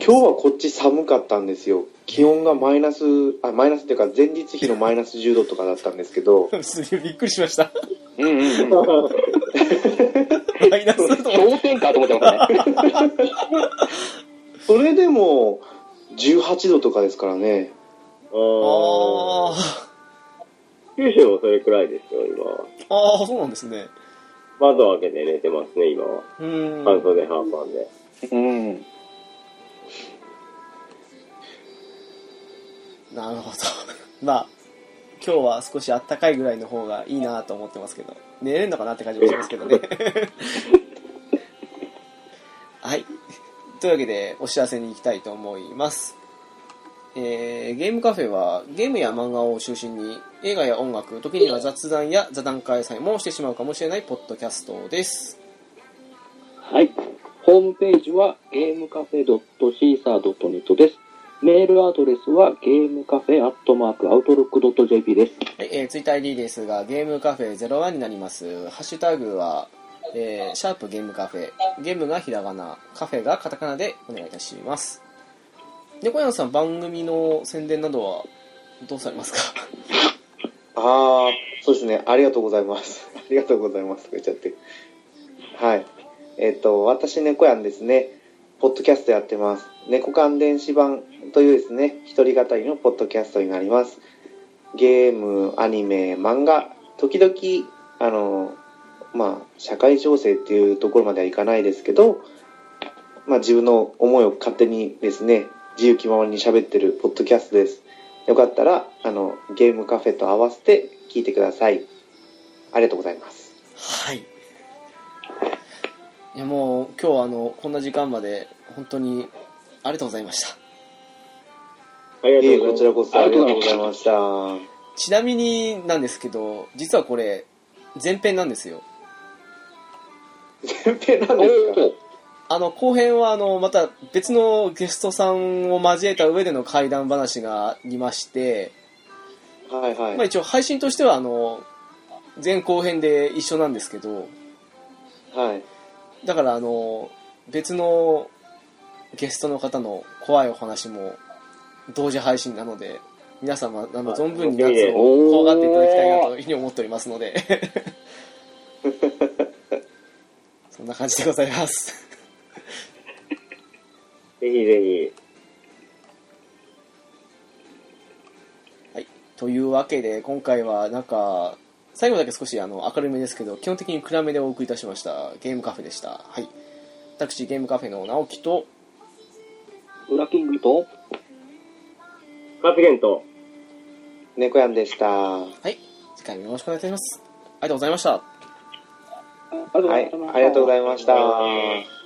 今日はこっち寒かったんですよ。気温がマイナス、あ、マイナスっていうか前日比のマイナス10度とかだったんですけど、(laughs) すげえびっくりしました。うんうんうん。(laughs) マイナスだと思って氷点下と思ってましたね。(laughs) それでも18度とかですからね。あーあ九州もそれくらいですよ、今あー、そうなんですね。窓開けて寝てますね、今は。うーん。半袖半パンで。うん。なるほど。(laughs) まあ、今日は少しあったかいぐらいの方がいいなと思ってますけど、寝れるのかなって感じもしますけどね。(laughs) はい。というわけで、お知らせに行きたいと思います。えーゲームカフェはゲームや漫画を中心に映画や音楽、時には雑談や座談会さえもしてしまうかもしれないポッドキャストです。はい。ホームページはゲームカフェ .caesar.net です。メールアドレスはゲームカフェアットマークアウトロック .jp です。はい、えー、ツイッター ID ですが、ゲームカフェ01になります。ハッシュタグは、えーシャープゲームカフェ。ゲームがひらがな、カフェがカタカナでお願いいたします。猫山さん、番組の宣伝などはどうされますか？(laughs) あー、そうですね。ありがとうございます。(laughs) ありがとうございます。言っちゃって。はい。えっ、と、私、猫やんですね。ポッドキャストやってます。猫缶電子版というですね、一人語りのポッドキャストになります。ゲーム、アニメ、漫画、時々、あの、まあ、社会情勢っていうところまではいかないですけど、まあ、自分の思いを勝手にですね、自由気ままに喋ってるポッドキャストです。よかったら、あの、ゲームカフェと合わせて聞いてください。ありがとうございます。はい。いや、もう、今日はあの、こんな時間まで、本当に、ありがとうございました。ありがとうございます。こちらこそありがとうございました。ちなみになんですけど、実はこれ、前編なんですよ。前編なんですか？あの、後編は、あの、また別のゲストさんを交えた上での怪談話がありまして、はいはい。まあ一応配信としては、あの、前後編で一緒なんですけど、はい。だから、あの、別のゲストの方の怖いお話も同時配信なので、皆様、あの、あ存分に夏を怖がっていただきたいなというふうに思っておりますので、(laughs) そんな感じでございます。ぜひぜひ。はい。というわけで、今回はなんか、最後だけ少しあの明るめですけど、基本的に暗めでお送りいたしました。ゲームカフェでした。はい。私、ゲームカフェの直樹と、ウラキングと、発言と、猫やんでした。はい。次回もよろしくお願いいたします。ありがとうございました。ありがとうごはいざいまし。たありがとうございました。